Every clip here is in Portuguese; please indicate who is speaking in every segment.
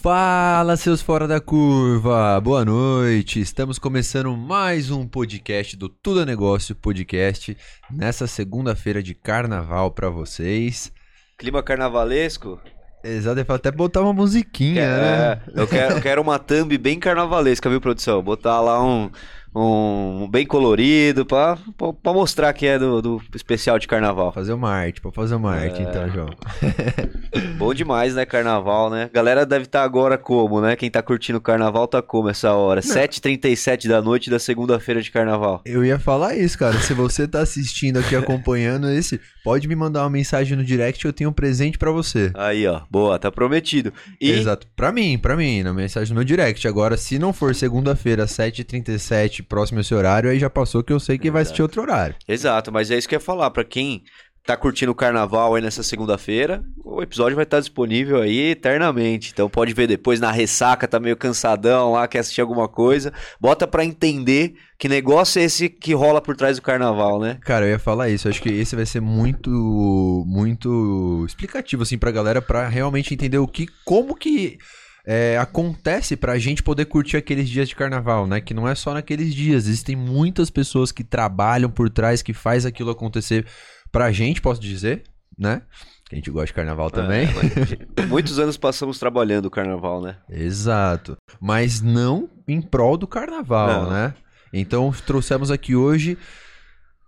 Speaker 1: Fala, seus fora da curva! Boa noite! Estamos começando mais um podcast do Tudo é Negócio Podcast nessa segunda-feira de carnaval para vocês.
Speaker 2: Clima carnavalesco?
Speaker 1: Exato, eu até botar uma musiquinha,
Speaker 2: é,
Speaker 1: né?
Speaker 2: Eu quero, eu quero uma thumb bem carnavalesca, viu, produção? Botar lá um, um bem colorido pra, pra, pra mostrar que é do, do especial de carnaval.
Speaker 1: Fazer uma arte, pra fazer uma arte,
Speaker 2: É.
Speaker 1: então, João.
Speaker 2: Bom demais, né, carnaval, né? Galera deve estar agora como, né? Quem tá curtindo o carnaval tá como essa hora? 7h37 da noite da segunda-feira de carnaval.
Speaker 1: Eu ia falar isso, cara. Se você tá assistindo aqui, acompanhando esse, pode me mandar uma mensagem no direct, eu tenho um presente pra você.
Speaker 2: Aí, ó. Boa, tá prometido. E
Speaker 1: Exato. Pra mim, pra mim, na mensagem no direct. Agora, se não for segunda-feira, 7h37, próximo esse horário, aí já passou que eu sei que vai assistir outro horário.
Speaker 2: Exato, mas é isso que eu ia falar. Pra quem tá curtindo o carnaval aí nessa segunda-feira, o episódio vai estar disponível aí eternamente. Então pode ver depois na ressaca, tá meio cansadão lá, quer assistir alguma coisa. Bota pra entender que negócio é esse que rola por trás do carnaval, né?
Speaker 1: Cara, eu ia falar isso. Eu acho que esse vai ser muito, muito explicativo, assim, pra galera, pra realmente entender o que, como que é, acontece pra gente poder curtir aqueles dias de carnaval, né? Que não é só naqueles dias. Existem muitas pessoas que trabalham por trás, que faz aquilo acontecer pra gente, posso dizer, né? Que a gente gosta de carnaval também.
Speaker 2: É, muitos anos passamos trabalhando o carnaval, né?
Speaker 1: Exato. Mas não em prol do carnaval,
Speaker 2: Não.
Speaker 1: né? Então trouxemos aqui hoje.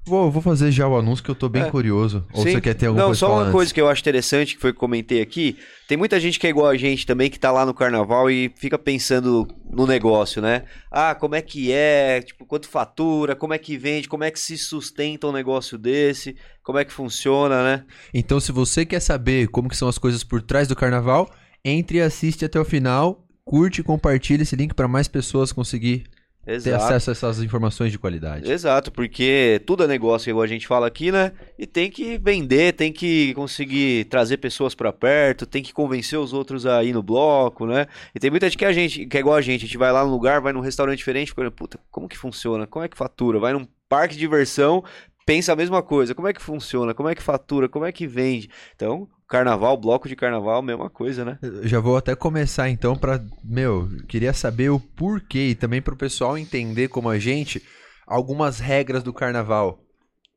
Speaker 1: Vou, vou fazer já o anúncio que eu tô bem
Speaker 2: É.
Speaker 1: curioso. Ou
Speaker 2: Sim.
Speaker 1: você quer ter alguma
Speaker 2: Não,
Speaker 1: coisa
Speaker 2: só uma
Speaker 1: antes?
Speaker 2: coisa que eu acho interessante, que foi que eu comentei aqui. Tem muita gente que é igual a gente também, que tá lá no carnaval e fica pensando no negócio, né? Ah, como é que é? Tipo, quanto fatura? Como é que vende? Como é que se sustenta um negócio desse? Como é que funciona, né?
Speaker 1: Então, se você quer saber como que são as coisas por trás do carnaval, entre e assiste até o final, curte e compartilha esse link para mais pessoas conseguir ter
Speaker 2: Exato.
Speaker 1: acesso a essas informações de qualidade.
Speaker 2: Exato, porque tudo é negócio, igual a gente fala aqui, né? E tem que vender, tem que conseguir trazer pessoas pra perto, tem que convencer os outros a ir no bloco, né? E tem muita gente que é a gente, que é igual a gente, a gente vai lá no lugar, vai num restaurante diferente, fica puta, como que funciona? Como é que fatura? Vai num parque de diversão, pensa a mesma coisa, como é que funciona? Como é que fatura? Como é que vende? Então, carnaval, bloco de carnaval, mesma coisa, né?
Speaker 1: Já vou até começar então para, meu, queria saber o porquê e também para o pessoal entender como a gente algumas regras do carnaval.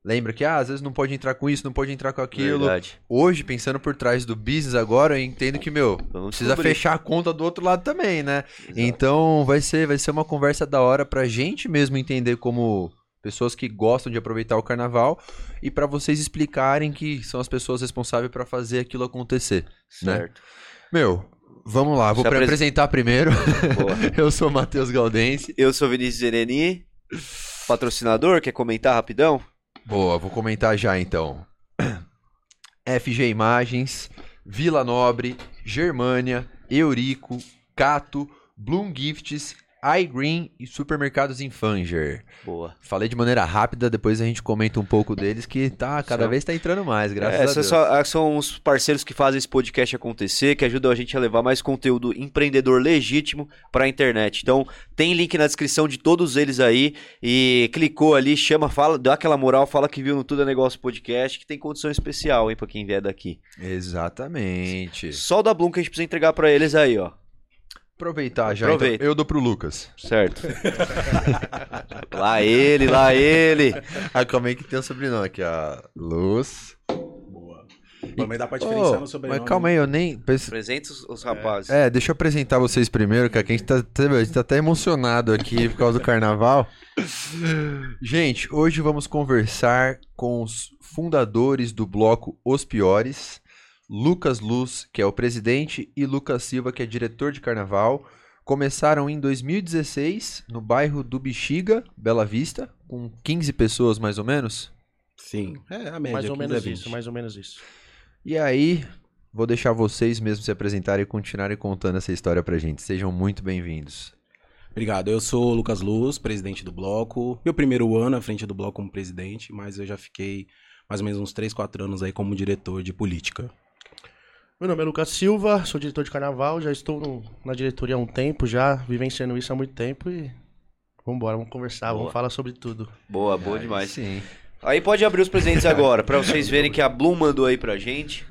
Speaker 1: Lembra que ah, às vezes não pode entrar com isso, não pode entrar com aquilo.
Speaker 2: Verdade.
Speaker 1: Hoje, pensando por trás do business agora, eu entendo que, meu,
Speaker 2: Vamos
Speaker 1: precisa
Speaker 2: descobrir.
Speaker 1: fechar a conta do outro lado também, né?
Speaker 2: Exato.
Speaker 1: Então, vai ser, vai ser uma conversa da hora pra gente mesmo entender como pessoas que gostam de aproveitar o carnaval e pra vocês explicarem que são as pessoas responsáveis pra fazer aquilo acontecer. né?
Speaker 2: Certo.
Speaker 1: Meu, vamos lá, vou
Speaker 2: apres-
Speaker 1: apresentar primeiro. Eu sou o Matheus Galdense.
Speaker 2: Eu sou Vinícius Zereni, patrocinador, quer comentar rapidão?
Speaker 1: Boa, vou comentar já então. FG Imagens, Vila Nobre, Germânia, Eurico, Cato, Bloom Gifts, iGreen e Supermercados Infanger.
Speaker 2: Boa.
Speaker 1: Falei de maneira rápida, depois a gente comenta um pouco deles que tá, cada
Speaker 2: Só-
Speaker 1: vez tá entrando mais, graças
Speaker 2: É,
Speaker 1: a Deus.
Speaker 2: só- ah, são os parceiros que fazem esse podcast acontecer, que ajudam a gente a levar mais conteúdo empreendedor legítimo para a internet. Então, tem link na descrição de todos eles aí e clicou ali, chama, fala, dá aquela moral, fala que viu no Tudo é Negócio Podcast, que tem condição especial, hein, para quem vier daqui.
Speaker 1: Exatamente.
Speaker 2: Só o da Bloom que a gente precisa entregar para eles aí, ó.
Speaker 1: Aproveitar já,
Speaker 2: Aproveita.
Speaker 1: então, eu dou pro Lucas.
Speaker 2: Certo. lá ele, lá ele.
Speaker 1: Ah, calma aí que tem o sobrenome aqui, ó. Luz.
Speaker 3: Boa. Também dá pra diferenciar
Speaker 1: Ô,
Speaker 3: no sobrenome.
Speaker 1: mas calma aí, eu nem...
Speaker 2: Apresenta os, os rapazes.
Speaker 1: É, deixa eu apresentar vocês primeiro, que aqui a gente tá, a gente tá até emocionado aqui por causa do carnaval. Gente, hoje vamos conversar com os fundadores do bloco Os Piores, Lucas Luz, que é o presidente, e Lucas Silva, que é diretor de carnaval. Começaram em 2016 no bairro do Bexiga, Bela Vista, com 15 pessoas mais ou menos.
Speaker 3: Sim, é a média.
Speaker 4: Mais ou
Speaker 3: 15 a
Speaker 4: menos
Speaker 3: 20.
Speaker 4: isso, mais ou menos isso.
Speaker 1: E aí, vou deixar vocês mesmos se apresentarem e continuarem contando essa história pra gente. Sejam muito bem-vindos.
Speaker 3: Obrigado. Eu sou o Lucas Luz, presidente do bloco. Meu primeiro ano à frente do bloco como presidente, mas eu já fiquei mais ou menos uns 3, 4 anos aí como diretor de política.
Speaker 4: Meu nome é Lucas Silva, sou diretor de carnaval, já estou no- na diretoria há um tempo, já vivenciando isso há muito tempo e vambora, vamos conversar,
Speaker 2: Boa.
Speaker 4: vamos falar sobre tudo.
Speaker 2: Boa, boa demais.
Speaker 1: Sim.
Speaker 2: Aí pode abrir os presentes agora, pra vocês verem que a Bloom mandou aí pra gente.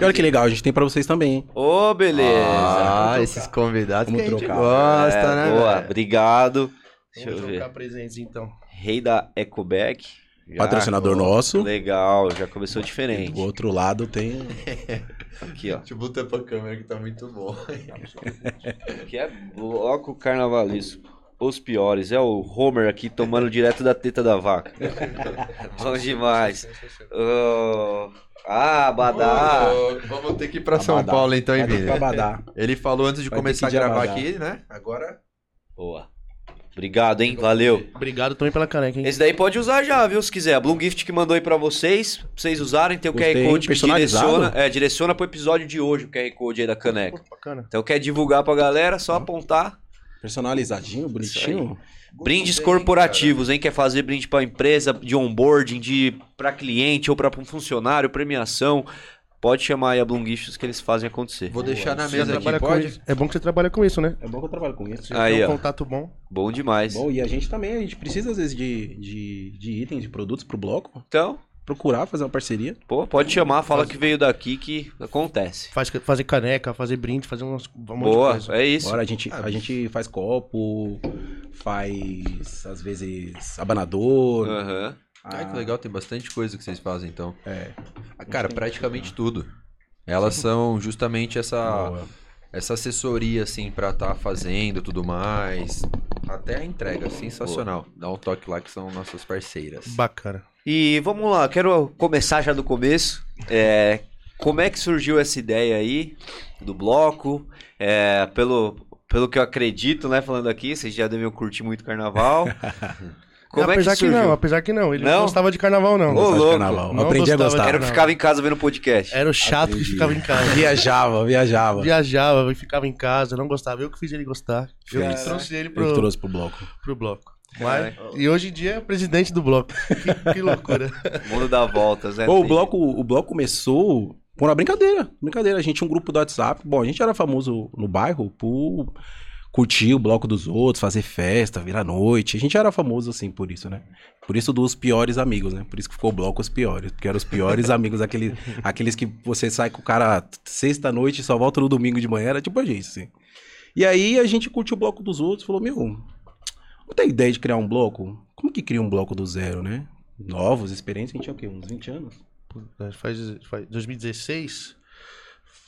Speaker 3: Olha que legal, a gente tem pra vocês também, hein?
Speaker 2: Ô, beleza.
Speaker 1: Ah, esses convidados
Speaker 3: Vamos
Speaker 1: que a gente
Speaker 3: trocar.
Speaker 1: gosta,
Speaker 2: É,
Speaker 1: né?
Speaker 2: Boa,
Speaker 1: velho?
Speaker 2: obrigado. Deixa
Speaker 4: Vamos
Speaker 2: eu ver.
Speaker 4: trocar presentes então.
Speaker 2: Rei da Ecoback. Já-
Speaker 3: Patrocinador nosso.
Speaker 2: Legal, já começou diferente.
Speaker 3: Do outro lado tem.
Speaker 2: Aqui, ó.
Speaker 1: Deixa eu botar pra câmera que tá muito bom.
Speaker 2: Aqui é bloco carnavalesco. Os piores. É o Homer aqui tomando direto da teta da vaca. Bom demais. Ah, Badá.
Speaker 1: Vamos ter que ir pra São
Speaker 3: Abadá.
Speaker 1: Paulo então, hein,
Speaker 3: que
Speaker 1: Vini? Ele falou antes de
Speaker 3: Vai
Speaker 1: começar a
Speaker 3: que
Speaker 1: gravar
Speaker 3: Abadá.
Speaker 1: aqui, né? Agora.
Speaker 2: Boa. Obrigado, hein? Valeu.
Speaker 4: Obrigado também pela caneca, hein?
Speaker 2: Esse daí pode usar já, viu? Se quiser. A Bloom Gift que mandou aí pra vocês, pra vocês usarem. Tem o QR
Speaker 3: Gostei,
Speaker 2: Code que direciona, é, direciona pro episódio de hoje, o QR Code aí da caneca.
Speaker 4: Pô, bacana.
Speaker 2: Então quer divulgar pra galera, só apontar.
Speaker 3: Personalizadinho, bonitinho.
Speaker 2: Brindes
Speaker 1: Gostei,
Speaker 2: corporativos, hein? Quer fazer brinde pra empresa, de onboarding, de para cliente ou pra um funcionário, premiação. Pode chamar aí a Gifts que eles fazem acontecer.
Speaker 1: Vou deixar na mesa aqui,
Speaker 4: trabalha com
Speaker 1: pode?
Speaker 4: isso. É bom que você trabalha com isso, né?
Speaker 3: É bom que eu trabalho com isso.
Speaker 4: Você
Speaker 2: Aí,
Speaker 4: tem um
Speaker 2: ó.
Speaker 4: contato bom.
Speaker 2: Bom demais.
Speaker 3: Bom, e a gente também, a gente precisa às vezes de, de, de itens, de produtos pro bloco.
Speaker 2: Então,
Speaker 3: Procurar fazer uma parceria.
Speaker 2: pô, pode chamar, fala que veio daqui que acontece.
Speaker 4: Faz, fazer caneca, fazer brinde, fazer umas, um monte
Speaker 2: Boa,
Speaker 4: de coisa.
Speaker 2: é isso.
Speaker 3: Agora a gente, a gente faz copo, faz às vezes abanador.
Speaker 2: Aham.
Speaker 1: Ai, que legal, tem bastante coisa que vocês fazem então.
Speaker 3: É.
Speaker 1: Ah, Cara, praticamente tudo. Elas são justamente essa,
Speaker 3: Boa.
Speaker 1: essa assessoria, assim, pra estar fazendo tudo mais. Até a entrega, sensacional. Dá um toque lá que são nossas parceiras.
Speaker 4: Bacana.
Speaker 2: E vamos lá, quero começar já do começo. É, como é que surgiu essa ideia aí do bloco? É, pelo, pelo que eu acredito, né, falando aqui, vocês já devem curtir muito carnaval. Como é que
Speaker 4: apesar que, não, apesar que não. Ele não,
Speaker 2: Não?
Speaker 4: gostava de carnaval, não.
Speaker 2: Ô, louco.
Speaker 3: carnaval.
Speaker 4: Não
Speaker 3: Aprendi a gostar.
Speaker 2: Era que ficava em casa vendo podcast.
Speaker 4: Era o chato que
Speaker 3: Aprendi.
Speaker 4: ficava em casa.
Speaker 3: Viajava, viajava.
Speaker 4: Viajava e ficava em casa, não gostava. Eu que fiz ele gostar. Eu que trouxe ele
Speaker 3: Eu
Speaker 4: pro,
Speaker 3: que trouxe pro bloco.
Speaker 4: pro bloco. Mas, e hoje em dia é presidente do bloco. Que, que loucura.
Speaker 2: O mundo dá voltas, né?
Speaker 3: Pô, o bloco, o bloco começou por uma brincadeira. Brincadeira. A gente tinha um grupo do WhatsApp. Bom, a gente era famoso no bairro por curtir o bloco dos outros, fazer festa, virar noite. A gente era famoso assim por isso, né? Por isso dos piores amigos, né? Por isso que ficou o bloco os piores. Porque eram os piores amigos, aquele, aqueles que você sai com o cara sexta-noite e só volta no domingo de manhã. Era tipo a gente, assim. E aí a gente curtiu o bloco dos outros falou, meu, não tem ideia de criar um bloco? Como que cria um bloco do zero, né? Novos, experiências, a gente tinha o quê? Uns 20 anos?
Speaker 4: Faz, faz 2016,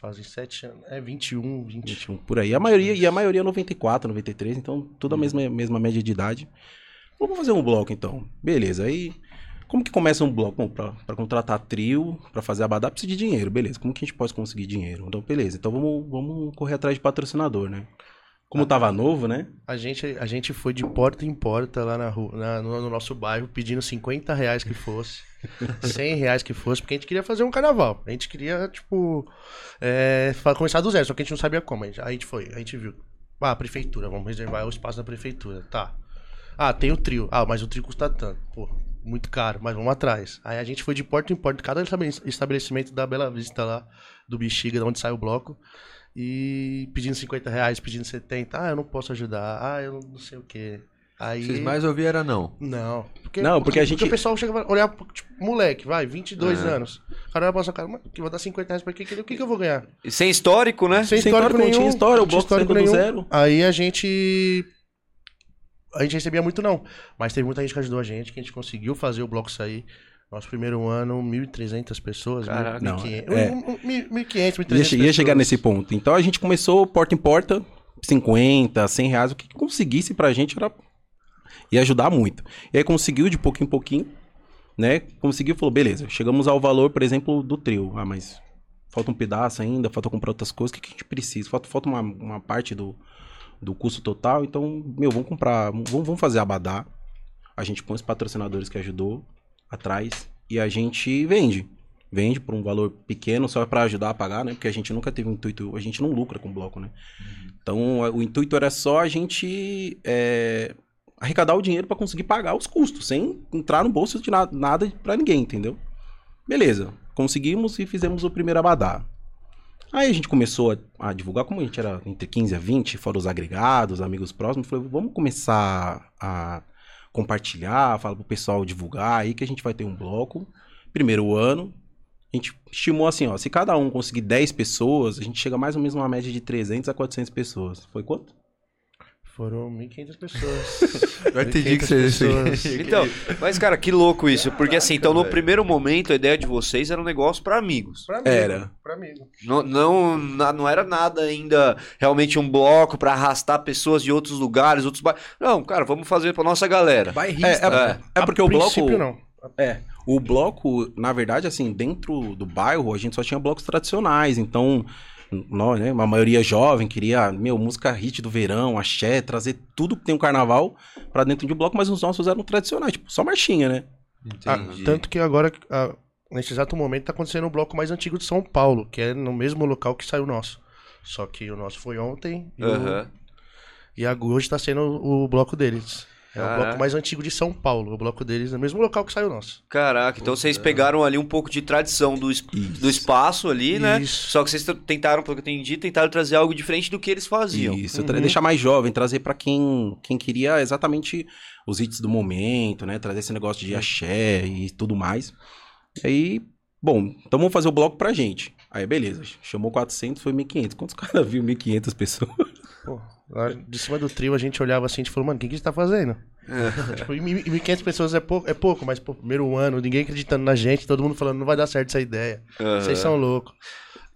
Speaker 4: fazem 7 anos. É 21, 20.
Speaker 3: 21, por aí. A maioria, e a maioria é 94, 93, então tudo a mesma, mesma média de idade. Vamos fazer um bloco então. Beleza, aí. Como que começa um bloco? Bom, pra, pra contratar trio, pra fazer abadá, precisa de dinheiro, beleza. Como que a gente pode conseguir dinheiro? Então, beleza. Então vamos, vamos correr atrás de patrocinador, né? Como tava novo, né?
Speaker 4: A gente, a gente foi de porta em porta lá na rua, na- no, no nosso bairro, pedindo 50 reais que fosse, 100 reais que fosse, porque a gente queria fazer um carnaval. A gente queria, tipo, é, começar do zero, só que a gente não sabia como. A gente, a gente foi, a gente viu. Ah, prefeitura, vamos reservar o espaço da prefeitura. Tá. Ah, tem o trio. Ah, mas o trio custa tanto. Pô, muito caro, mas vamos atrás. Aí a gente foi de porta em porta, cada estabele- estabelecimento da Bela Vista lá, do Bexiga, de onde sai o bloco. E pedindo 50 reais, pedindo 70. Ah, eu não posso ajudar. Ah, eu não sei o quê. Aí.
Speaker 1: Vocês mais ouviram era não.
Speaker 4: Não. Porque,
Speaker 3: Não, porque a gente-
Speaker 4: o pessoal chega a olhar, tipo, moleque, vai, 22
Speaker 1: É.
Speaker 4: anos. O cara olha pra sua cara, mas que vou dar 50 reais pra quê? O que, que eu vou ganhar?
Speaker 2: E Sem histórico, né?
Speaker 4: Sem
Speaker 3: Sem
Speaker 4: histórico
Speaker 3: histórico, não
Speaker 4: nenhum.
Speaker 3: tinha história, o bloco saindo do zero.
Speaker 4: Aí a gente. A gente recebia muito, não. Mas teve muita gente que ajudou a gente, que a gente conseguiu fazer o bloco sair. Nosso primeiro ano, 1.300 pessoas.
Speaker 2: Caraca.
Speaker 4: 1.500,
Speaker 3: Não, é.
Speaker 4: 1.500, 1.300
Speaker 3: Ia, che- ia chegar
Speaker 4: pessoas.
Speaker 3: nesse ponto. Então a gente começou porta em porta, 50, 100 reais, o que conseguisse pra gente era. ia ajudar muito. E aí conseguiu de pouquinho em pouquinho, né? Conseguiu falou: beleza, chegamos ao valor, por exemplo, do trio. Ah, mas falta um pedaço ainda, falta comprar outras coisas, o que, que a gente precisa? Falta, falta uma, uma parte do, do custo total, então, meu, vamos comprar, vamos, vamos fazer abadá. A gente põe os patrocinadores que ajudou atrás e a gente vende. Vende por um valor pequeno só para ajudar a pagar, né? Porque a gente nunca teve um intuito, a gente não lucra com bloco, né? Então a- o intuito era só a gente é, arrecadar o dinheiro para conseguir pagar os custos, sem entrar no bolso de na- nada para ninguém, entendeu? Beleza, conseguimos e fizemos o primeiro abadá. Aí a gente começou a, a divulgar, como a gente era entre 15 a 20, fora os agregados, amigos próximos, falei, vamos começar a compartilhar, falar pro pessoal divulgar aí que a gente vai ter um bloco. Primeiro ano, A gente estimou assim, ó, se cada um conseguir 10 pessoas, a gente chega mais ou menos numa média de 300 a 400 pessoas. Foi quanto?
Speaker 4: Foram 1.500 pessoas.
Speaker 1: Agora entendi que
Speaker 4: 1.500
Speaker 1: você...
Speaker 2: Então, mas cara, que louco isso. Porque assim, então no primeiro momento a ideia de vocês era um negócio pra amigos.
Speaker 4: Pra amigo,
Speaker 3: Era.
Speaker 4: Pra amigo.
Speaker 2: Não, não, não era nada ainda realmente um bloco pra arrastar pessoas de outros lugares, outros bairros. Não, cara, vamos fazer pra nossa galera.
Speaker 1: Bairrista.
Speaker 3: É, é, é porque
Speaker 4: A
Speaker 3: o bloco.
Speaker 4: não.
Speaker 3: É. O bloco, na verdade, assim, dentro do bairro, a gente só tinha blocos tradicionais. Então, nós, né? Uma maioria jovem queria, meu, música hit do verão, axé, trazer tudo que tem o carnaval pra dentro de um bloco, mas os nossos eram tradicionais, tipo, só marchinha, né?
Speaker 4: Ah, tanto que agora, ah, nesse exato momento, tá acontecendo o bloco mais antigo de São Paulo, que é no mesmo local que saiu o nosso. Só que o nosso foi ontem e, o-
Speaker 2: Aham.
Speaker 4: e a- hoje tá sendo o, o bloco deles. É o
Speaker 2: Caraca.
Speaker 4: bloco mais antigo de São Paulo. O bloco deles é no mesmo local que saiu o nosso.
Speaker 2: Caraca, então vocês pegaram ali um pouco de tradição do, es-
Speaker 3: Isso.
Speaker 2: do espaço ali, né?
Speaker 4: Isso.
Speaker 2: Só que vocês tentaram, pelo que eu entendi, tentaram trazer algo diferente do que eles faziam.
Speaker 3: Isso,
Speaker 4: Uhum.
Speaker 3: deixar mais jovem, trazer pra quem, quem queria exatamente os hits do momento, né? Trazer esse negócio de axé e tudo mais. E aí, bom, então vamos fazer o bloco pra gente. Aí, beleza, chamou 400, foi 1.500. Quantos caras viu 1.500 pessoas?
Speaker 4: Pô, lá de cima do trio a gente olhava assim e falou, mano, o que, que a gente tá fazendo? tipo, e mi- e 1.500 pessoas é pouco, é pouco, mas pô, primeiro ano, ninguém acreditando na gente, todo mundo falando, não vai dar certo essa ideia.
Speaker 2: Aham.
Speaker 4: Vocês são loucos.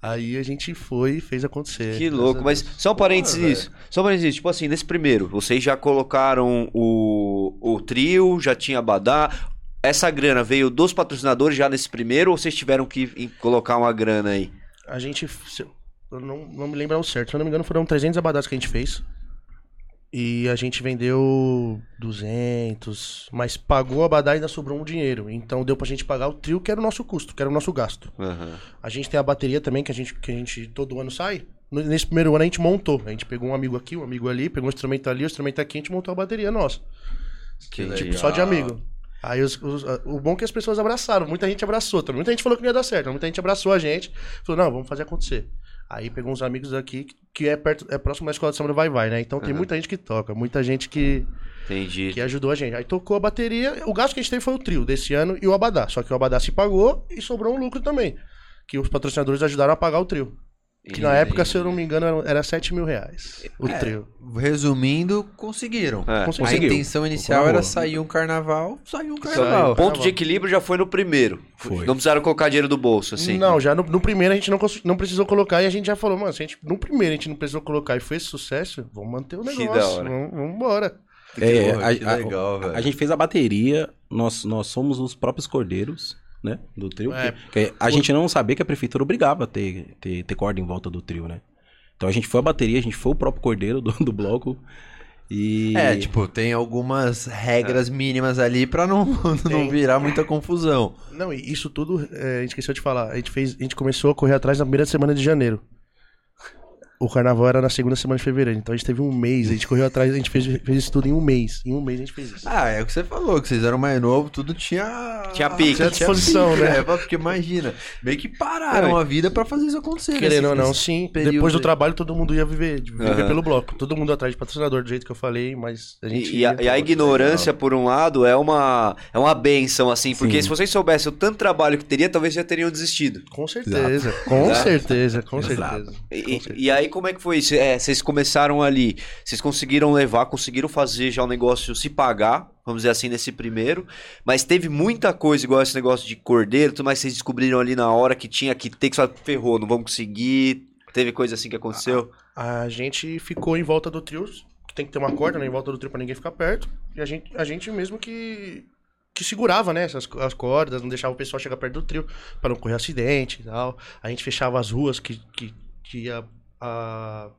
Speaker 4: Aí a gente foi e fez acontecer.
Speaker 2: Que louco, mas só um parênteses nisso. Só um parênteses. Tipo assim, nesse primeiro, vocês já colocaram o, o trio, já tinha Abadá. Essa grana veio dos patrocinadores já nesse primeiro ou vocês tiveram que colocar uma grana aí?
Speaker 4: A gente. Eu- não, não me lembro ao certo. Se eu não me engano, foram 300 abadás que a gente fez. E a gente vendeu 200, mas pagou o abadá e ainda sobrou um dinheiro. Então deu pra gente pagar o trio, que era o nosso custo, que era o nosso gasto.
Speaker 2: Aham.
Speaker 4: A gente tem a bateria também, que a gente, que a gente todo ano sai. Nesse primeiro ano a gente montou. A gente pegou um amigo aqui, um amigo ali, pegou um instrumento ali, um instrumento aqui, a gente montou a bateria nossa.
Speaker 2: Que
Speaker 1: Tipo,
Speaker 2: legal.
Speaker 4: só de amigo. Aí os- os- a- o bom é que as pessoas abraçaram. Muita gente abraçou. também. Muita gente falou que não ia dar certo. Muita gente abraçou a gente. Falou, não, vamos fazer acontecer. Aí pegou uns amigos aqui que- é perto, é próximo da escola de samba do Vai Vai, né? Então tem
Speaker 2: Aham.
Speaker 4: muita gente que toca, muita gente que,
Speaker 2: Entendi.
Speaker 4: que ajudou a gente. Aí tocou a bateria. O gasto que a gente teve foi o trio desse ano e o Abadá. Só que o Abadá se pagou e sobrou um lucro também. Que os patrocinadores ajudaram a pagar o trio. Que na época, se eu não me engano, era- era 7 mil reais. O
Speaker 1: É.
Speaker 4: trio.
Speaker 1: Resumindo, conseguiram.
Speaker 2: É.
Speaker 1: A intenção inicial era sair um carnaval, saiu um
Speaker 2: O
Speaker 1: carnaval.
Speaker 2: ponto de equilíbrio já foi no primeiro.
Speaker 3: Foi.
Speaker 2: Não precisaram colocar dinheiro do bolso, assim.
Speaker 4: Não, já no, no primeiro a gente não, não precisou colocar e a gente já falou, mano, se a gente, no primeiro a gente não precisou colocar e foi esse sucesso, vamos manter o
Speaker 2: Que
Speaker 4: negócio.
Speaker 2: da hora.
Speaker 4: Vamos, vamos embora.
Speaker 3: É,
Speaker 1: Porra,
Speaker 3: a,
Speaker 1: que
Speaker 3: a-
Speaker 1: legal, velho.
Speaker 3: a gente fez a bateria, nós, nós somos os próprios cordeiros, né? Do trio.
Speaker 4: É.
Speaker 3: que- que a gente não sabia que a prefeitura obrigava a ter, ter, ter corda em volta do trio, né? Então a gente foi a bateria, a gente foi o próprio cordeiro do, do bloco. E.
Speaker 1: É, tipo, tem algumas regras mínimas ali pra não, não virar muita confusão.
Speaker 4: Não, e isso tudo, é, a gente esqueceu de falar, a gente, fez, a gente começou a correr atrás na primeira semana de janeiro. O carnaval era na segunda semana de fevereiro, então a gente teve um mês, a gente correu atrás, a gente fez, fez isso tudo em um mês. Em um mês a gente fez isso.
Speaker 1: Ah, é o que você falou, que vocês eram mais novos, tudo tinha.
Speaker 2: Tinha pique.
Speaker 4: Tinha disposição, né?
Speaker 1: É, porque imagina, meio que pararam a vida pra fazer isso acontecer.
Speaker 4: Querendo ou não, sim. Depois do trabalho todo mundo ia viver, viver
Speaker 2: Aham.
Speaker 4: pelo bloco. Todo mundo atrás de patrocinador, do jeito que eu falei, mas a gente.
Speaker 2: E, a,
Speaker 4: ia-
Speaker 2: e a ignorância, por um lado, é uma, é uma benção, assim, porque
Speaker 3: Sim.
Speaker 2: se vocês soubessem o tanto trabalho que teria, talvez já teriam desistido.
Speaker 4: Com certeza, com
Speaker 2: Exato.
Speaker 4: certeza, com
Speaker 3: Exato.
Speaker 4: certeza.
Speaker 2: E,
Speaker 4: com certeza.
Speaker 2: e aí, como é que foi isso? É, vocês começaram ali, vocês conseguiram levar, conseguiram fazer já o negócio se pagar, vamos dizer assim, nesse primeiro, mas teve muita coisa, igual esse negócio de cordeiro, tudo mais, vocês descobriram ali na hora que tinha que ter, que só ferrou, não vamos conseguir, teve coisa assim que aconteceu?
Speaker 4: A gente ficou em volta do trio, que tem que ter uma corda, né, em volta do trio pra ninguém ficar perto. E a gente, a gente mesmo que que segurava, né, essas, as cordas, não deixava o pessoal chegar perto do trio pra não correr acidente e tal. A gente fechava as ruas que que, que ia a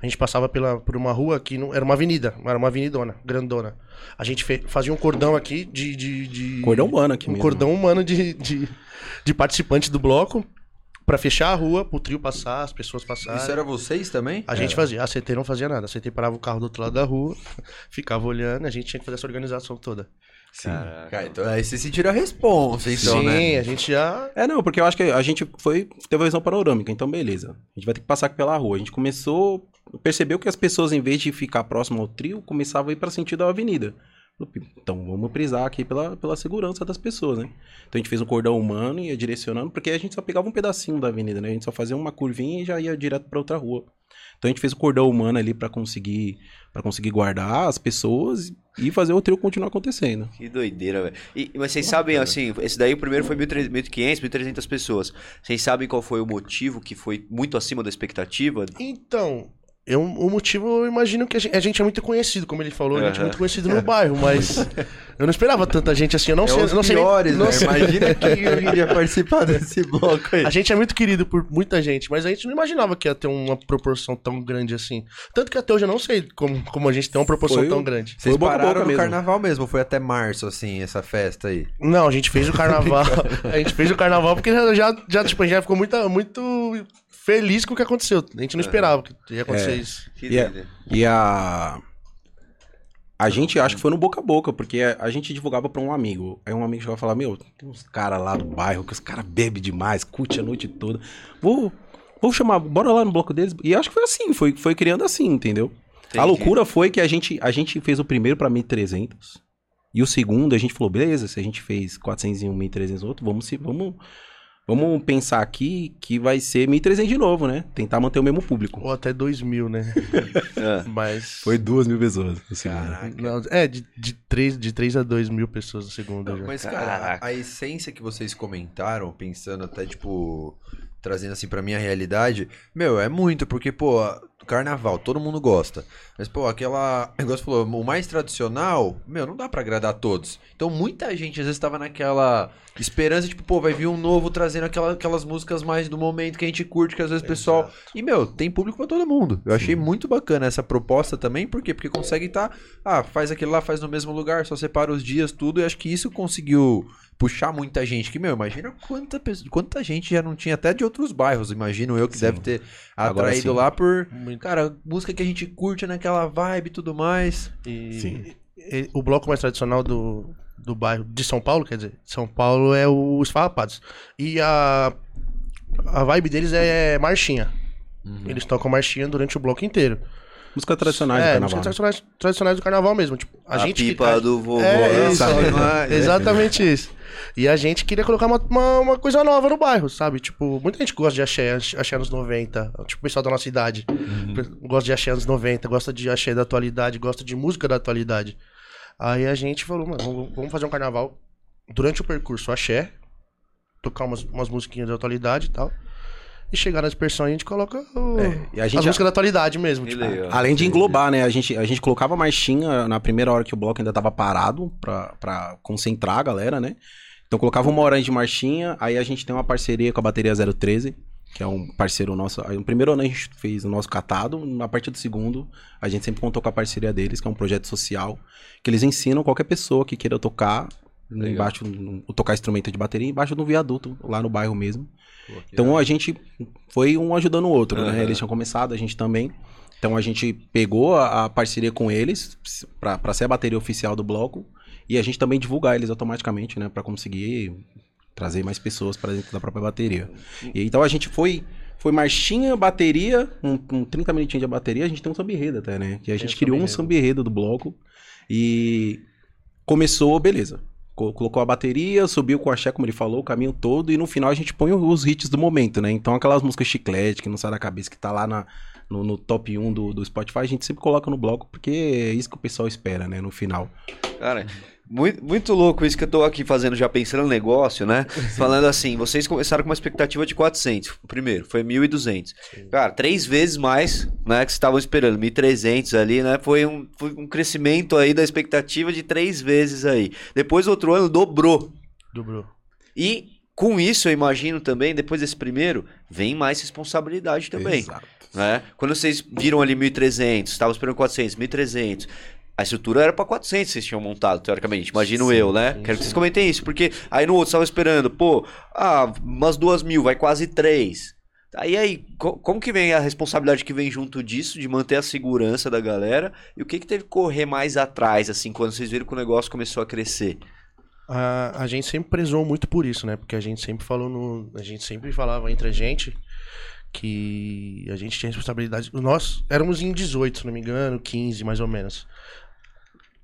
Speaker 4: a gente passava pela, por uma rua que não era uma avenida, era uma avenidona, grandona. A gente fe- fazia um cordão aqui de, de, de-
Speaker 3: Cordão humano aqui
Speaker 4: um
Speaker 3: mesmo.
Speaker 4: cordão humano de, de, de participantes do bloco pra fechar a rua, pro trio passar, as pessoas passarem.
Speaker 1: Isso era vocês também?
Speaker 4: A gente fazia, a CT não fazia nada. A CT parava o carro do outro lado da rua, ficava olhando, a gente tinha que fazer essa organização toda.
Speaker 1: Sim. Cara, então aí vocês sentiram a responsa, então,
Speaker 4: Sim,
Speaker 1: né?
Speaker 4: a gente já.
Speaker 3: É, não, porque eu acho que a gente foi, teve a visão panorâmica, então beleza. A gente vai ter que passar pela rua. A gente começou, percebeu que as pessoas, em vez de ficar próximo ao trio, começavam a ir para sentido da avenida. Então vamos prisar aqui pela, pela segurança das pessoas, né? Então a gente fez um cordão humano e ia direcionando, porque a gente só pegava um pedacinho da avenida, né? A gente só fazia uma curvinha e já ia direto para outra rua. Então a gente fez o cordão humano ali para conseguir para conseguir guardar as pessoas e fazer o trio continuar acontecendo.
Speaker 2: Que doideira, velho. E- Mas vocês sabem, assim, esse daí o primeiro foi 1.300, 1.500, 1.300 pessoas. Vocês sabem qual foi o motivo que foi muito acima da expectativa?
Speaker 4: Então, eu, o motivo eu imagino que a gente, a gente é muito conhecido, como ele falou, a gente é muito conhecido no bairro, mas eu não esperava tanta gente assim. Eu não
Speaker 1: É
Speaker 4: sei,
Speaker 1: os
Speaker 4: eu não sei
Speaker 1: piores,
Speaker 4: não
Speaker 1: né?
Speaker 4: sei-
Speaker 1: Imagina que eu iria participar desse bloco aí.
Speaker 4: A gente é muito querido por muita gente, mas a gente não imaginava que ia ter uma proporção tão grande assim. Tanto que até hoje eu não sei como, como a gente tem uma proporção
Speaker 3: Foi o-
Speaker 4: tão grande.
Speaker 1: Vocês
Speaker 3: Foi
Speaker 1: pararam
Speaker 3: boca
Speaker 1: no
Speaker 3: mesmo.
Speaker 1: carnaval mesmo, foi até março, assim, essa festa aí.
Speaker 4: Não, a gente fez o carnaval. a gente fez o carnaval porque já, já, já, tipo, já ficou muito, muito feliz com o que aconteceu. A gente não esperava que ia acontecer
Speaker 3: É.
Speaker 4: isso.
Speaker 2: Que
Speaker 3: E, a, e a. A gente acha que foi no boca a boca, porque a, a gente divulgava pra um amigo. Aí um amigo chegou e falava: Meu, tem uns caras lá do bairro que os caras bebem demais, curte a noite toda. Vou, vou chamar, bora lá no bloco deles. E acho que foi assim, foi, foi criando assim, entendeu? A
Speaker 2: Entendi.
Speaker 3: loucura foi que a gente, a gente fez o primeiro pra 1.300. E o segundo a gente falou, beleza, se a gente fez 400 em um, 1.300 no outro, vamos, se, vamos, vamos pensar aqui que vai ser 1.300 de novo, né? Tentar manter o mesmo público.
Speaker 4: Ou até dois mil, né?
Speaker 2: É.
Speaker 4: Mas.
Speaker 3: Foi duas mil pessoas. no segundo.
Speaker 4: Não, é, de, de, três, de três a dois mil pessoas no segundo. já.
Speaker 1: Mas, cara,
Speaker 2: Caraca.
Speaker 1: a essência que vocês comentaram, pensando até, tipo, trazendo assim pra minha realidade, meu, é muito, porque, pô, carnaval, todo mundo gosta. Mas, pô, aquela. O negócio falou, o mais tradicional, meu, não dá pra agradar a todos. Então, muita gente às vezes tava naquela esperança, tipo, pô, vai vir um novo trazendo aquela, aquelas músicas mais do momento que a gente curte, que às vezes o pessoal. E, meu, tem público pra todo mundo. Eu achei muito bacana essa proposta também, por quê? Porque consegue estar. ah, faz aquilo lá, faz no mesmo lugar, só separa os dias, tudo. E acho que isso conseguiu puxar muita gente. Que, meu, imagina quanta, pessoa- quanta gente já não tinha até de outros bairros, imagino eu, que
Speaker 3: Sim.
Speaker 1: deve ter atraído lá por.
Speaker 4: Muito.
Speaker 1: Cara, música que a gente curte naquela vibe e tudo mais.
Speaker 4: E,
Speaker 3: Sim.
Speaker 4: e- o bloco mais tradicional do, do bairro de São Paulo, quer dizer, São Paulo é os Farrapados. E a, a vibe deles é marchinha. Eles tocam marchinha durante o bloco inteiro.
Speaker 3: Música tradicionais do
Speaker 4: é,
Speaker 3: carnaval.
Speaker 4: músicas tradicionais, tradicionais do carnaval mesmo. Tipo, a,
Speaker 2: A,
Speaker 4: gente que-
Speaker 2: pipa
Speaker 4: a-
Speaker 2: do vovô.
Speaker 4: É,
Speaker 2: né?
Speaker 4: isso, é? Exatamente isso. E a gente queria colocar uma, uma, uma coisa nova no bairro, sabe? Tipo, muita gente gosta de axé, axé anos 90. Tipo, o pessoal da nossa idade. Gosta de axé anos 90, gosta de axé da atualidade, gosta de música da atualidade. Aí a gente falou, mano, vamos- fazer um carnaval durante o percurso axé, tocar umas, umas musiquinhas da atualidade e tal. E chegar na dispersão a gente coloca o-
Speaker 3: É, e a gente
Speaker 4: as músicas da atualidade mesmo. Tipo,
Speaker 2: legal.
Speaker 3: Além de englobar, né? A gente, a gente colocava marchinha na primeira hora que o bloco ainda tava parado pra, pra concentrar a galera, né? Então colocava uma hora de marchinha, aí a gente tem uma parceria com a bateria 013, que é um parceiro nosso. Aí no primeiro ano a gente fez o nosso catado, a partir do segundo a gente sempre contou com a parceria deles, que é um projeto social, que eles ensinam qualquer pessoa que queira tocar,
Speaker 1: Legal.
Speaker 3: embaixo, tocar instrumento de bateria, embaixo do viaduto, lá no bairro mesmo.
Speaker 1: Pô,
Speaker 3: Então a gente foi um ajudando o outro,
Speaker 2: Aham.
Speaker 3: né? Eles tinham começado, a gente também. Então a gente pegou a, a parceria com eles pra ser a bateria oficial do bloco e a gente também divulgar eles automaticamente, né? Pra conseguir trazer mais pessoas para dentro da própria bateria. E então a gente foi foi marchinha, bateria, um, um 30 minutinhos de bateria, a gente tem um samba enredo até, né? Que a gente
Speaker 4: o
Speaker 3: criou
Speaker 4: samba
Speaker 3: um
Speaker 4: enredo.
Speaker 3: samba enredo do bloco e começou, beleza. Co- Colocou a bateria, subiu com o axé, como ele falou, o caminho todo, e no final a gente põe os hits do momento, né? Então aquelas músicas chiclete, que não sai da cabeça, que tá lá na- no, no top 1 do, do Spotify, a gente sempre coloca no bloco, porque é isso que o pessoal espera, né? No final.
Speaker 2: Cara, muito, muito louco isso que eu tô aqui fazendo, já pensando no negócio, né? Falando assim, vocês começaram com uma expectativa de 400. O primeiro, foi 1.200. Cara, três vezes mais, né, que vocês estavam esperando. 1.300 ali, né? Foi um, foi um crescimento aí da expectativa de três vezes aí. Depois, outro ano, dobrou.
Speaker 4: dobrou.
Speaker 2: E com isso, eu imagino também, depois desse primeiro, vem mais responsabilidade também.
Speaker 3: Exato.
Speaker 2: né? Quando vocês viram ali 1.300, estavam esperando 400, 1.300, a estrutura era para 400 que vocês tinham montado, teoricamente, imagino
Speaker 3: Sim,
Speaker 2: eu, né?
Speaker 4: sim,
Speaker 2: Quero que
Speaker 4: sim.
Speaker 2: vocês comentem isso, porque aí no outro estavam esperando, pô, ah, umas duas mil, vai quase três. Aí, aí, co- como que vem a responsabilidade que vem junto disso, de manter a segurança da galera? E o que que teve que correr mais atrás, assim, quando vocês viram que o negócio começou a crescer?
Speaker 4: A, a gente sempre prezou muito por isso, né? Porque a gente sempre falou no. A gente sempre falava entre a gente que a gente tinha responsabilidade. Nós éramos em 18, se não me engano, 15 mais ou menos.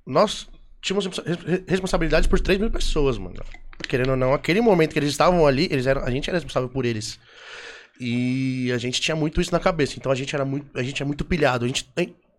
Speaker 4: Nós tínhamos res- responsabilidade por 3 mil pessoas, mano. Querendo ou não, aquele momento que eles estavam ali, eles eram, a gente era responsável por eles. E a gente tinha muito isso na cabeça. Então a gente era muito, a gente é muito pilhado. A gente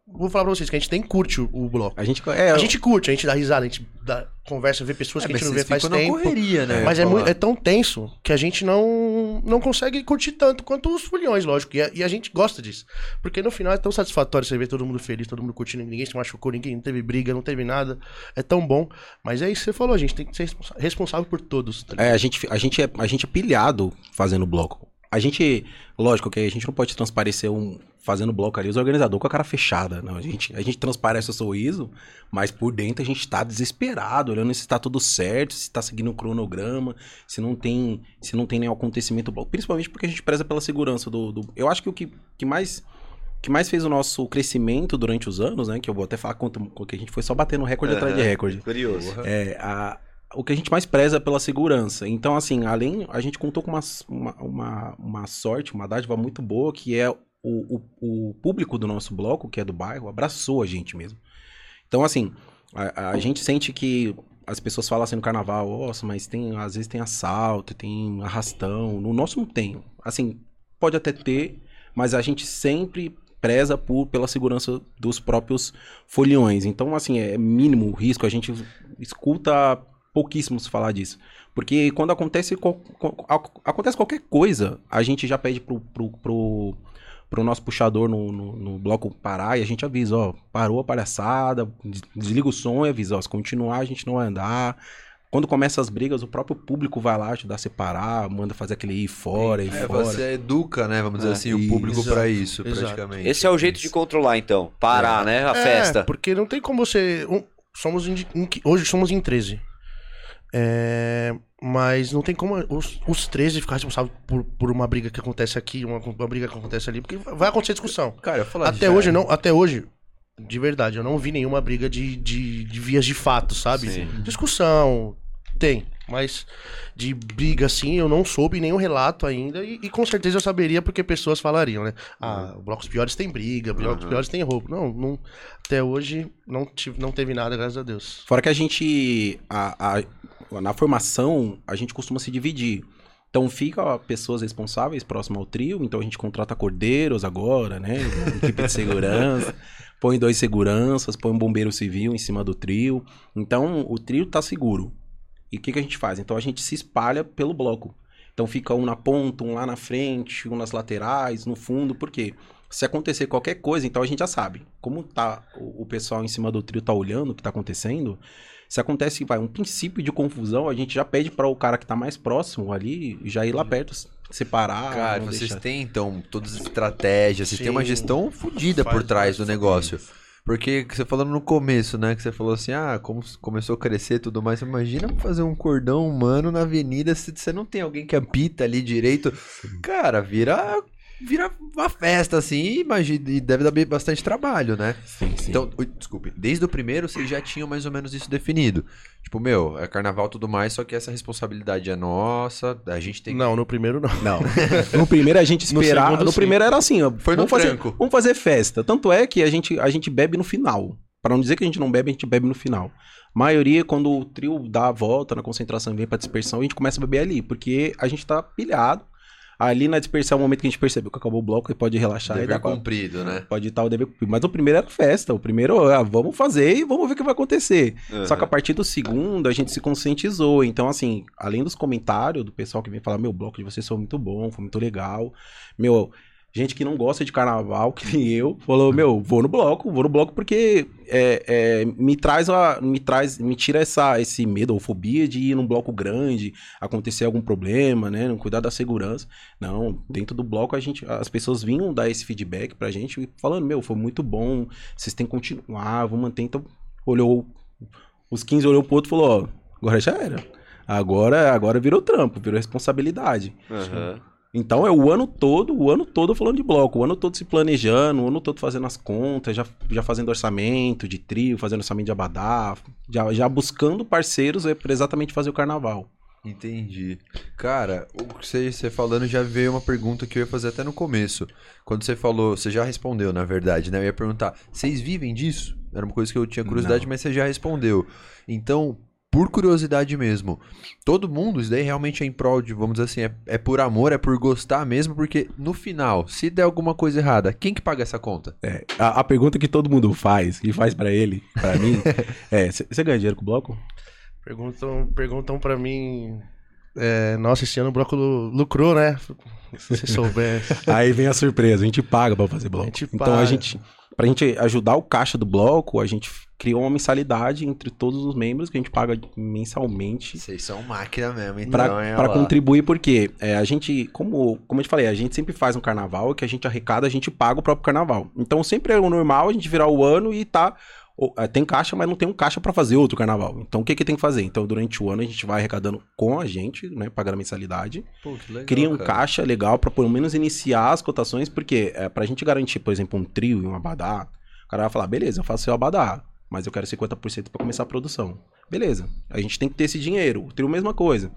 Speaker 4: vou falar pra vocês que a gente nem curte o, o bloco.
Speaker 3: A gente. É,
Speaker 4: A gente curte, a gente dá risada, a gente dá, conversa, vê pessoas
Speaker 1: É,
Speaker 4: que a gente não vê faz tempo.
Speaker 1: correria, né?
Speaker 4: Mas é, muito, é tão tenso que a gente não, não consegue curtir tanto quanto os foliões, lógico. E a, e a gente gosta disso. Porque no final é tão satisfatório você ver todo mundo feliz, todo mundo curtindo, ninguém se machucou, ninguém não teve briga, não teve nada. É tão bom. Mas é isso que você falou, a gente tem que ser responsável por todos. tá?
Speaker 3: É, a gente, a, gente é, a gente é pilhado fazendo bloco. A gente, lógico que a gente não pode transparecer um fazendo bloco ali, os organizadores com a cara fechada. Não, a gente, a gente transparece o sorriso, mas por dentro a gente tá desesperado, olhando se tá tudo certo, se tá seguindo o cronograma, se não tem, se não tem nenhum acontecimento, principalmente porque a gente preza pela segurança do, do- eu acho que o que, que mais que mais fez o nosso crescimento durante os anos, né, que eu vou até falar quanto que a gente foi só batendo recorde atrás de recorde.
Speaker 2: Curioso.
Speaker 3: É, a- o que a gente mais preza é pela segurança. Então, assim, além, a gente contou com uma, uma, uma, uma sorte, uma dádiva muito boa, que é o, o, o público do nosso bloco, que é do bairro, abraçou a gente mesmo. Então, assim, a, a gente sente que as pessoas falam assim no carnaval, nossa, mas tem, às vezes tem assalto, tem arrastão. No nosso não tem. Assim, pode até ter, mas a gente sempre preza por, pela segurança dos próprios foliões. Então, assim, é mínimo o risco. A gente escuta pouquíssimos falar disso. Porque quando acontece, acontece qualquer coisa, a gente já pede pro, pro, pro, pro nosso puxador no, no, no bloco parar e a gente avisa, ó, parou a palhaçada, des- desliga o som e avisa, ó, se continuar a gente não vai andar. Quando começa as brigas, o próprio público vai lá ajudar a separar, manda fazer aquele ir fora, ir
Speaker 1: É,
Speaker 3: fora.
Speaker 1: você educa, né? Vamos dizer
Speaker 2: É,
Speaker 1: assim, o
Speaker 3: isso.
Speaker 1: público pra
Speaker 4: Exato,
Speaker 1: isso,
Speaker 4: exato.
Speaker 1: praticamente.
Speaker 2: Esse é o jeito de controlar, então. Parar, né? A
Speaker 4: É,
Speaker 2: festa.
Speaker 4: porque não tem como você. um- somos em, em- hoje somos em 13. É, mas não tem como os, os 13 ficar responsáveis por, por uma briga que acontece aqui, uma, uma briga que acontece ali, porque vai acontecer discussão.
Speaker 1: Cara, eu ia falar
Speaker 4: Até
Speaker 1: já-
Speaker 4: hoje, não, até hoje, de verdade, eu não vi nenhuma briga de, de, de vias de fato, sabe?
Speaker 2: Sim.
Speaker 4: Discussão, tem, mas de briga assim eu não soube nenhum relato ainda e, e com certeza eu saberia porque pessoas falariam, né? Ah, blocos piores tem briga, blocos
Speaker 2: Uhum.
Speaker 4: piores tem roubo. Não, não, até hoje não, tive, não teve nada, graças a Deus.
Speaker 3: Fora que a gente, a, a- na formação, a gente costuma se dividir. Então fica pessoas responsáveis próximo ao trio, então a gente contrata cordeiros agora, né? Equipe de segurança, põe dois seguranças, põe um bombeiro civil em cima do trio. Então o trio tá seguro. E o que, que a gente faz? Então a gente se espalha pelo bloco. Então fica um na ponta, um lá na frente, um nas laterais, no fundo, por quê? Se acontecer qualquer coisa, então a gente já sabe. Como tá o, o pessoal em cima do trio tá olhando o que tá acontecendo, se acontece vai, um princípio de confusão, a gente já pede para o cara que tá mais próximo ali já ir lá perto, separar.
Speaker 1: Cara, vocês
Speaker 3: deixar-
Speaker 1: têm então todas as estratégias, vocês têm uma gestão fodida por trás do negócio. Porque você falando no começo, né? Que você falou assim, ah, como começou a crescer e tudo mais. Você imagina fazer um cordão humano na avenida se você não tem alguém que apita ali direito. Cara, vira. Vira uma festa, assim, imagina, e deve dar bastante trabalho, né?
Speaker 3: Sim, sim.
Speaker 1: Então, desculpe, desde o primeiro vocês já tinham mais ou menos isso definido. Tipo, meu, é carnaval e tudo mais, só que essa responsabilidade é nossa, a gente tem que
Speaker 4: Não, no primeiro não.
Speaker 3: Não. No primeiro a gente
Speaker 4: No
Speaker 3: esperava. No,
Speaker 4: segundo, sim.
Speaker 3: primeiro era assim, ó.
Speaker 1: Foi no
Speaker 3: vamos fazer. Vamos fazer festa. Tanto é que a gente, a gente bebe no final. Pra não dizer que a gente não bebe, a gente bebe no final. maioria, quando o trio dá a volta na concentração e vem pra dispersão, a gente começa a beber ali. Porque a gente tá pilhado. Ali na dispersão é o momento que a gente percebeu que acabou o bloco e pode relaxar e
Speaker 1: dever
Speaker 3: pra,
Speaker 1: cumprido, né?
Speaker 3: Pode estar o dever cumprido. Mas o primeiro era festa. O primeiro, ah, vamos fazer e vamos ver o que vai acontecer. Só que a partir do segundo, a gente se conscientizou. Então, assim, além dos comentários do pessoal que vem falar, meu, bloco de vocês foi muito bom, foi muito legal. Meu, gente que não gosta de carnaval, que nem eu, falou, meu, vou no bloco, vou no bloco porque é, é, me traz a. Me traz, me tira essa, esse medo ou fobia de ir num bloco grande, acontecer algum problema, né? Não cuidar da segurança. Não, dentro do bloco a gente, as pessoas vinham dar esse feedback pra gente, falando, meu, foi muito bom, vocês têm que continuar, vamos manter. Então, olhou, os 15 olhou pro outro e falou, ó, agora já era. Agora, agora virou trampo, virou responsabilidade.
Speaker 2: Aham.
Speaker 3: Então é o ano todo, o ano todo falando de bloco, o ano todo se planejando, o ano todo fazendo as contas, já, já fazendo orçamento de trio, fazendo orçamento de abadá, já, já buscando parceiros para exatamente fazer o carnaval.
Speaker 1: Entendi. Cara, o que você, você falando já veio uma pergunta que eu ia fazer até no começo. Quando você falou, você já respondeu, na verdade, né? Eu ia perguntar, vocês vivem disso? Era uma coisa que eu tinha curiosidade,
Speaker 3: Não.
Speaker 1: mas você já respondeu. Então, por curiosidade mesmo, todo mundo, isso daí realmente é em prol de, vamos dizer assim, é, é por amor, é por gostar mesmo, porque no final, se der alguma coisa errada, quem que paga essa conta?
Speaker 3: É, a, a pergunta que todo mundo faz, e faz pra ele, pra mim, é: você ganha dinheiro com o bloco?
Speaker 4: Perguntam, perguntam pra mim. é, nossa, esse ano o bloco lu- lucrou, né? Se você soubesse.
Speaker 3: Aí vem a surpresa, a gente paga pra fazer bloco.
Speaker 4: A gente
Speaker 3: então a
Speaker 4: paga.
Speaker 3: gente, pra gente ajudar o caixa do bloco, a gente criou uma mensalidade entre todos os membros que a gente paga mensalmente
Speaker 1: Vocês são máquina mesmo, então,
Speaker 3: Pra, pra contribuir, porque é, a gente, como, como eu te falei, a gente sempre faz um carnaval, que a gente arrecada, a gente paga o próprio carnaval. Então sempre é o normal a gente virar o ano e tá. É, tem caixa, mas não tem um caixa pra fazer outro carnaval. Então o que que tem que fazer? Então durante o ano a gente vai arrecadando com a gente, né, pagando a mensalidade.
Speaker 1: Pô, que legal,
Speaker 3: Cria um
Speaker 1: cara.
Speaker 3: caixa legal pra pelo menos iniciar as cotações, porque é, pra gente garantir, por exemplo, um trio e um abadá, o cara vai falar, beleza, eu faço seu abadá, mas eu quero 50% pra começar a produção. Beleza, a gente tem que ter esse dinheiro. O trio, mesma coisa.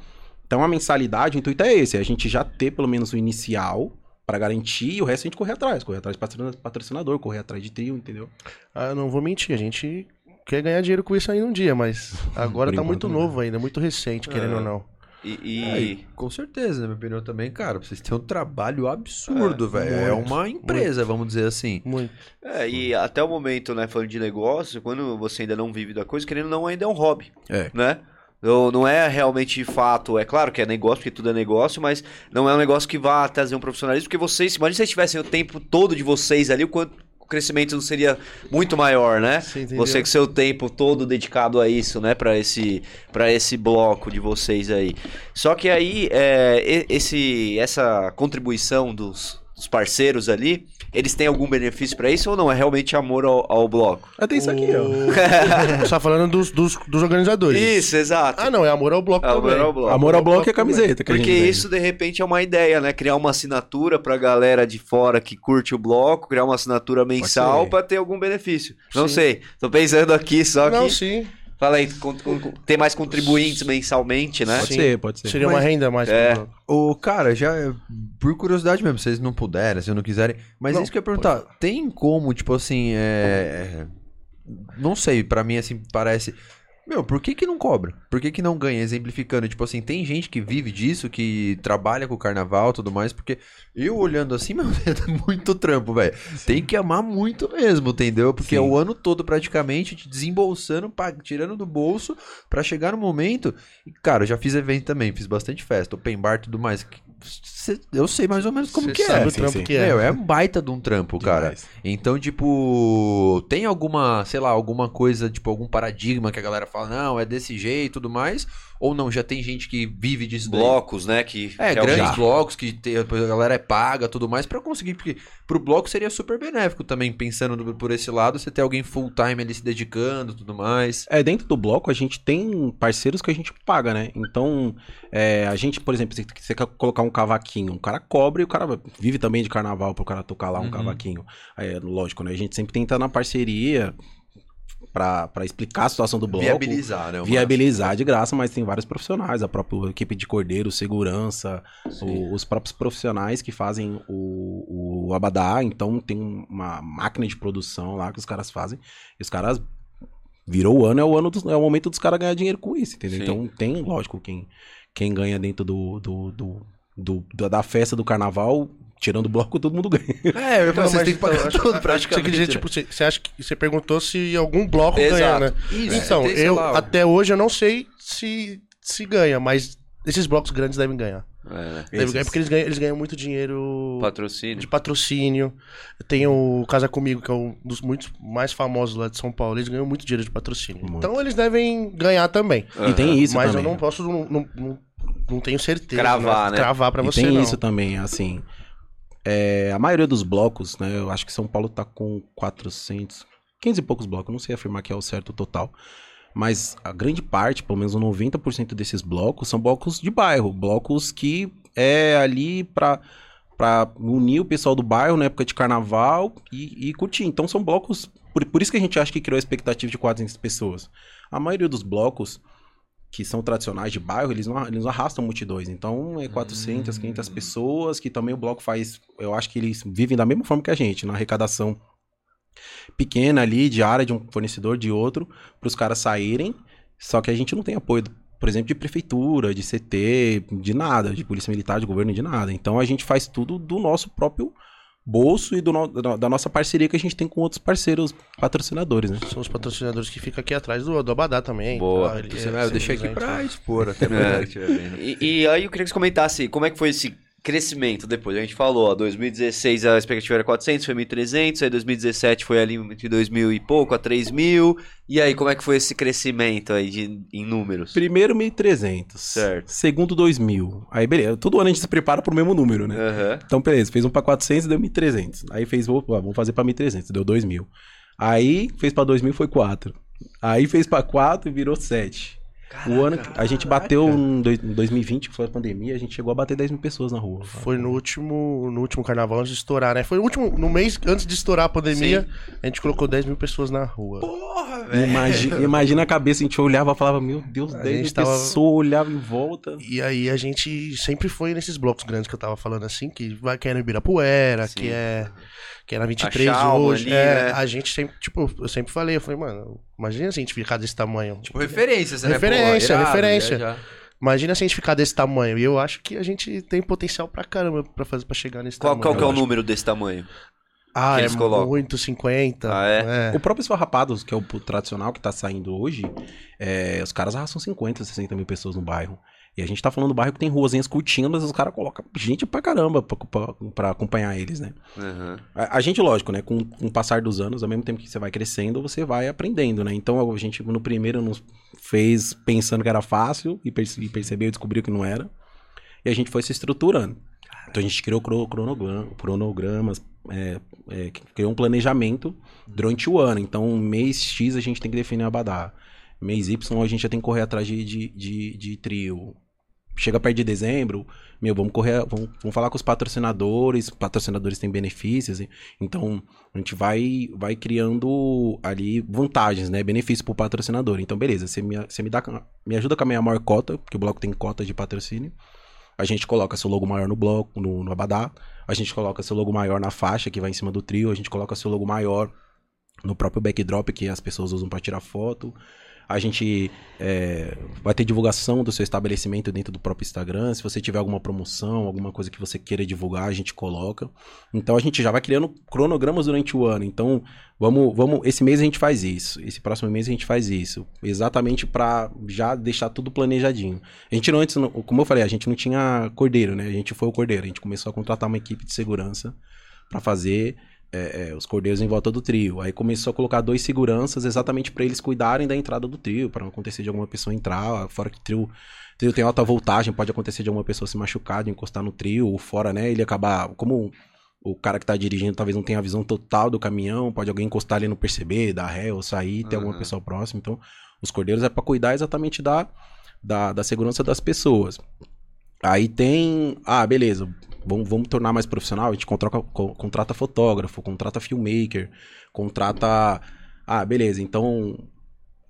Speaker 3: Então a mensalidade, o intuito é esse, é a gente já ter pelo menos o inicial pra garantir e o resto a gente correr atrás, correr atrás de patrocina- patrocinador, correr atrás de trio, entendeu?
Speaker 4: Ah, eu não vou mentir, a gente quer ganhar dinheiro com isso ainda um dia, mas agora tá muito
Speaker 3: não.
Speaker 4: novo ainda, muito recente, querendo
Speaker 1: É.
Speaker 4: ou não.
Speaker 2: E, e-
Speaker 1: É, e com certeza, na minha opinião também, cara, vocês têm um trabalho absurdo, velho. É
Speaker 4: muito,
Speaker 1: uma empresa, vamos dizer assim.
Speaker 4: Muito.
Speaker 2: é, e até o momento, né, falando de negócio, quando você ainda não vive da coisa, querendo ou não, ainda é um hobby.
Speaker 3: É.
Speaker 2: Né? Não, não é realmente fato, é claro que é negócio, porque tudo é negócio, mas não é um negócio que vá trazer um profissionalismo, porque vocês, imagina se vocês tivessem o tempo todo de vocês ali, o quanto o crescimento não seria muito maior, né?
Speaker 4: Você?
Speaker 2: Você com seu tempo todo dedicado a isso, né? Pra esse, pra esse bloco de vocês aí. Só que aí, é, esse, essa contribuição dos, dos parceiros ali, eles têm algum benefício pra isso ou não? É realmente amor ao, ao bloco?
Speaker 3: Até isso aqui, ó.
Speaker 4: Você tá falando dos, dos, dos organizadores.
Speaker 2: Isso, exato.
Speaker 4: Ah, não, é amor ao bloco
Speaker 2: É,
Speaker 4: também.
Speaker 2: amor ao bloco.
Speaker 3: Amor ao bloco e a camiseta. que a
Speaker 2: Porque
Speaker 3: gente vende.
Speaker 2: isso, de repente, é uma ideia, né? Criar uma assinatura pra galera de fora que curte o bloco, criar uma assinatura mensal pra ter algum benefício. Não
Speaker 4: Sim.
Speaker 2: sei, tô pensando aqui só
Speaker 4: Não,
Speaker 2: que...
Speaker 4: sim.
Speaker 2: Fala aí, com- com- com- ter mais contribuintes mensalmente, né?
Speaker 3: Pode
Speaker 4: Sim.
Speaker 3: ser, pode ser.
Speaker 4: Seria uma
Speaker 1: Mas-
Speaker 4: renda a mais
Speaker 2: É.
Speaker 1: O cara, já por curiosidade mesmo, se vocês não puderem, se não quiserem, mas
Speaker 4: Não,
Speaker 1: isso que eu ia perguntar, tem como, tipo assim, é, é, não sei, pra mim assim parece Meu, por que que não cobra? Por que que não ganha? Exemplificando, tipo assim, tem gente que vive disso, que trabalha com o carnaval e tudo mais, porque eu olhando assim, meu, é muito trampo, velho. Tem que amar muito mesmo, entendeu? Porque é
Speaker 3: Sim.
Speaker 1: o ano todo praticamente te desembolsando, tirando do bolso pra chegar no momento. E, cara, eu já fiz evento também, fiz bastante festa, open bar e tudo mais. Cê- Eu sei mais ou menos como
Speaker 4: Cê
Speaker 1: que
Speaker 4: sabe
Speaker 1: é.
Speaker 4: o
Speaker 3: sim,
Speaker 4: trampo
Speaker 3: sim.
Speaker 4: que é.
Speaker 1: Meu, é um baita de um trampo, cara.
Speaker 3: Demais.
Speaker 1: Então, tipo, tem alguma, sei lá, alguma coisa, tipo, algum paradigma que a galera fala, não, é desse jeito e tudo mais? Ou não, já tem gente que vive disso daí?
Speaker 2: Blocos, né? Que
Speaker 1: É,
Speaker 2: que
Speaker 1: grandes
Speaker 2: o-
Speaker 1: blocos que tem, a galera é paga tudo mais pra conseguir, porque pro bloco seria super benéfico também, pensando do- por esse lado, você ter alguém full time ali se dedicando tudo mais.
Speaker 3: É, dentro do bloco a gente tem parceiros que a gente paga, né? Então, é, a gente, por exemplo, se você quer colocar um cavaquinho, o cara cobra e o cara vive também de carnaval pro cara tocar lá um
Speaker 1: Uhum.
Speaker 3: cavaquinho. Aí, é lógico, né? A gente sempre tenta na parceria pra, pra explicar a situação do bloco.
Speaker 1: Viabilizar, né?
Speaker 3: Viabilizar de graça, mas tem vários profissionais, a própria equipe de cordeiro, segurança, o- os próprios profissionais que fazem o, o abadá, então tem uma máquina de produção lá que os caras fazem, e os caras virou o ano, é o ano dos- é o momento dos caras ganhar dinheiro com isso, entendeu?
Speaker 2: Sim.
Speaker 3: Então tem, lógico, quem, quem ganha dentro do, do, do, do- da festa do carnaval, tirando o bloco, todo mundo ganha.
Speaker 1: É, eu ia falar,
Speaker 4: Não,
Speaker 1: vocês têm que pagar
Speaker 4: então,
Speaker 1: tudo
Speaker 4: você
Speaker 1: praticamente.
Speaker 4: dizer,
Speaker 1: né?
Speaker 4: tipo, você, você acha que você perguntou se algum bloco
Speaker 2: Exato.
Speaker 4: ganha, né?
Speaker 1: Isso,
Speaker 4: então,
Speaker 1: sei
Speaker 4: eu
Speaker 1: lá,
Speaker 4: até hoje eu não sei se se ganha, mas esses blocos grandes devem ganhar.
Speaker 2: É, né?
Speaker 4: Devem
Speaker 3: Esses-
Speaker 4: ganhar porque eles ganham, eles ganham muito dinheiro
Speaker 2: Patrocínio.
Speaker 4: de patrocínio. Tem o Casa Comigo, que é um dos muitos mais famosos lá de São Paulo. Eles ganham muito dinheiro de patrocínio.
Speaker 3: Muito.
Speaker 4: Então eles devem ganhar também.
Speaker 3: E tem isso
Speaker 4: mas
Speaker 3: também.
Speaker 4: eu não posso, não, não, não, não tenho certeza.
Speaker 2: Cravar, né?
Speaker 4: Cravar pra
Speaker 3: e
Speaker 4: você
Speaker 3: tem
Speaker 4: não.
Speaker 3: isso também, assim. É, a maioria dos blocos, né? Eu acho que São Paulo tá com 400, 15 e poucos blocos, não sei afirmar que é o certo total. Mas a grande parte, pelo menos 90% desses blocos, são blocos de bairro. Blocos que é ali pra, pra unir o pessoal do bairro na época de carnaval e, e curtir. Então são blocos. Por, por isso que a gente acha que criou a expectativa de 400 pessoas. A maioria dos blocos que são tradicionais de bairro, eles não, eles não arrastam multidões. Então, é 400, 500
Speaker 1: Hum.
Speaker 3: pessoas que também o bloco faz. Eu acho que eles vivem da mesma forma que a gente, na arrecadação pequena ali, diária, de um fornecedor, de outro, para os caras saírem. Só que a gente não tem apoio, por exemplo, de prefeitura, de CT, de nada, de polícia militar, de governo, de nada. Então, a gente faz tudo do nosso próprio bolso e do no- da da nossa parceria que a gente tem com outros parceiros patrocinadores, né?
Speaker 4: São os patrocinadores que ficam aqui atrás do, do Abadá também.
Speaker 2: Boa.
Speaker 4: Tá? Ele é
Speaker 1: eu deixei aqui pra expor, até
Speaker 2: É. E, e aí eu queria que você comentasse como é que foi esse crescimento depois. A gente falou, ó, 2016 a expectativa era 400, foi 1.300, aí 2017 foi ali entre 2.000 e pouco a 3.000. E aí, como é que foi esse crescimento aí de, em números?
Speaker 3: Primeiro 1.300.
Speaker 2: Certo.
Speaker 3: Segundo 2.000. Aí, beleza. Todo ano a gente se prepara pro mesmo número, né?
Speaker 2: Aham.
Speaker 3: Então, beleza. Fez um pra 400 e deu 1.300. Aí fez, opa, vamos fazer pra 1.300. Deu 2.000. Aí fez pra 2.000 foi 4. Aí fez pra 4 e virou 7. O ano que a gente bateu em dois- em 2020, que foi a pandemia, a gente chegou a bater 10 mil pessoas na rua.
Speaker 4: Foi no último, no último carnaval antes de estourar, né? Foi no último, no mês antes de estourar a pandemia, a gente colocou 10 mil pessoas na rua.
Speaker 1: Porra, velho.
Speaker 3: Imagina, imagina a cabeça, a gente olhava e falava, meu Deus,
Speaker 4: A
Speaker 3: 10 mil
Speaker 4: gente tava-
Speaker 3: pessoas, olhava em volta.
Speaker 4: E aí a gente sempre foi nesses blocos grandes que eu tava falando assim, que vai que é no Ibirapuera,
Speaker 2: Sim.
Speaker 4: que é que é na 23
Speaker 2: Chalma
Speaker 4: hoje.
Speaker 2: ali,
Speaker 4: é,
Speaker 2: né?
Speaker 4: a gente sempre, tipo, eu sempre falei, eu falei, mano, imagina se a gente ficar desse tamanho.
Speaker 1: Tipo, referências, né?
Speaker 4: Referência,
Speaker 1: Pô, irado,
Speaker 4: referência.
Speaker 1: já, já.
Speaker 4: Imagina se a gente ficar desse tamanho. E eu acho que a gente tem potencial pra caramba pra fazer para chegar nesse
Speaker 2: Qual,
Speaker 4: tamanho.
Speaker 2: qual que é o
Speaker 4: acho.
Speaker 2: número desse tamanho?
Speaker 4: Ah,
Speaker 2: que
Speaker 4: é
Speaker 2: eles colocam?
Speaker 4: muito 50.
Speaker 2: Ah, é?
Speaker 3: O próprio Esfarrapados, que é o tradicional que tá saindo hoje, é, os caras arrastam 50, 60 mil pessoas no bairro. E a gente tá falando do bairro que tem ruazinhas curtinhas, mas os caras colocam gente pra caramba pra, pra, pra acompanhar eles, né?
Speaker 2: Aham.
Speaker 3: A, a gente, lógico, né? Com, com o passar dos anos, ao mesmo tempo que você vai crescendo, você vai aprendendo, né? Então a gente no primeiro nos fez pensando que era fácil e, perce- e percebeu e descobriu que não era. E a gente foi se estruturando. Então a gente criou cro- cronogram- cronogramas, é, é, criou um planejamento durante o ano. Então, mês X a gente tem que definir a Abadá. Mês Y a gente já tem que correr atrás de, de, de, de trio. Chega perto de dezembro, meu, vamos correr, vamos, vamos falar com os patrocinadores, patrocinadores têm benefícios, então a gente vai, vai criando ali vantagens, né, benefícios pro patrocinador. Então, beleza, você me, você me dá, me ajuda com a minha maior cota, porque o bloco tem cota de patrocínio. A gente coloca seu logo maior no bloco, no, no Abadá. A gente coloca seu logo maior na faixa, que vai em cima do trio. A gente coloca seu logo maior no próprio backdrop, que as pessoas usam para tirar foto. A gente é, vai ter divulgação do seu estabelecimento dentro do próprio Instagram. Se você tiver alguma promoção, alguma coisa que você queira divulgar, a gente coloca. Então a gente já vai criando cronogramas durante o ano. Então, vamos, vamos. Esse mês a gente faz isso. Esse próximo mês a gente faz isso. Exatamente para já deixar tudo planejadinho. A gente não antes, como eu falei, a gente não tinha cordeiro, né? A gente foi o cordeiro. A gente começou a contratar uma equipe de segurança para fazer é, é, os cordeiros em volta do trio. Aí começou a colocar dois seguranças exatamente para eles cuidarem da entrada do trio, para não acontecer de alguma pessoa entrar, fora que o trio, trio tem alta voltagem, pode acontecer de alguma pessoa se machucar, de encostar no trio, ou fora, né, ele acabar, como o cara que tá dirigindo talvez não tenha a visão total do caminhão, pode alguém encostar ali e não perceber, dar ré ou sair, ter alguma
Speaker 2: Aham.
Speaker 3: pessoa próxima. Então, os cordeiros é para cuidar exatamente da, da, da segurança das pessoas. Aí tem. Ah, beleza. Vamos, vamos tornar mais profissional. A gente contrata, co- contrata fotógrafo, contrata filmmaker, contrata. Ah, beleza. Então.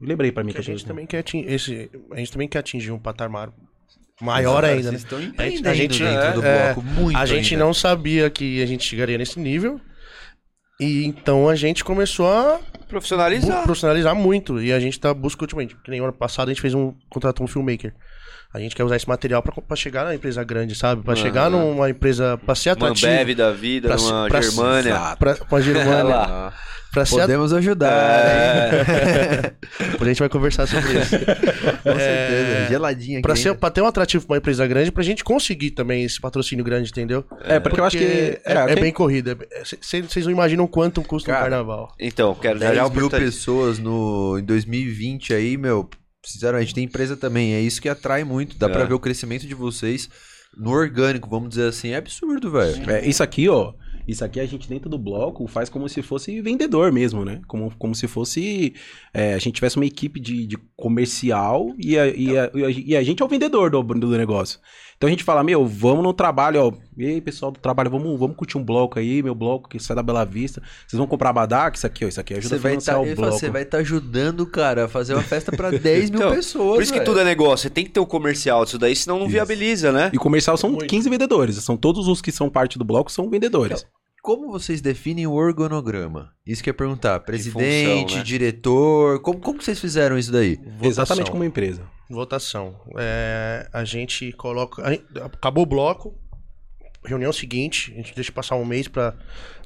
Speaker 3: Lembrei pra mim
Speaker 4: Que
Speaker 3: que,
Speaker 4: a gente também quer atingir, esse, a gente também quer atingir um patamar maior ainda, né?
Speaker 1: Estão
Speaker 4: A gente-
Speaker 1: dentro do
Speaker 4: é,
Speaker 1: bloco, muito
Speaker 4: A gente
Speaker 1: ainda.
Speaker 4: não sabia que a gente chegaria nesse nível. E então a gente começou a
Speaker 2: Profissionalizar.
Speaker 4: profissionalizar muito. E a gente tá buscando ultimamente. Que nem ano passado a gente fez um. contratou um filmmaker. A gente quer usar esse material pra, pra chegar na empresa grande, sabe? Pra
Speaker 2: Aham.
Speaker 4: chegar numa empresa. pra ser
Speaker 2: Uma
Speaker 4: atrativo.
Speaker 2: Ambev da vida,
Speaker 4: Pra
Speaker 2: numa
Speaker 4: se- pra-
Speaker 2: Germânia.
Speaker 4: Pra, pra Germânia. pra ser
Speaker 1: Podemos ajudar.
Speaker 2: É.
Speaker 4: Depois a gente vai conversar sobre isso.
Speaker 1: Com certeza. Geladinha aqui.
Speaker 4: Pra, ser, pra ter um atrativo pra uma empresa grande, pra gente conseguir também esse patrocínio grande, entendeu?
Speaker 3: É, porque, eu acho que.
Speaker 4: é,
Speaker 3: É,
Speaker 4: é bem corrida. Vocês não imaginam quanto custa um
Speaker 1: Cara,
Speaker 4: carnaval.
Speaker 2: Então, quero já
Speaker 1: 10
Speaker 2: já
Speaker 1: mil pessoas no, em 2020 aí, meu. Sinceramente, tem empresa também. É isso que atrai muito. Dá
Speaker 2: É.
Speaker 1: pra ver o crescimento de vocês no orgânico, vamos dizer assim. É absurdo, velho.
Speaker 3: É, isso aqui, ó. Isso aqui a gente dentro do bloco faz como se fosse vendedor mesmo, né? Como, como se fosse. é, a gente tivesse uma equipe de, de comercial e a, e, a, e a- e a gente é o vendedor do, do negócio. Então a gente fala, meu, vamos no trabalho, ó. E aí, pessoal do trabalho, vamos, vamos curtir um bloco aí, meu bloco que sai da Bela Vista. Vocês vão comprar que isso aqui, ó, isso aqui ajuda
Speaker 1: Você
Speaker 3: a
Speaker 1: vai
Speaker 3: financiar
Speaker 1: tá,
Speaker 3: o bloco.
Speaker 1: você vai estar ajudando, cara, a fazer uma festa pra 10 mil
Speaker 2: Então,
Speaker 1: pessoas.
Speaker 2: Por isso que tudo é negócio. Você tem que ter o comercial disso daí, senão não
Speaker 3: Isso.
Speaker 2: viabiliza, né?
Speaker 3: E comercial são
Speaker 4: Muito.
Speaker 3: 15 vendedores. São todos os que são parte do bloco são vendedores.
Speaker 1: Como vocês definem o organograma? Isso que eu ia perguntar. Presidente,
Speaker 2: função, né?
Speaker 1: diretor. Como, como vocês fizeram isso daí?
Speaker 4: Votação.
Speaker 3: Exatamente como uma empresa.
Speaker 4: Votação. É, a gente coloca. a gente- acabou o bloco. Reunião seguinte, a gente deixa passar um mês pra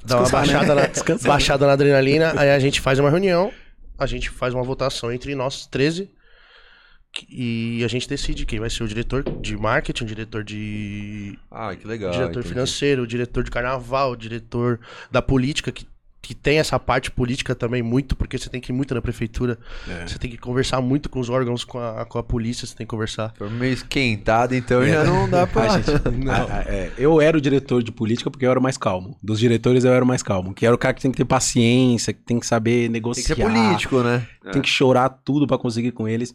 Speaker 4: dar uma
Speaker 3: Descansar, né?
Speaker 4: baixada, na,
Speaker 3: Descansar.
Speaker 4: baixada na adrenalina. Aí a gente faz uma reunião, a gente faz uma votação entre nós 13 que- e a gente decide quem vai ser o diretor de marketing, o diretor de
Speaker 1: Ah, que legal.
Speaker 4: diretor
Speaker 1: entendi.
Speaker 4: financeiro, o diretor de carnaval, o diretor da política, que, que tem essa parte política também muito, porque você tem que ir muito na prefeitura,
Speaker 3: É.
Speaker 4: você tem que conversar muito com os órgãos, com a, com a polícia, você tem que conversar.
Speaker 1: Foi meio esquentado, então já não dá pra.
Speaker 3: Ah, gente, ah, ah, é, eu era o diretor de política porque eu era o mais calmo. Dos diretores eu era o mais calmo. Que era o cara que tem que ter paciência, que tem que saber
Speaker 1: Tem
Speaker 3: negociar.
Speaker 1: que ser político, né?
Speaker 3: Tem que chorar tudo pra conseguir com eles.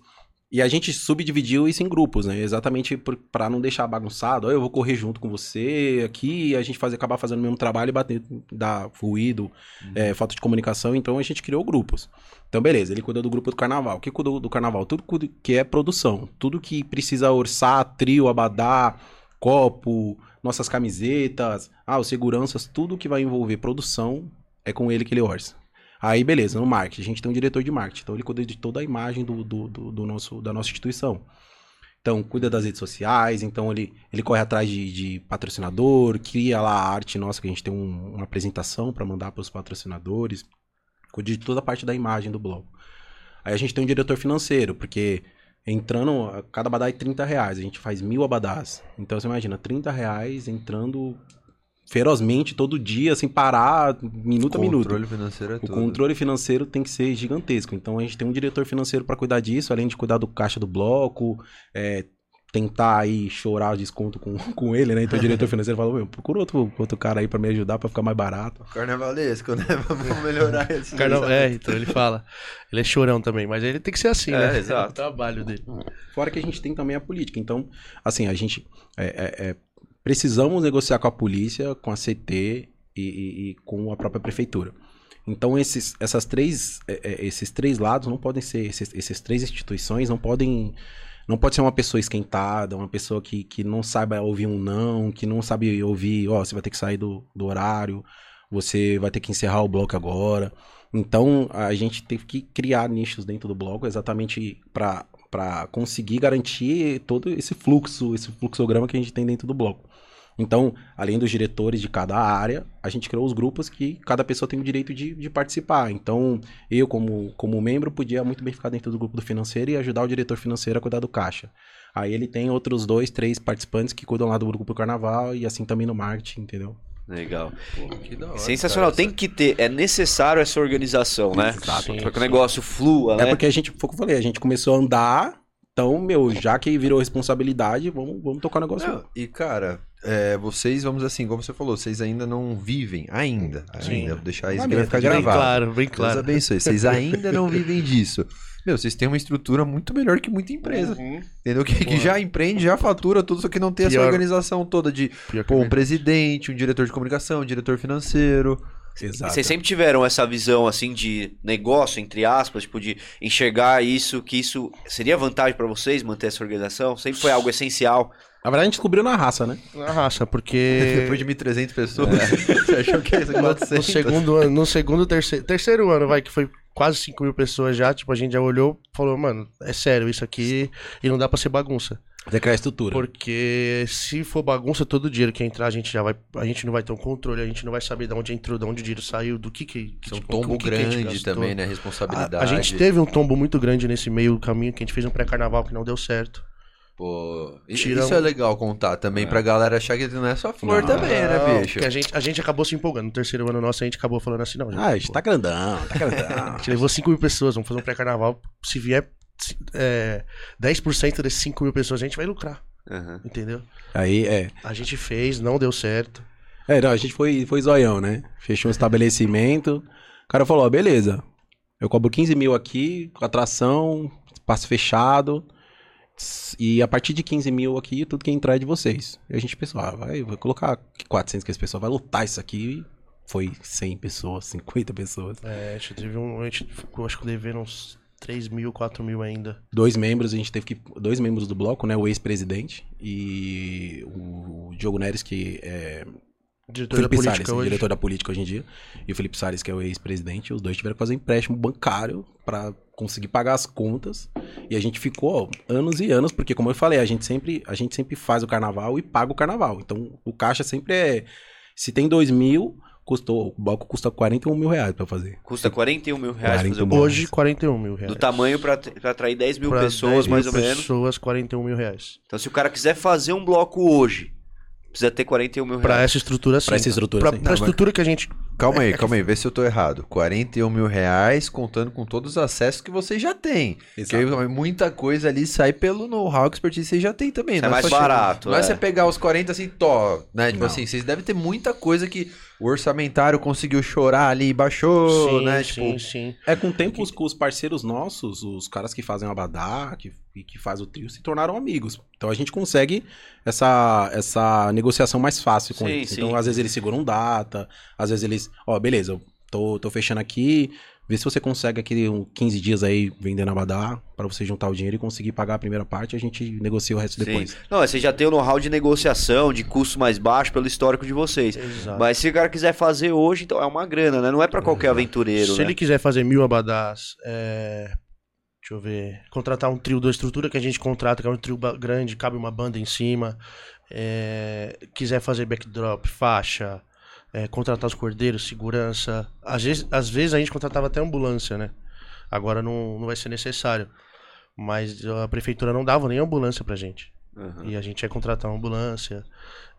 Speaker 3: E a gente subdividiu isso em grupos, né? Exatamente pra não deixar bagunçado. Ó, eu vou correr junto com você aqui, a gente faz, acabar fazendo o mesmo trabalho e bater, dar fluido, é, falta de comunicação. Então a gente criou grupos. Então, beleza, ele cuida do grupo do carnaval. O que cuida do carnaval? Tudo que é produção. Tudo que precisa orçar, trio, abadá, copo, nossas camisetas, ah, os seguranças, tudo que vai envolver produção é com ele que ele orça. Aí, beleza, no marketing, a gente tem um diretor de marketing, então ele cuida de toda a imagem do, do, do- do nosso, da nossa instituição. Então, cuida das redes sociais, então ele, ele corre atrás de, de patrocinador, cria lá a arte nossa, que a gente tem um- uma apresentação para mandar para os patrocinadores, cuida de toda a parte da imagem do blog. Aí a gente tem um diretor financeiro, porque entrando, cada abadá é 30 reais, a gente faz mil abadás. Então você imagina, 30 reais entrando ferozmente todo dia, sem parar, minuto a minuto.
Speaker 1: Controle financeiro é
Speaker 3: O controle financeiro tem que ser gigantesco. Então a gente tem um diretor financeiro para cuidar disso, além de cuidar do caixa do bloco, é, tentar aí chorar o desconto com, com ele, né? Então o diretor financeiro fala, meu, procura outro, outro cara aí para me ajudar para ficar mais barato.
Speaker 1: Carnavalesco, né? Vamos melhorar esse.
Speaker 4: Carna- É, então ele fala. Ele é chorão também, mas ele tem que ser assim,
Speaker 2: É,
Speaker 4: né?
Speaker 2: exato.
Speaker 4: o trabalho dele.
Speaker 3: Fora que a gente tem também a política. Então, assim, a gente é, é, é, precisamos negociar com a polícia, com a CT e, e- e com a própria prefeitura. Então, esses, essas três, é, é, esses três lados não podem ser, esses, essas três instituições não podem. Não pode ser uma pessoa esquentada, uma pessoa que, que não saiba ouvir um não, que não sabe ouvir, ó, você vai ter que sair do, do horário, você vai ter que encerrar o bloco agora. Então, a gente teve que criar nichos dentro do bloco exatamente para conseguir garantir todo esse fluxo, esse fluxograma que a gente tem dentro do bloco. Então, além dos diretores de cada área, a gente criou os grupos que cada pessoa tem o direito de, de participar. Então, eu, como, como membro, podia muito bem ficar dentro do grupo do financeiro e ajudar o diretor financeiro a cuidar do caixa. Aí ele tem outros dois, três participantes que cuidam lá do grupo do carnaval e assim também no marketing, entendeu?
Speaker 2: Legal.
Speaker 1: Que da hora,
Speaker 2: Sensacional.
Speaker 1: cara,
Speaker 2: Tem que ter, é necessário essa organização, né?
Speaker 3: Exato.
Speaker 2: Para que o negócio flua, né?
Speaker 3: É porque a gente, foi o que eu falei, a gente começou a andar, então, meu, já que virou responsabilidade, vamos, vamos tocar o negócio.
Speaker 1: Não, e cara, é, vocês, vamos assim, como você falou, vocês ainda não vivem, ainda,
Speaker 4: Sim.
Speaker 1: ainda, vou deixar isso
Speaker 3: Uma
Speaker 1: que vai ficar
Speaker 3: bem
Speaker 1: gravado.
Speaker 4: claro, bem
Speaker 1: Deus
Speaker 4: claro.
Speaker 1: abençoe, vocês ainda não vivem disso. Meu, vocês têm uma estrutura muito melhor que muita empresa,
Speaker 2: Uhum.
Speaker 1: entendeu? Que, que já empreende, já fatura tudo, só que não tem essa
Speaker 4: Pior.
Speaker 1: organização toda de, pô, um presidente, um diretor de comunicação, um diretor financeiro.
Speaker 3: Exato.
Speaker 2: Vocês sempre tiveram essa visão, assim, de negócio, entre aspas, tipo, de enxergar isso, que isso seria vantagem pra vocês, manter essa organização? Sempre foi algo essencial.
Speaker 3: Na verdade, a gente descobriu na raça, né?
Speaker 4: Na raça, porque.
Speaker 1: Depois de 1.300 pessoas, você achou que ia ser
Speaker 4: no, no
Speaker 1: 400?
Speaker 4: segundo ano, no segundo, terceiro, terceiro ano, vai, que foi quase 5 mil pessoas já, tipo, a gente já olhou e falou, mano, é sério isso aqui e não dá pra ser bagunça.
Speaker 3: Criar a estrutura.
Speaker 4: Porque se for bagunça, todo dinheiro que entrar, a gente já vai. A gente não vai ter um controle, a gente não vai saber de onde entrou, de onde o dinheiro saiu, do que que.
Speaker 1: Isso é um
Speaker 4: tipo,
Speaker 1: tombo
Speaker 4: o que que a
Speaker 1: grande
Speaker 4: gastou.
Speaker 1: também, né?
Speaker 4: A,
Speaker 1: Responsabilidade.
Speaker 4: a gente teve um tombo muito grande nesse meio do caminho, que a gente fez um pré-carnaval que não deu certo.
Speaker 1: Pô,
Speaker 4: Tiramos-
Speaker 1: isso é legal contar também pra galera achar que não é só flor
Speaker 3: Não.
Speaker 1: também, né, bicho?
Speaker 4: Porque a gente, a gente acabou se empolgando. No terceiro ano nosso, a gente acabou falando assim, não.
Speaker 3: Ah, a gente tá grandão, tá grandão.
Speaker 4: A gente levou 5 mil pessoas, vamos fazer um pré-carnaval. Se vier é, 10% desses 5 mil pessoas, a gente vai lucrar,
Speaker 2: Uhum.
Speaker 4: entendeu?
Speaker 3: Aí, é.
Speaker 4: A gente fez, não deu certo.
Speaker 3: É, não, a gente foi, foi zoião, né? Fechou um estabelecimento. O cara falou, ó, beleza. Eu cobro 15 mil aqui, com atração, espaço fechado. E a partir de 15 mil aqui, tudo que entrar é de vocês. E a gente pensou, ah, vai, vai colocar 400 que esse pessoal vai lutar isso aqui. Foi 100 pessoas, 50 pessoas.
Speaker 4: É, a gente teve um. A gente ficou, acho que devendo uns 3 mil, 4 mil ainda.
Speaker 3: Dois membros, a gente teve que. Dois membros do bloco, né? O ex-presidente e o Diogo Neres, que é
Speaker 4: Diretor
Speaker 3: Felipe
Speaker 4: da
Speaker 3: Salles,
Speaker 4: política hoje.
Speaker 3: diretor da política hoje em dia, e o Felipe Salles, que é o ex-presidente, os dois tiveram que fazer empréstimo bancário pra conseguir pagar as contas. E a gente ficou ó, anos e anos, porque como eu falei, a gente sempre, a gente sempre faz o carnaval e paga o carnaval. Então o caixa sempre é. Se tem dois mil, custou. O bloco custa 41 mil reais pra fazer.
Speaker 2: Custa 41 mil reais
Speaker 3: 41
Speaker 2: fazer o bloco.
Speaker 4: Hoje, 41 mil reais.
Speaker 2: Do tamanho pra, pra atrair 10 mil
Speaker 4: Pra
Speaker 2: pessoas,
Speaker 4: 10 mil
Speaker 2: mais ou menos.
Speaker 4: pessoas, 41 mil reais.
Speaker 2: Então, se o cara quiser fazer um bloco hoje, precisa ter 41 mil
Speaker 4: Pra
Speaker 2: reais.
Speaker 4: essa estrutura, sim.
Speaker 3: Pra essa estrutura,
Speaker 4: Pra,
Speaker 3: sim.
Speaker 4: pra
Speaker 3: Não,
Speaker 4: estrutura que a gente.
Speaker 1: Calma aí,
Speaker 4: É
Speaker 1: calma aí, vê se eu tô errado. 41 mil reais contando com todos os acessos que vocês já têm. Porque aí muita coisa ali sai pelo know-how que expertise vocês já têm também.
Speaker 2: É
Speaker 1: não
Speaker 2: mais
Speaker 1: chegar-
Speaker 2: barato,
Speaker 1: Não é
Speaker 2: é.
Speaker 1: você pegar os 40 assim, tó, né? Tipo
Speaker 3: Não.
Speaker 1: assim, vocês devem ter muita coisa que o orçamentário conseguiu chorar ali e baixou,
Speaker 4: sim,
Speaker 1: né?
Speaker 4: sim,
Speaker 1: Tipo,
Speaker 4: sim.
Speaker 3: É com o tempo, os, os parceiros nossos, os caras que fazem o Abadá, que, e que faz o trio, se tornaram amigos. Então a gente consegue essa, essa negociação mais fácil com
Speaker 2: Sim,
Speaker 3: eles.
Speaker 2: sim.
Speaker 3: Então, às vezes eles seguram data, às vezes eles, ó, beleza, eu tô, tô fechando aqui, vê se você consegue aqui um 15 dias aí vendendo Abadá, pra você juntar o dinheiro e conseguir pagar a primeira parte, a gente negocia o resto
Speaker 2: Sim.
Speaker 3: depois.
Speaker 2: Não, você já tem o know-how de negociação, de custo mais baixo pelo histórico de vocês.
Speaker 4: Exato.
Speaker 2: Mas se o cara quiser fazer hoje, então é uma grana, né? Não é pra qualquer aventureiro,
Speaker 4: Se
Speaker 2: né?
Speaker 4: ele quiser fazer mil abadás, é... deixa eu ver, contratar um trio da estrutura que a gente contrata, que é um trio grande, cabe uma banda em cima, é... quiser fazer backdrop, faixa, é, contratar os cordeiros, segurança, às vezes, às vezes a gente contratava até ambulância, né? Agora não, não vai ser necessário. Mas a prefeitura não dava nem ambulância pra gente.
Speaker 2: Uhum.
Speaker 4: E a gente ia contratar uma ambulância.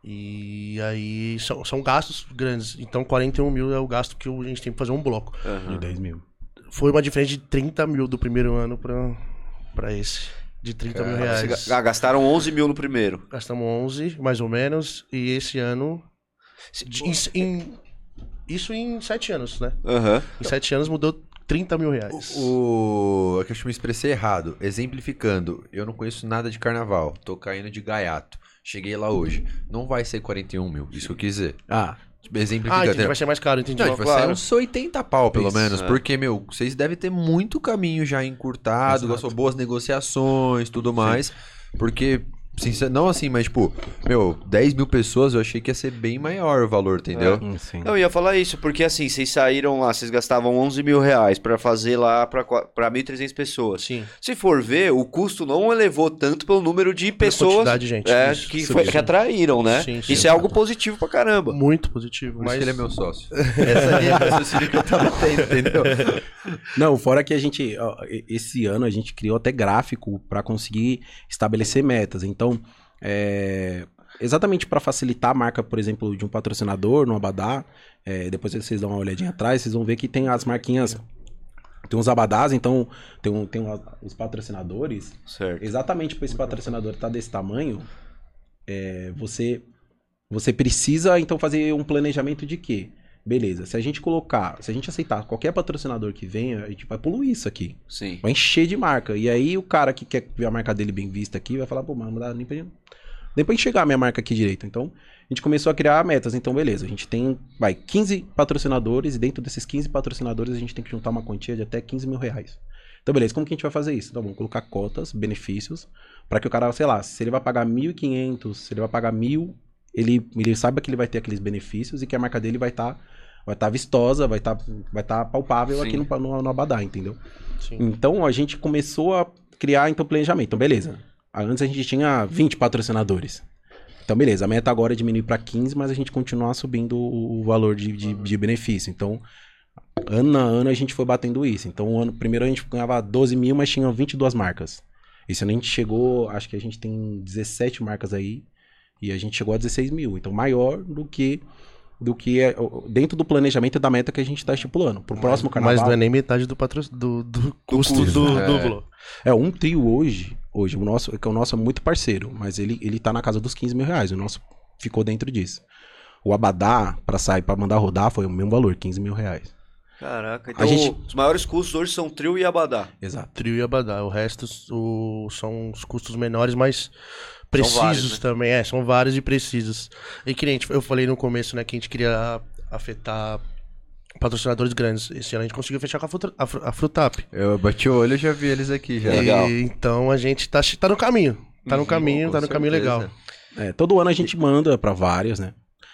Speaker 4: E aí são, são gastos grandes. Então 41 mil é o gasto que a gente tem pra fazer um bloco.
Speaker 2: Uhum.
Speaker 3: De 10 mil.
Speaker 4: Foi uma diferença de 30 mil do primeiro ano pra, pra esse. De 30 mil reais.
Speaker 2: ga- gastaram 11 mil no primeiro.
Speaker 4: Gastamos 11, mais ou menos. E esse ano. De- em- isso em 7 anos, né?
Speaker 2: Aham.
Speaker 4: Em 7 anos mudou 30 mil reais.
Speaker 1: o. É que eu acho que me expressei errado. Exemplificando, eu não conheço nada de carnaval. Tô caindo de gaiato. Cheguei lá hoje. Não vai ser 41 mil. Isso que eu quis dizer.
Speaker 3: Ah,
Speaker 1: Tipo,
Speaker 4: Ah,
Speaker 1: Exemplificando.
Speaker 4: entendi, vai ser mais caro, entendi.
Speaker 1: Não, tipo, vai
Speaker 2: claro.
Speaker 1: sair uns 80 pau, pelo
Speaker 3: Isso,
Speaker 1: menos.
Speaker 2: é.
Speaker 1: Porque, meu, vocês devem ter muito caminho já encurtado,
Speaker 3: Exato.
Speaker 1: gastou boas negociações, tudo mais. Porque, sincer- não assim, mas, tipo, meu, 10 mil pessoas eu achei que ia ser bem maior o valor, entendeu?
Speaker 3: hum, sim.
Speaker 2: Eu ia falar isso, porque assim, vocês saíram lá, vocês gastavam 11 mil reais pra fazer lá pra, pra 1.300 pessoas.
Speaker 4: Sim.
Speaker 2: Se for ver, o custo não elevou tanto pelo número de pessoas
Speaker 4: quantidade de gente,
Speaker 2: é,
Speaker 4: isso,
Speaker 2: que, foi- que atraíram, né?
Speaker 4: Sim, sim.
Speaker 2: isso é algo positivo pra caramba.
Speaker 4: Muito positivo.
Speaker 1: Por
Speaker 4: Mas
Speaker 1: ele é meu sócio. Essa aí é a raciocínio que eu tava tendo, entendeu?
Speaker 3: Não, fora que a gente, ó, esse ano a gente criou até gráfico para conseguir estabelecer metas. Então, é, exatamente para facilitar a marca, por exemplo, de um patrocinador no Abadá, é, depois vocês dão uma olhadinha atrás, vocês vão ver que tem as marquinhas, tem uns abadás, então tem, um, tem uma- os patrocinadores.
Speaker 2: Certo.
Speaker 3: Exatamente para esse patrocinador estar desse tamanho, é, você você precisa então fazer um planejamento de quê? Beleza, se a gente colocar, se a gente aceitar qualquer patrocinador que venha, a gente vai poluir isso aqui.
Speaker 2: Sim.
Speaker 3: Vai encher de marca. E aí o cara que quer ver a marca dele bem vista aqui vai falar, pô, mas não dá nem pra, nem pra enxergar a minha marca aqui direito. Então, a gente começou a criar metas. Então, beleza, a gente tem, vai, 15 patrocinadores e dentro desses 15 patrocinadores a gente tem que juntar uma quantia de até 15 mil reais. Então, beleza, como que a gente vai fazer isso? Então, vamos colocar cotas, benefícios, para que o cara, sei lá, se ele vai pagar 1.500, se ele vai pagar 1.000, ele, ele saiba que ele vai ter aqueles benefícios e que a marca dele vai estar vai tá vistosa, vai estar vai tá palpável
Speaker 2: Sim.
Speaker 3: aqui no, no, no Abadá, entendeu?
Speaker 4: Sim.
Speaker 3: Então a gente começou a criar então planejamento. Então, beleza. Antes a gente tinha 20 patrocinadores. Então, beleza. A meta agora é diminuir para 15, mas a gente continuar subindo o valor de, de, de benefício. Então, ano a ano a gente foi batendo isso. Então, o ano primeiro a gente ganhava 12 mil, mas tinha 22 marcas. Esse ano a gente chegou, acho que a gente tem 17 marcas aí. E a gente chegou a 16 mil. Então, maior do que do que é, o- dentro do planejamento da meta que a gente está estipulando. Pro próximo carnaval.
Speaker 4: Mas não é nem metade do, patro... do, do custo
Speaker 2: custo,
Speaker 4: do,
Speaker 1: é.
Speaker 4: do bloco.
Speaker 3: É, um trio hoje, hoje, o nosso, que o nosso é muito parceiro, mas ele, ele tá na casa dos 15 mil reais. O nosso ficou dentro disso. O Abadá, pra sair, pra mandar rodar, foi o mesmo valor, 15 mil reais.
Speaker 2: Caraca, então
Speaker 3: gente-
Speaker 2: os maiores custos hoje são trio e abadá.
Speaker 3: Exato.
Speaker 4: Trio e Abadá. O resto o- são os custos menores, mas precisos
Speaker 2: vários, né?
Speaker 4: também. É, são vários e precisos. E que nem a gente- eu falei no começo, né, que a gente queria afetar patrocinadores grandes. Esse ano a gente conseguiu fechar com a, Fruta, a, Fru- a Frutap.
Speaker 1: Eu bati o olho e já vi eles aqui já.
Speaker 2: É. Legal.
Speaker 4: E, então a gente tá, tá no caminho. Tá no caminho,
Speaker 1: Com
Speaker 4: tá no caminho
Speaker 1: certeza.
Speaker 4: legal.
Speaker 3: É, todo ano a gente manda pra vários, né?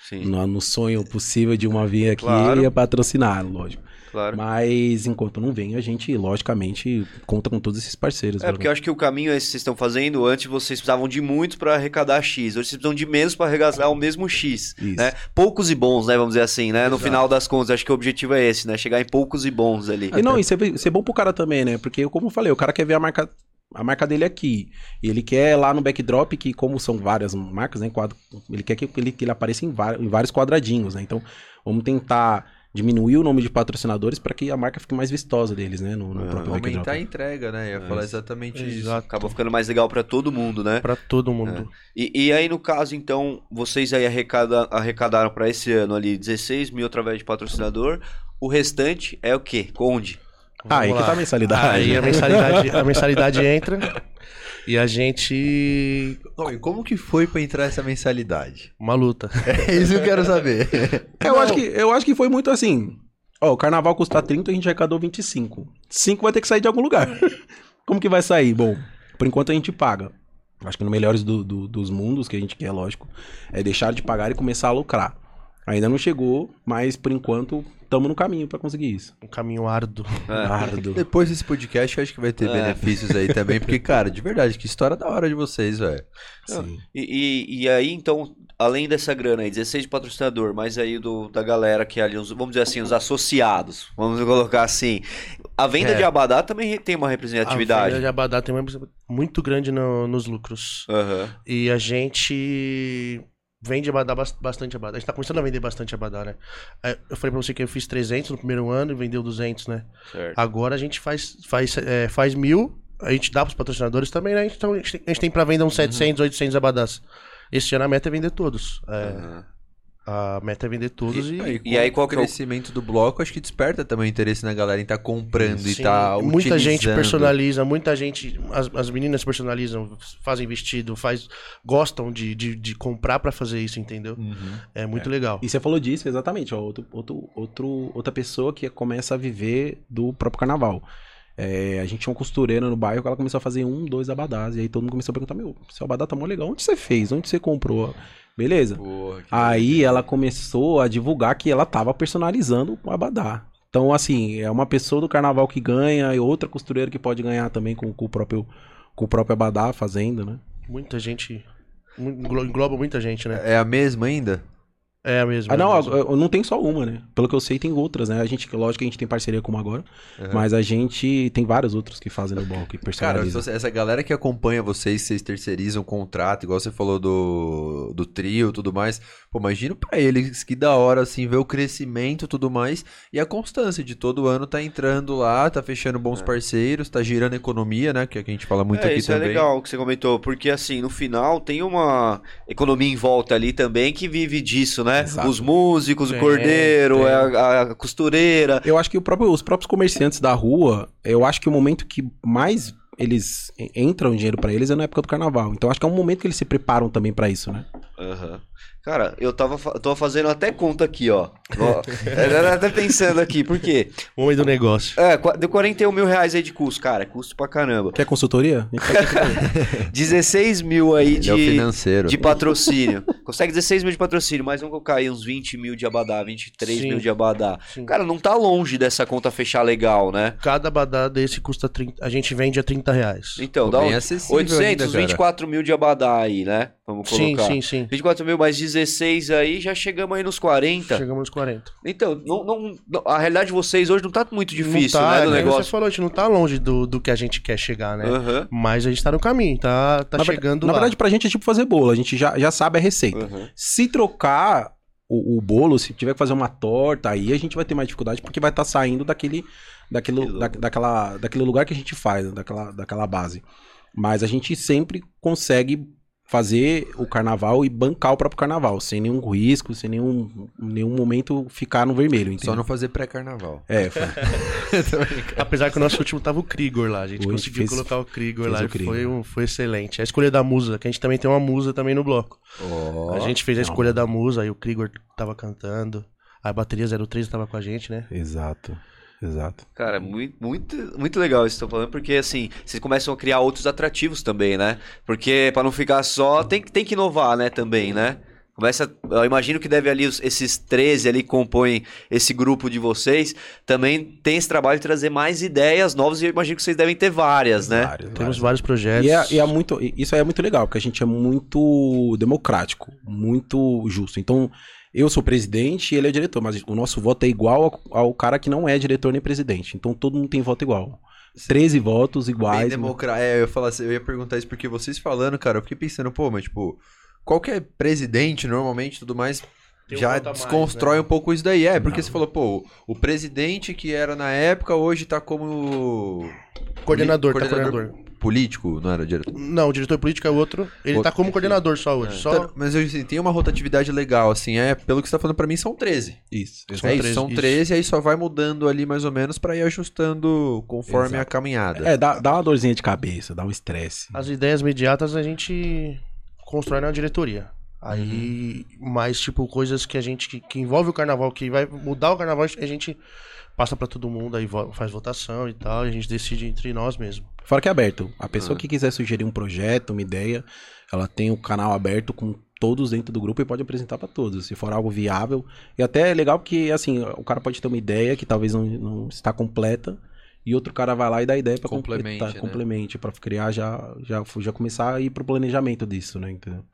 Speaker 2: Sim,
Speaker 3: No, no sonho possível de uma vir aqui
Speaker 2: Claro.
Speaker 3: e patrocinar, lógico.
Speaker 2: Claro.
Speaker 3: Mas enquanto não vem, a gente, logicamente, conta com todos esses parceiros.
Speaker 2: É,
Speaker 3: né?
Speaker 2: porque eu acho que o caminho é esse que vocês estão fazendo. Antes vocês precisavam de muitos pra arrecadar X. Hoje vocês precisam de menos pra arrecadar o mesmo X.
Speaker 3: Isso.
Speaker 2: Né? Poucos e bons, né? Vamos dizer assim, né? No
Speaker 4: Exato.
Speaker 2: final das contas, acho que o objetivo é esse, né? Chegar em poucos e bons ali.
Speaker 3: E não, isso é, isso é bom pro cara também, né? Porque, como eu falei, o cara quer ver a marca, a marca dele aqui. Ele quer lá no backdrop, que como são várias marcas, né? Quadro, ele quer que ele, que ele apareça em, em vários quadradinhos, né? Então, vamos tentar diminuir o nome de patrocinadores para que a marca fique mais vistosa deles, né? No, no
Speaker 2: É,
Speaker 3: próprio
Speaker 1: Aumentar a entrega, né? Eu ia falar exatamente isso.
Speaker 4: Exato.
Speaker 2: Acaba ficando mais legal pra todo mundo, né?
Speaker 4: Pra todo mundo.
Speaker 2: E, e aí, no caso, então, vocês aí arrecada, arrecadaram pra esse ano ali 16 mil através de patrocinador. O restante é o quê? Onde?
Speaker 3: Ah, aí
Speaker 4: Vamos
Speaker 3: que
Speaker 4: lá.
Speaker 3: tá a mensalidade.
Speaker 4: Aí a mensalidade, a mensalidade entra e a gente.
Speaker 1: Não, e como que foi pra entrar essa mensalidade?
Speaker 4: Uma luta.
Speaker 1: É isso que eu quero saber.
Speaker 3: É, eu, acho que, eu acho que foi muito assim. Ó, o carnaval custa 30, a gente arrecadou 25. 5 vai ter que sair de algum lugar. Como que vai sair? Bom, por enquanto a gente paga. Acho que no melhores do- do- dos mundos, que a gente quer, lógico, é deixar de pagar e começar a lucrar. Ainda não chegou, mas por enquanto estamos no caminho pra conseguir isso.
Speaker 4: Um caminho árduo.
Speaker 2: É.
Speaker 3: Árduo.
Speaker 1: Depois desse podcast, eu acho que vai ter
Speaker 2: É.
Speaker 1: benefícios aí também, porque, cara, de verdade, que história da hora de vocês, velho.
Speaker 3: Sim.
Speaker 2: E, e, e aí, então, além dessa grana aí, 16 de patrocinador, mais aí do, da galera que é ali, os- vamos dizer assim, os associados, vamos colocar assim. A venda
Speaker 1: É.
Speaker 2: de Abadá também tem uma
Speaker 4: A
Speaker 2: representatividade.
Speaker 4: venda de Abadá tem uma muito grande no- nos lucros.
Speaker 2: Aham.
Speaker 4: E a gente vende Abadá bas- bastante Abadá. A gente tá começando a vender bastante Abadá, né? É, Eu falei pra você que eu fiz 300 no primeiro ano e vendeu 200, né?
Speaker 2: certo.
Speaker 4: Agora a gente faz, faz, é, faz mil, a gente dá pros patrocinadores também, né? Então a gente tem, a gente tem pra vender uns 700, 800 Abadás. Esse ano a meta é vender todos. É,
Speaker 2: Aham.
Speaker 4: A meta é vender todos e...
Speaker 1: Aí,
Speaker 2: E aí, qual
Speaker 1: o
Speaker 2: que é o-
Speaker 1: crescimento do bloco, acho que desperta também interesse na galera em estar comprando e
Speaker 4: Sim,
Speaker 1: tá
Speaker 4: muita gente
Speaker 1: utilizando.
Speaker 4: personaliza, muita gente, as, as meninas personalizam, fazem vestido, faz, gostam de, de, de comprar pra fazer isso, entendeu?
Speaker 1: Uhum.
Speaker 4: É muito legal.
Speaker 3: E você falou disso, exatamente. Ó, outro, outro, outro- outra pessoa que começa a viver do próprio carnaval. É, a gente tinha uma costureira no bairro que ela começou a fazer um, dois abadás. E aí todo mundo começou a perguntar: Meu, seu abadá tá mó legal. Onde você fez? Onde você comprou? Beleza.
Speaker 1: Porra,
Speaker 3: Aí ela começou a divulgar que ela tava personalizando o abadá. Então, assim, é uma pessoa do carnaval que ganha e outra costureira que pode ganhar também com, com o, próprio, com o próprio abadá fazendo, né?
Speaker 4: Muita gente, engloba muita gente, né?
Speaker 1: É a mesma ainda?
Speaker 4: É a mesma.
Speaker 3: Ah, não,
Speaker 4: é a
Speaker 3: eu não tem só uma, né? Pelo que eu sei, tem outras, né? A gente, lógico que a gente tem parceria com uma agora,
Speaker 1: Uhum.
Speaker 3: mas a gente tem vários outros que fazem no bloco,
Speaker 1: Cara, essa galera que acompanha vocês, vocês terceirizam o contrato, igual você falou do, do trio e tudo mais. Pô, imagina pra eles que da hora, assim, ver o crescimento e tudo mais. E a constância de todo ano tá entrando lá, tá fechando bons parceiros, tá girando economia, né? Que é que a gente fala muito
Speaker 2: é,
Speaker 1: aqui
Speaker 2: isso
Speaker 1: também.
Speaker 2: é legal que você comentou, porque assim, no final tem uma economia em volta ali também que vive disso, né?
Speaker 3: Exato.
Speaker 2: Os músicos, o
Speaker 4: Tem,
Speaker 2: cordeiro,
Speaker 4: tem.
Speaker 2: a, a costureira.
Speaker 3: Eu acho que o próprio- os próprios comerciantes da rua, eu acho que o momento que mais eles en- entram dinheiro pra eles é na época do carnaval. Então acho que é um momento que eles se preparam também pra isso, né?
Speaker 2: Aham. Cara, eu tava, fa- tô fazendo até conta aqui, ó. Eu tava até pensando aqui, por quê?
Speaker 4: Homem do negócio.
Speaker 2: É, deu 41 mil reais aí de custo, cara. É custo pra caramba.
Speaker 3: Quer consultoria? A gente tá aqui pra-
Speaker 2: 16 mil aí
Speaker 1: é
Speaker 2: de,
Speaker 1: financeiro.
Speaker 2: de patrocínio. Consegue 16 mil de patrocínio, mas vamos colocar aí uns 20 mil de abadá, 23
Speaker 4: Sim.
Speaker 2: mil de abadá.
Speaker 4: Sim.
Speaker 2: Cara, não tá longe dessa conta fechar legal, né?
Speaker 4: Cada abadá desse custa 30. A gente vende a 30 reais.
Speaker 2: Então,
Speaker 1: Pô,
Speaker 2: dá um,
Speaker 1: acessível
Speaker 2: 800,
Speaker 1: ainda, cara.
Speaker 2: 24 mil de abadá aí, né? Vamos
Speaker 4: Sim,
Speaker 2: colocar.
Speaker 4: sim, sim.
Speaker 2: 24 mil mais 16 aí, já chegamos aí nos 40.
Speaker 4: Chegamos nos 40.
Speaker 2: Então, não, não- não- a realidade de vocês hoje não tá muito difícil,
Speaker 4: não tá,
Speaker 2: né, do
Speaker 4: é,
Speaker 2: negócio.
Speaker 4: Você falou, a gente não tá longe do, do que a gente quer chegar, né?
Speaker 2: Aham,
Speaker 4: Mas a gente tá no caminho, tá, tá
Speaker 3: na
Speaker 4: chegando
Speaker 3: Na
Speaker 4: lá.
Speaker 3: verdade, pra gente é tipo fazer bolo. A gente já, já sabe a receita.
Speaker 2: aham.
Speaker 3: Se trocar o, o bolo, se tiver que fazer uma torta, aí a gente vai ter mais dificuldade porque vai estar saindo daquele, daquele,
Speaker 2: Aquilo.
Speaker 3: da, daquela, daquele lugar que a gente faz, né, daquela, daquela base. Mas a gente sempre consegue fazer o carnaval e bancar o próprio carnaval, sem nenhum risco, sem nenhum, nenhum momento ficar no vermelho, entendeu?
Speaker 1: Só não fazer pré-carnaval.
Speaker 3: É, foi.
Speaker 4: Apesar que o nosso último tava o Krigor lá, a gente
Speaker 3: Hoje
Speaker 4: conseguiu
Speaker 3: fez-
Speaker 4: colocar o Krigor lá
Speaker 3: o Krigor.
Speaker 4: foi, um, foi excelente. A escolha da musa, que a gente também tem uma musa também no bloco. a gente fez a
Speaker 3: não.
Speaker 4: escolha da musa, aí o Krigor tava cantando, a bateria 03 tava com a gente, né?
Speaker 3: Exato, exato.
Speaker 2: Cara, muito, muito, muito legal isso que estão falando, porque assim, vocês começam a criar outros atrativos também, né? Porque pra não ficar só, tem, que- tem que inovar, né, também, né? Começa, eu imagino que deve ali, os- esses 13 ali que compõem esse grupo de vocês, também tem esse trabalho de trazer mais ideias novas e eu imagino que vocês devem ter várias, né?
Speaker 3: Vários,
Speaker 4: Temos
Speaker 3: vários.
Speaker 4: vários projetos.
Speaker 3: E é, e é muito, e isso aí é muito legal, porque a gente é muito democrático, muito justo. Então, eu sou presidente e ele é diretor, mas o nosso voto é igual ao, ao cara que não é diretor nem presidente. Então, todo mundo tem voto igual. 13 votos
Speaker 1: Bem
Speaker 3: iguais.
Speaker 1: democrático. É, eu assim, eu ia perguntar isso porque vocês falando, cara, eu fiquei pensando, pô, mas tipo, qualquer presidente, normalmente, tudo mais,
Speaker 4: um
Speaker 1: já
Speaker 4: a mais,
Speaker 1: desconstrói
Speaker 4: né?
Speaker 1: um pouco isso daí. É, porque você falou, pô, o presidente que era na época, hoje tá como.
Speaker 4: Coordenador, tá
Speaker 1: Coordenador. Político, não era diretor?
Speaker 4: Não, o diretor político é outro. Ele
Speaker 1: Outro.
Speaker 4: tá como coordenador só hoje. Só
Speaker 1: Então, Mas eu, assim, tem uma rotatividade legal, assim, é, pelo que você tá falando pra mim, são 13.
Speaker 3: Isso,
Speaker 1: é isso,
Speaker 4: 13,
Speaker 1: são
Speaker 4: isso.
Speaker 1: 13, aí só vai mudando ali mais ou menos pra ir ajustando conforme
Speaker 3: Exato.
Speaker 1: a caminhada.
Speaker 3: É, dá, dá uma dorzinha de cabeça, dá um estresse.
Speaker 4: as ideias imediatas a gente constrói na diretoria. Aí, mais tipo, coisas que a gente. Que, que envolve o carnaval, que vai mudar o carnaval, a gente passa pra todo mundo, aí faz votação e tal, e a gente decide entre nós mesmo.
Speaker 3: Fora que é aberto. A pessoa
Speaker 1: Ah.
Speaker 3: que quiser sugerir um projeto, uma ideia, ela tem o canal aberto com todos dentro do grupo e pode apresentar pra todos, se for algo viável. E até é legal porque, assim, o cara pode ter uma ideia que talvez não, não está completa e outro cara vai lá e dá ideia pra
Speaker 1: Complemente,
Speaker 3: completar,
Speaker 1: né?
Speaker 3: complemente, pra criar já, já, já começar a ir pro planejamento disso, né? Entendeu?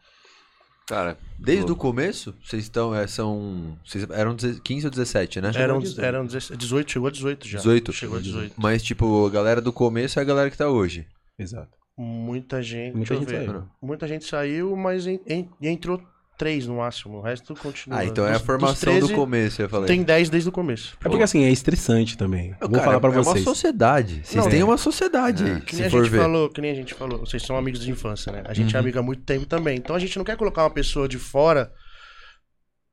Speaker 2: Cara,
Speaker 1: Desde o começo, vocês estão, é, são, vocês eram 15 ou 17, né?
Speaker 4: Eram,
Speaker 3: a 18.
Speaker 4: eram 17, 18, chegou a 18 já.
Speaker 1: 18?
Speaker 4: Chegou a 18.
Speaker 1: Mas, tipo, a galera do começo é a galera que tá hoje.
Speaker 3: Exato.
Speaker 4: Muita gente.
Speaker 3: Muita
Speaker 4: deixa eu
Speaker 3: gente
Speaker 4: ver.
Speaker 3: saiu.
Speaker 4: Muita gente saiu, mas en- en- entrou três no máximo. O resto continua.
Speaker 1: Ah, então é a formação
Speaker 4: 13,
Speaker 1: do começo, eu falei.
Speaker 4: Tem 10 desde o começo.
Speaker 3: É porque, assim, é estressante também.
Speaker 1: Não,
Speaker 3: Vou
Speaker 1: cara,
Speaker 3: falar pra
Speaker 1: é
Speaker 3: vocês.
Speaker 1: uma sociedade. Vocês
Speaker 4: Não,
Speaker 1: têm
Speaker 4: é.
Speaker 1: uma sociedade aí,
Speaker 4: Que
Speaker 1: se
Speaker 4: nem, a
Speaker 1: for
Speaker 4: gente
Speaker 1: ver.
Speaker 4: falou, que nem a gente falou, vocês são amigos de infância, né? A gente é
Speaker 1: Uhum.
Speaker 4: amigo há muito tempo também. Então a gente não quer colocar uma pessoa de fora.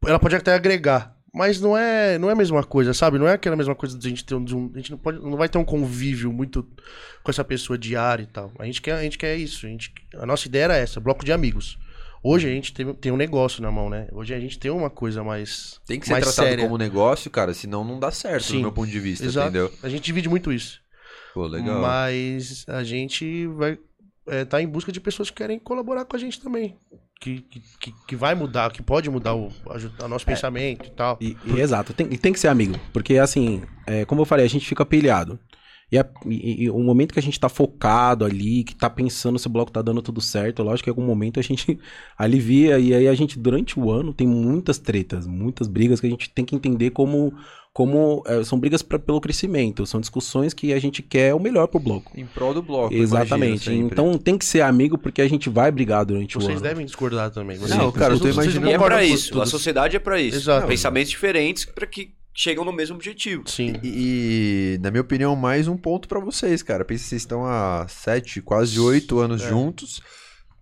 Speaker 4: Ela pode até agregar. Mas não é, não é a mesma coisa, sabe? Não é aquela mesma coisa de a gente ter um. de um- a gente não, pode, não vai ter um convívio muito com essa pessoa diário e tal. A gente quer, a gente quer isso. A, gente, a nossa ideia era essa, bloco de amigos. Hoje a gente tem, tem um negócio na mão, né? Hoje a gente tem uma coisa mais.
Speaker 1: Tem que ser
Speaker 4: mais
Speaker 1: tratado
Speaker 4: séria.
Speaker 1: como negócio, cara, senão não dá certo,
Speaker 4: Sim.
Speaker 1: do meu ponto de vista,
Speaker 4: Exato.
Speaker 1: entendeu?
Speaker 4: A gente divide muito isso.
Speaker 1: Pô, legal.
Speaker 4: Mas a gente vai é, tá em busca de pessoas que querem colaborar com a gente também. Que, que, que, vai mudar, que pode mudar o, a, nosso pensamento e tal.
Speaker 3: E, e exato, tem, e tem que ser amigo. Porque, assim, é, como eu falei, a gente fica pilhado. E, a- e- e o momento que a gente tá focado ali, que tá pensando se o bloco tá dando tudo certo, lógico que em algum momento a gente alivia. E aí a gente, durante o ano, tem muitas tretas, muitas brigas que a gente tem que entender como. como é, são brigas pra- pelo crescimento, são discussões que a gente quer o melhor pro bloco.
Speaker 1: Em prol do bloco,
Speaker 3: Exatamente. Então tem que ser amigo porque a gente vai brigar durante o
Speaker 4: Vocês
Speaker 3: ano.
Speaker 4: devem discordar também.
Speaker 1: Não,
Speaker 4: Vocês-
Speaker 1: cara, eu tô
Speaker 4: vocês não
Speaker 1: imaginando-
Speaker 2: E é pra isso,
Speaker 4: tudo.
Speaker 2: a sociedade é pra isso.
Speaker 4: Exato.
Speaker 2: Pensamentos diferentes para que chegam no mesmo objetivo.
Speaker 4: Sim.
Speaker 1: E, e, na minha opinião, mais um ponto pra vocês, cara. Pensa que vocês estão há sete, quase oito anos
Speaker 4: É.
Speaker 1: juntos,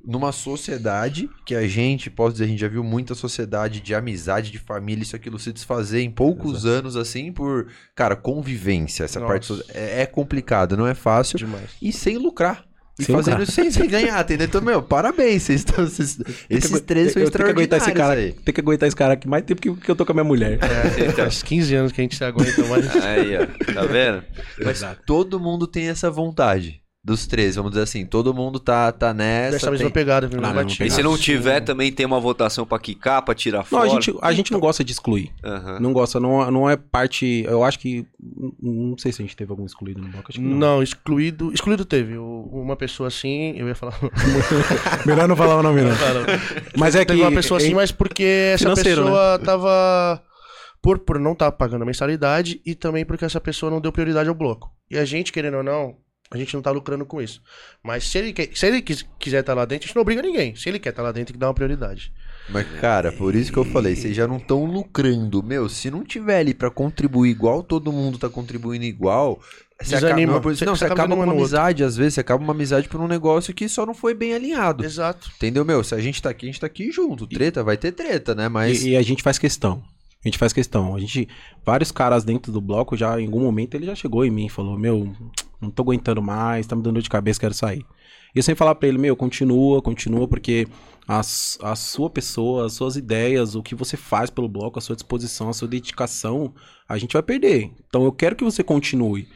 Speaker 1: numa sociedade que a gente, posso dizer, a gente já viu muita sociedade de amizade, de família, isso aquilo se desfazer em poucos anos, assim, por, cara, convivência. Essa
Speaker 4: Nossa.
Speaker 1: parte é, é complicado, não é fácil.
Speaker 4: Demais.
Speaker 1: E sem lucrar. E
Speaker 3: Sem
Speaker 1: fazendo
Speaker 3: lucrar.
Speaker 1: isso sem, sem ganhar, entendeu? Então, meu, parabéns. Vocês estão, vocês- esses três são
Speaker 3: eu tenho que aguentar esse cara,
Speaker 1: extraordinários aí.
Speaker 3: tem que aguentar esse cara aqui mais tempo que, que eu tô com a minha mulher.
Speaker 4: É, faz 15 anos que a gente se aguenta, mas.
Speaker 2: Aí, ó, tá vendo?
Speaker 1: Mas todo mundo tem essa vontade. Dos três, vamos dizer assim. Todo mundo tá, tá nessa.
Speaker 4: Dessa mesma
Speaker 1: tem-
Speaker 4: pegada, mesma
Speaker 3: Ah, não.
Speaker 2: E se não
Speaker 4: Sim.
Speaker 2: tiver, também tem uma votação pra quicar, pra tirar
Speaker 3: Não,
Speaker 2: fora.
Speaker 3: a gente, a gente não gosta de excluir. Não gosta, não, não é parte. Eu acho que. Não sei se a gente teve algum excluído no bloco. Acho que não.
Speaker 4: Não, excluído. Excluído teve. Uma pessoa assim, eu ia falar.
Speaker 3: Melhor não falar o nome, não. Mas é que.
Speaker 4: Teve uma pessoa assim, mas porque essa
Speaker 3: né?
Speaker 4: pessoa tava. Por, por não estar pagando a mensalidade e também porque essa pessoa não deu prioridade ao bloco. E a gente, querendo ou não, a gente não tá lucrando com isso. Mas se ele, quer- se ele quis- quiser estar lá dentro, a gente não obriga ninguém. Se ele quer estar lá dentro, tem que dar uma prioridade.
Speaker 1: Mas, cara, por isso que eu falei, vocês já não estão lucrando. Meu, se não tiver ali pra contribuir igual todo mundo tá contribuindo igual, Você
Speaker 4: Desanima.
Speaker 1: acaba,
Speaker 4: Você-
Speaker 1: não,
Speaker 4: você
Speaker 1: você
Speaker 4: acaba
Speaker 1: acaba uma
Speaker 4: o outro.
Speaker 1: amizade, às vezes, você acaba uma amizade por um negócio que só não foi bem alinhado.
Speaker 4: Exato.
Speaker 1: Entendeu, meu? Se a gente tá aqui, a gente tá aqui junto. Treta, vai ter treta, né? Mas.
Speaker 3: E, e a gente faz questão. A gente faz questão. A gente. Vários caras dentro do bloco já, em algum momento, ele já chegou em mim e falou: Meu, não tô aguentando mais, tá me dando dor de cabeça, quero sair. E eu sempre falar pra ele, meu, continua, continua, porque a, a sua pessoa, as suas ideias, o que você faz pelo bloco, a sua disposição, a sua dedicação, a gente vai perder. Então eu quero que você continue.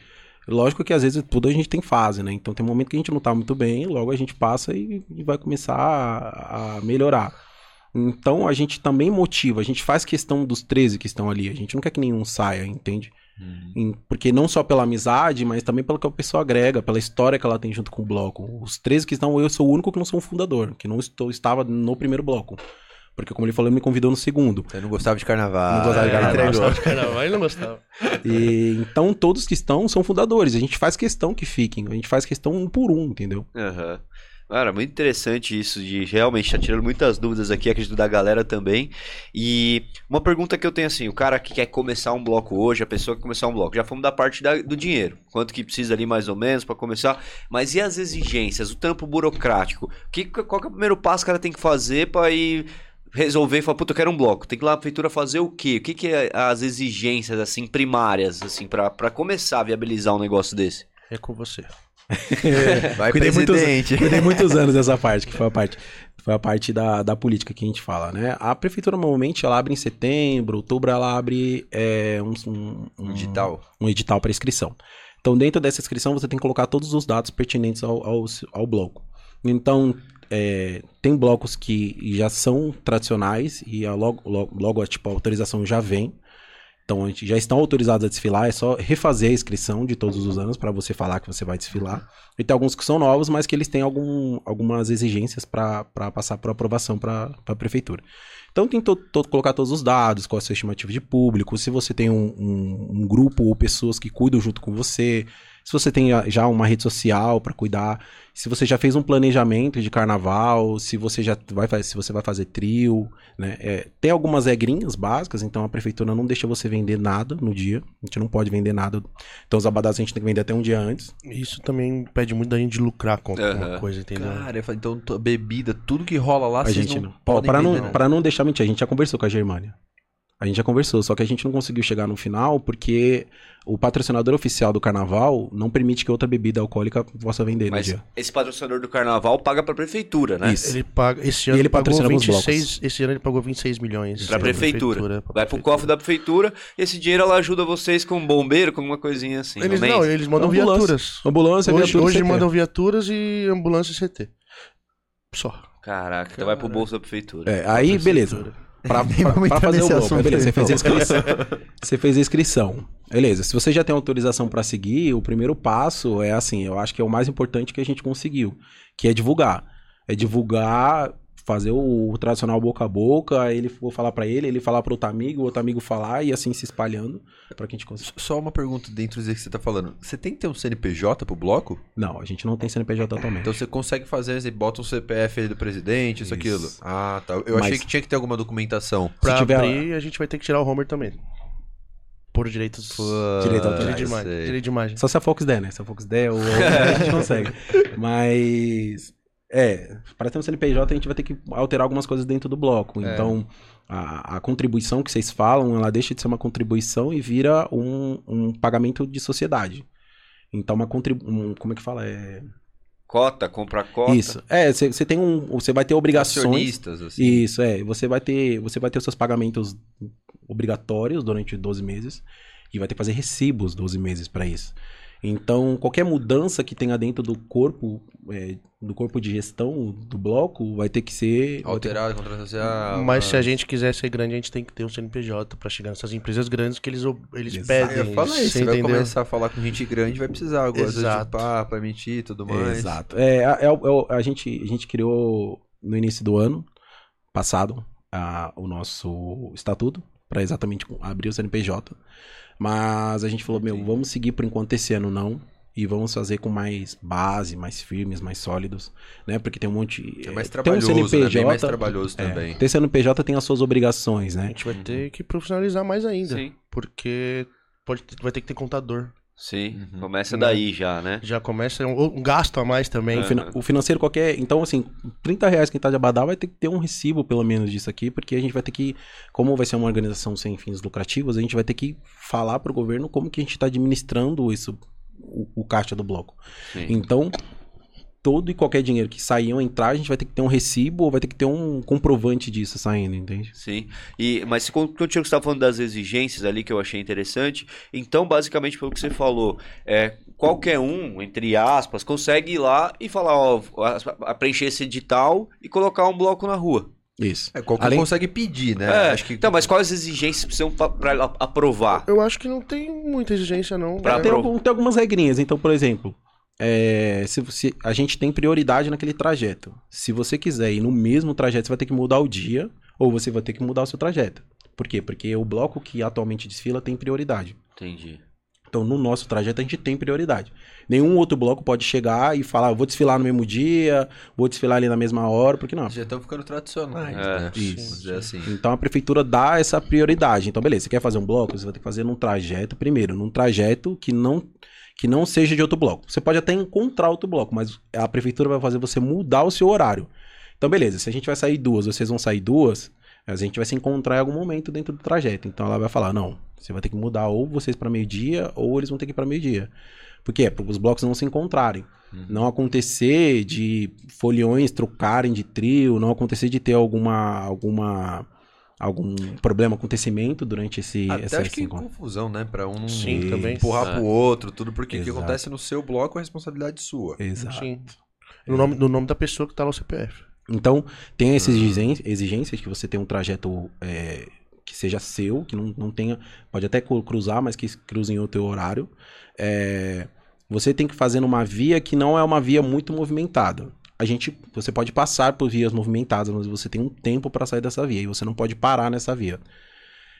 Speaker 3: Lógico que às vezes tudo a gente tem fase, né? Então tem um momento que a gente não tá muito bem, logo a gente passa e, e vai começar a, a melhorar. Então a gente também motiva, a gente faz questão dos 13 que estão ali. A gente não quer que nenhum saia, entende?
Speaker 1: Uhum.
Speaker 3: Em- Porque não só pela amizade, mas também pelo que a pessoa agrega, pela história que ela tem junto com o bloco. Os 13 que estão, eu sou o único que não sou um fundador, que não estou, estava no primeiro bloco. Porque, como ele falou, ele me convidou no segundo.
Speaker 1: Você não gostava de carnaval.
Speaker 3: Não gostava de
Speaker 1: é,
Speaker 3: carnaval.
Speaker 4: Ele
Speaker 1: entregou.
Speaker 4: gostava de carnaval, ele não gostava.
Speaker 3: E, então, todos que estão são fundadores. A gente faz questão que fiquem. A gente faz questão um por um, entendeu?
Speaker 2: Aham. Cara, muito interessante isso de realmente tá tirando muitas dúvidas aqui, acredito da galera também. E uma pergunta que eu tenho assim, o cara que quer começar um bloco hoje, a pessoa que começar um bloco, já fomos da parte da- do dinheiro, quanto que precisa ali mais ou menos pra começar, mas e as exigências, o tampo burocrático? Que, qual que é o primeiro passo que o cara tem que fazer pra ir resolver e falar, puta, eu quero um bloco. Tem que ir lá na prefeitura fazer o quê? O que que é as exigências assim primárias assim para para começar a viabilizar um negócio desse?
Speaker 4: É com você.
Speaker 1: Vai,
Speaker 3: Cuidei muitos-
Speaker 1: presidente.
Speaker 3: Cuidei muitos anos dessa parte, que foi a parte, foi a parte da, da política que a gente fala, né? A prefeitura normalmente ela abre em setembro, outubro ela abre é, um, um, um-
Speaker 1: Digital.
Speaker 3: um edital para inscrição. Então, dentro dessa inscrição, você tem que colocar todos os dados pertinentes ao, ao, ao bloco. Então, é, tem blocos que já são tradicionais e a logo, logo, logo, tipo, a autorização já vem. Então, a gente já estão autorizados a desfilar, é só refazer a inscrição de todos os anos para você falar que você vai desfilar. E tem alguns que são novos, mas que eles têm algum, algumas exigências para passar por aprovação para a prefeitura. Então tem to- colocar todos os dados, qual é a sua estimativa de público, se você tem um, um- um grupo ou pessoas que cuidam junto com você, se você tem já uma rede social para cuidar, se você já fez um planejamento de carnaval, se você já vai fazer, se você vai fazer trio, né? É, tem algumas regrinhas básicas, então a prefeitura não deixa você vender nada no dia, a gente não pode vender nada. Então os abadás a gente tem que vender até um dia antes.
Speaker 4: Isso também pede muito da gente de lucrar com alguma coisa, entendeu?
Speaker 1: Cara, eu falei, então bebida, tudo que rola lá,
Speaker 3: A
Speaker 1: vocês
Speaker 3: gente
Speaker 1: não,
Speaker 3: Para não, pra não deixar mentir, a gente já conversou com a Germânia. A gente já conversou, só que a gente não conseguiu chegar no final porque o patrocinador oficial do carnaval não permite que outra bebida alcoólica possa vender
Speaker 2: Mas
Speaker 3: no dia.
Speaker 2: esse patrocinador do carnaval paga pra prefeitura, né?
Speaker 3: Isso.
Speaker 4: Ele paga. Esse ano
Speaker 3: ele
Speaker 4: ele pagou
Speaker 3: patrocina alguns
Speaker 4: 26. Esse ano ele pagou 26 milhões.
Speaker 2: Pra prefeitura.
Speaker 4: pra
Speaker 2: Vai pro
Speaker 4: prefeitura.
Speaker 2: cofre da prefeitura, esse dinheiro ela ajuda vocês com um bombeiro, com alguma coisinha assim.
Speaker 4: Eles não,
Speaker 2: mês.
Speaker 4: eles mandam
Speaker 3: Ambulância.
Speaker 4: viaturas.
Speaker 3: Ambulância,
Speaker 4: Hoje,
Speaker 3: viatura,
Speaker 4: hoje
Speaker 3: CT.
Speaker 4: mandam viaturas e ambulância e CT. Só.
Speaker 2: Caraca, então vai pro bolso da prefeitura.
Speaker 3: É, aí, beleza. Pra, pra- pra fazer o
Speaker 1: assunto
Speaker 3: beleza, você fez a inscrição. você fez a inscrição. Beleza, se você já tem autorização pra seguir, o primeiro passo é assim, eu acho que é o mais importante que a gente conseguiu, que é divulgar. É divulgar, fazer o, o tradicional boca a boca, aí ele vou falar pra ele, ele falar pro outro amigo, o outro amigo falar e assim se espalhando pra que a gente consiga.
Speaker 1: Só uma pergunta dentro disso que você tá falando. Você tem que ter um CNPJ pro bloco?
Speaker 3: Não, a gente não tem CNPJ atualmente.
Speaker 1: Então você consegue fazer, você bota um CPF aí do presidente, isso,
Speaker 3: Isso.
Speaker 1: aquilo. Ah, tá. Eu
Speaker 3: Mas-
Speaker 1: achei que tinha que ter alguma documentação.
Speaker 4: Pra
Speaker 3: tiver-
Speaker 4: abrir, a gente vai ter que tirar o Homer também. Por direitos.
Speaker 3: Direito autorais,
Speaker 4: Direito de imagem. Direito de imagem.
Speaker 3: Só se a Fox der, né? Se a Fox der, o a gente consegue. Mas. É, para ter um CNPJ a gente vai ter que alterar algumas coisas dentro do bloco.
Speaker 1: É.
Speaker 3: Então, a, a contribuição que vocês falam, ela deixa de ser uma contribuição e vira um, um pagamento de sociedade. Então, uma contribuição. como é que fala? É...
Speaker 2: Cota, compra cota.
Speaker 3: Isso. É, você tem um. Você vai ter obrigações.
Speaker 1: Assim.
Speaker 3: Isso, é. Você vai ter, você vai ter os seus pagamentos obrigatórios durante 12 meses e vai ter que fazer recibos 12 meses para isso. Então, qualquer mudança que tenha dentro do corpo, é, do corpo de gestão do bloco, vai ter que ser vai ter-
Speaker 1: Alterado, contrato social.
Speaker 4: Mas se a gente quiser ser grande, a gente tem que ter um CNPJ pra chegar nessas empresas grandes que eles, eles
Speaker 3: Exato.
Speaker 4: pedem.
Speaker 1: Eu falei,
Speaker 4: você
Speaker 1: você vai
Speaker 4: entendeu?
Speaker 1: começar a falar com gente grande, vai precisar agora de pra emitir e tudo mais.
Speaker 3: Exato. É, é, é a, gente, a gente criou no início do ano passado a- o nosso estatuto para exatamente abrir o CNPJ. Mas a gente falou, meu,
Speaker 1: Entendi.
Speaker 3: vamos seguir por enquanto esse ano não. E vamos fazer com mais base, mais firmes, mais sólidos, né? Porque tem um monte.
Speaker 1: É mais
Speaker 3: tem um
Speaker 1: trabalhoso, né? Bem
Speaker 3: CNPJ,
Speaker 1: mais trabalhoso
Speaker 3: é,
Speaker 1: também.
Speaker 3: ter CNPJ tem as suas obrigações,
Speaker 4: A
Speaker 3: né?
Speaker 4: gente vai ter que profissionalizar mais ainda.
Speaker 2: Sim.
Speaker 4: Porque pode, ter- vai ter que ter contador.
Speaker 2: Sim,
Speaker 1: Uhum.
Speaker 2: começa
Speaker 4: Né?
Speaker 2: daí já, né?
Speaker 4: Já começa um, um gasto a mais também.
Speaker 3: O, fina- o financeiro qualquer. Então, assim, 30 reais quem tá de Abadá vai ter que ter um recibo, pelo menos, disso aqui, porque a gente vai ter que. Como vai ser uma organização sem fins lucrativos, a gente vai ter que falar pro governo como que a gente tá administrando isso, o, o caixa do bloco.
Speaker 2: Sim.
Speaker 3: Então, todo e qualquer dinheiro que sair ou entrar, a gente vai ter que ter um recibo ou vai ter que ter um comprovante disso saindo, entende?
Speaker 2: Sim. E, mas quando quando você estava falando das exigências ali que eu achei interessante, então, basicamente, pelo que você falou, é, qualquer um, entre aspas, consegue ir lá e falar, ó, preencher esse edital e colocar um bloco na rua.
Speaker 3: Isso.
Speaker 1: É, qualquer
Speaker 3: Além-
Speaker 1: um consegue pedir, né?
Speaker 2: É,
Speaker 1: Acho que
Speaker 2: Então, mas quais as exigências precisam para aprovar?
Speaker 4: Eu acho que não tem muita exigência, não.
Speaker 2: Pra-
Speaker 4: É,
Speaker 3: tem, tem algumas regrinhas. Então, por exemplo, é, se você, a gente tem prioridade naquele trajeto. Se você quiser ir no mesmo trajeto, você vai ter que mudar o dia ou você vai ter que mudar o seu trajeto. Por quê? Porque o bloco que atualmente desfila tem prioridade.
Speaker 2: Entendi.
Speaker 3: Então, no nosso trajeto, a gente tem prioridade. Nenhum outro bloco pode chegar e falar, vou desfilar no mesmo dia, vou desfilar ali na mesma hora, porque não.
Speaker 1: já estão ficando tradicionais,
Speaker 2: É,
Speaker 1: né?
Speaker 3: isso.
Speaker 1: Dizer assim.
Speaker 3: Então a prefeitura dá essa prioridade. Então, beleza, você quer fazer um bloco, você vai ter que fazer num trajeto primeiro, num trajeto que não que não seja de outro bloco. Você pode até encontrar outro bloco, mas a prefeitura vai fazer você mudar o seu horário. Então, beleza, se a gente vai sair duas, vocês vão sair duas, a gente vai se encontrar em algum momento dentro do trajeto. Então ela vai falar: "Não, você vai ter que mudar ou vocês para meio-dia ou eles vão ter que ir para meio-dia". Por quê? Para os blocos não se encontrarem. Não acontecer de foliões trocarem de trio, não acontecer de ter alguma alguma algum problema, acontecimento durante esse
Speaker 1: Até
Speaker 3: esse,
Speaker 1: acho que
Speaker 3: encontro.
Speaker 1: confusão, né? Pra um
Speaker 4: Sim, também.
Speaker 1: empurrar
Speaker 2: É.
Speaker 1: pro outro, tudo, porque o que acontece no seu bloco é responsabilidade sua.
Speaker 3: Exato.
Speaker 4: Sim. No nome, no nome da pessoa que tá lá o CPF.
Speaker 3: Então, tem essas exigên- exigências que você tem um trajeto é, que seja seu, que não, não tenha. Pode até cru- cruzar, mas que cruze em outro horário. É, você tem que fazer numa via que não é uma via muito movimentada. A gente, você pode passar por vias movimentadas, mas você tem um tempo para sair dessa via e você não pode parar nessa via.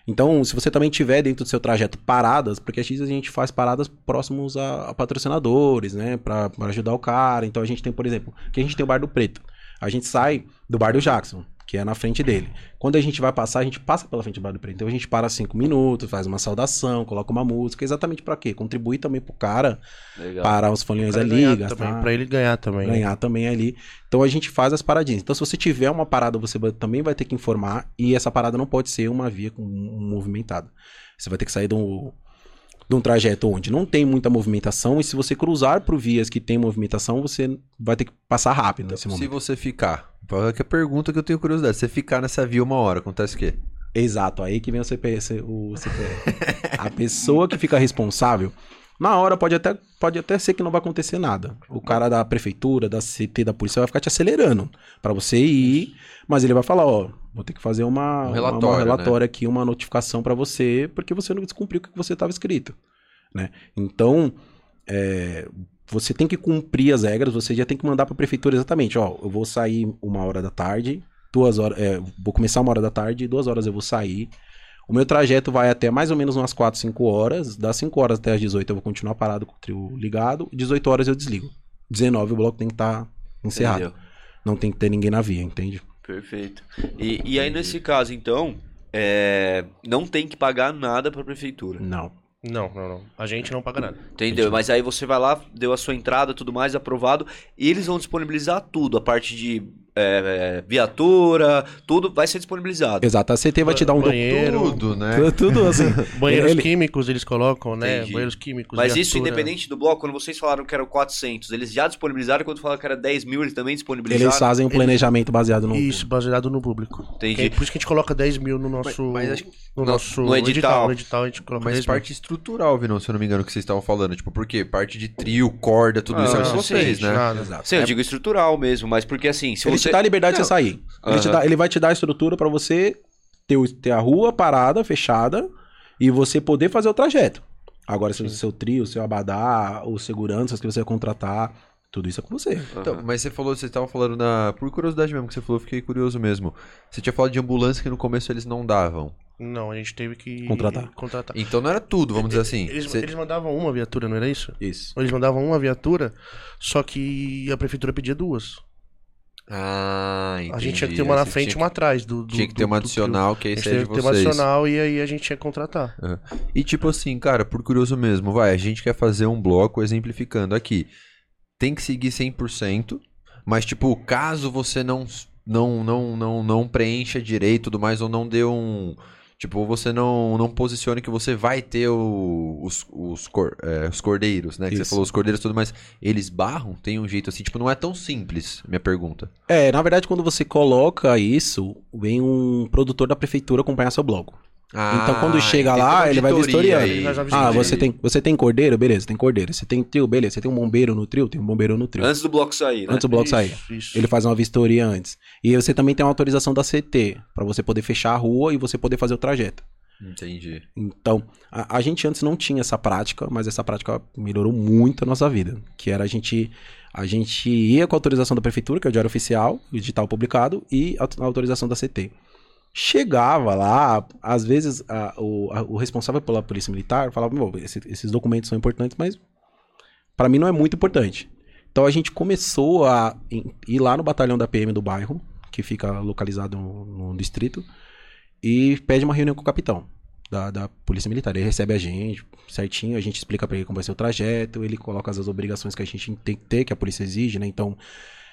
Speaker 3: Então, se você também tiver dentro do seu trajeto paradas, porque às vezes a gente faz paradas próximos a, a patrocinadores, né, para ajudar o cara. Então a gente tem, por exemplo, que a gente tem o Bar do Preto. A gente sai do Bar do Jackson, que é na frente dele. Quando a gente vai passar, a gente passa pela frente do Bar do Preto. Então a gente para cinco minutos, faz uma saudação, coloca uma música, exatamente para quê? Contribuir também pro cara
Speaker 2: Legal.
Speaker 3: parar os folhinhos
Speaker 4: Pra
Speaker 3: ali, gastar,
Speaker 4: pra ele ganhar também.
Speaker 3: ganhar também ali. Então a gente faz as paradinhas. Então se você tiver uma parada, você também vai ter que informar e essa parada não pode ser uma via com um movimentada. Você vai ter que sair de um, de um trajeto onde não tem muita movimentação e se você cruzar por vias que tem movimentação, você vai ter que passar rápido nesse
Speaker 1: Se
Speaker 3: momento.
Speaker 1: você ficar, que a pergunta que eu tenho curiosidade, você ficar nessa via uma hora, acontece o quê?
Speaker 3: Exato, aí que vem o CPF. O CPF. a pessoa que fica responsável, na hora pode até, pode até ser que não vai acontecer nada. O cara da prefeitura, da CT, da polícia vai ficar te acelerando pra você ir, mas ele vai falar, ó, vou ter que fazer uma,
Speaker 1: Um
Speaker 3: uma-
Speaker 1: relatório,
Speaker 3: uma relatório aqui, uma notificação pra você, porque você não descumpriu o que você estava escrito, né? Então, é, você tem que cumprir as regras, você já tem que mandar pra prefeitura exatamente, ó, eu vou sair uma hora da tarde, duas horas, é, vou começar uma hora da tarde, duas horas eu vou sair. O meu trajeto vai até mais ou menos umas 4, 5 horas. Das 5 horas até as 18 eu vou continuar parado com o trio ligado. 18 horas eu desligo. 19 o bloco tem que estar encerrado.
Speaker 2: Entendeu?
Speaker 3: Não tem que ter ninguém na via, entende?
Speaker 2: Perfeito. E, e aí, nesse caso, então, é, não tem que pagar nada pra prefeitura.
Speaker 3: Não.
Speaker 4: Não, não, não. A gente não paga nada.
Speaker 2: Entendeu? Mas aí você vai lá, deu a sua entrada, tudo mais, aprovado, e eles vão disponibilizar tudo, a parte de é, é, viatura, tudo vai ser disponibilizado.
Speaker 3: Exato. A CT vai te dar um
Speaker 4: Banheiro.
Speaker 1: Tudo, né?
Speaker 3: Tudo, tudo assim.
Speaker 4: Banheiros
Speaker 3: Ele-
Speaker 4: químicos eles colocam, né?
Speaker 2: Entendi.
Speaker 4: Banheiros químicos.
Speaker 2: Mas isso
Speaker 4: viatura.
Speaker 2: independente do bloco, quando vocês falaram que eram 400, eles já disponibilizaram, quando falaram que era 10 mil, eles também disponibilizaram?
Speaker 3: Eles fazem um planejamento baseado no.
Speaker 4: Isso, baseado no público.
Speaker 2: Entendi.
Speaker 4: É por isso que a gente coloca 10 mil no nosso.
Speaker 1: Mas- mas acho
Speaker 4: no
Speaker 2: no-
Speaker 4: nosso
Speaker 2: no edital.
Speaker 4: No edital a gente coloca
Speaker 1: Mas
Speaker 4: 10
Speaker 1: parte estrutural, Vinão, se eu não me engano, que vocês estavam falando. Tipo, por quê? Parte de trio, corda, tudo
Speaker 2: Ah,
Speaker 1: isso é vocês, né?
Speaker 4: nada.
Speaker 2: Sim, eu digo estrutural mesmo, mas porque assim, se
Speaker 3: Ele
Speaker 2: você...
Speaker 3: te dá a liberdade de
Speaker 2: Não.
Speaker 3: você sair. Ele, te
Speaker 2: Aham.
Speaker 3: dá- ele vai te dar a estrutura pra você ter, ter a rua parada, fechada, e você poder fazer o trajeto. Agora, se o seu trio, o seu abadá, os seguranças que você vai contratar, tudo isso é com você.
Speaker 1: Então, mas você falou, você estava falando na. Por curiosidade mesmo que você falou, eu fiquei curioso mesmo. Você tinha falado de ambulância que no começo eles não davam.
Speaker 4: Não, a gente teve que
Speaker 3: Contratar.
Speaker 4: contratar.
Speaker 1: Então não era tudo, vamos dizer assim.
Speaker 4: Eles,
Speaker 1: Você-
Speaker 4: eles mandavam uma viatura, não era isso?
Speaker 3: Isso.
Speaker 4: Eles mandavam uma viatura, só que a prefeitura pedia duas.
Speaker 1: Ah, entendi.
Speaker 4: A gente tinha que ter uma na frente e
Speaker 1: tinha
Speaker 4: uma atrás. Do, do-
Speaker 1: Tinha que ter uma adicional, que aí seja de
Speaker 4: teve que ter uma
Speaker 1: vocês.
Speaker 4: adicional e aí a gente tinha que contratar.
Speaker 1: E tipo assim, cara, por curioso mesmo, vai, a gente quer fazer um bloco exemplificando aqui. Tem que seguir 100%, mas tipo, caso você não não não não, não preencha direito e tudo mais ou não dê um Tipo, você não, não posicione que você vai ter o- os, os, cor- é, os cordeiros, né? Que você falou os cordeiros e tudo mais. Eles barram? Tem um jeito assim, tipo, não é tão simples, minha pergunta.
Speaker 3: É, na verdade, quando você coloca isso, vem um produtor da prefeitura acompanhar seu bloco. Então, quando chega
Speaker 1: Ah, tem
Speaker 3: lá, ele vai vistoriando.
Speaker 1: aí.
Speaker 3: Ah, você tem, você tem cordeiro? Beleza, tem cordeiro. Você tem trio? Beleza. Você tem um bombeiro no trio? Tem um bombeiro no trio.
Speaker 2: Antes do bloco sair, né?
Speaker 3: Antes do bloco
Speaker 4: Isso,
Speaker 3: sair.
Speaker 4: isso.
Speaker 3: Ele faz uma vistoria antes. E você também tem uma autorização da CT, pra você poder fechar a rua e você poder fazer o trajeto.
Speaker 1: Entendi.
Speaker 3: Então, a, a gente antes não tinha essa prática, mas essa prática melhorou muito a nossa vida. Que era a gente. A gente ia com a autorização da prefeitura, que é o diário oficial, o edital publicado, e a, a autorização da CT. Chegava lá, às vezes a- o, a- o responsável pela polícia militar falava: "Meu, esse- esses documentos são importantes, mas para mim não é muito importante. Então a gente começou a ir lá no batalhão da PM do bairro, que fica localizado no, no distrito, e pede uma reunião com o capitão da, da Polícia Militar. Ele recebe a gente certinho, a gente explica pra ele como vai ser o trajeto, ele coloca as obrigações que a gente tem que ter, que a polícia exige, né? Então,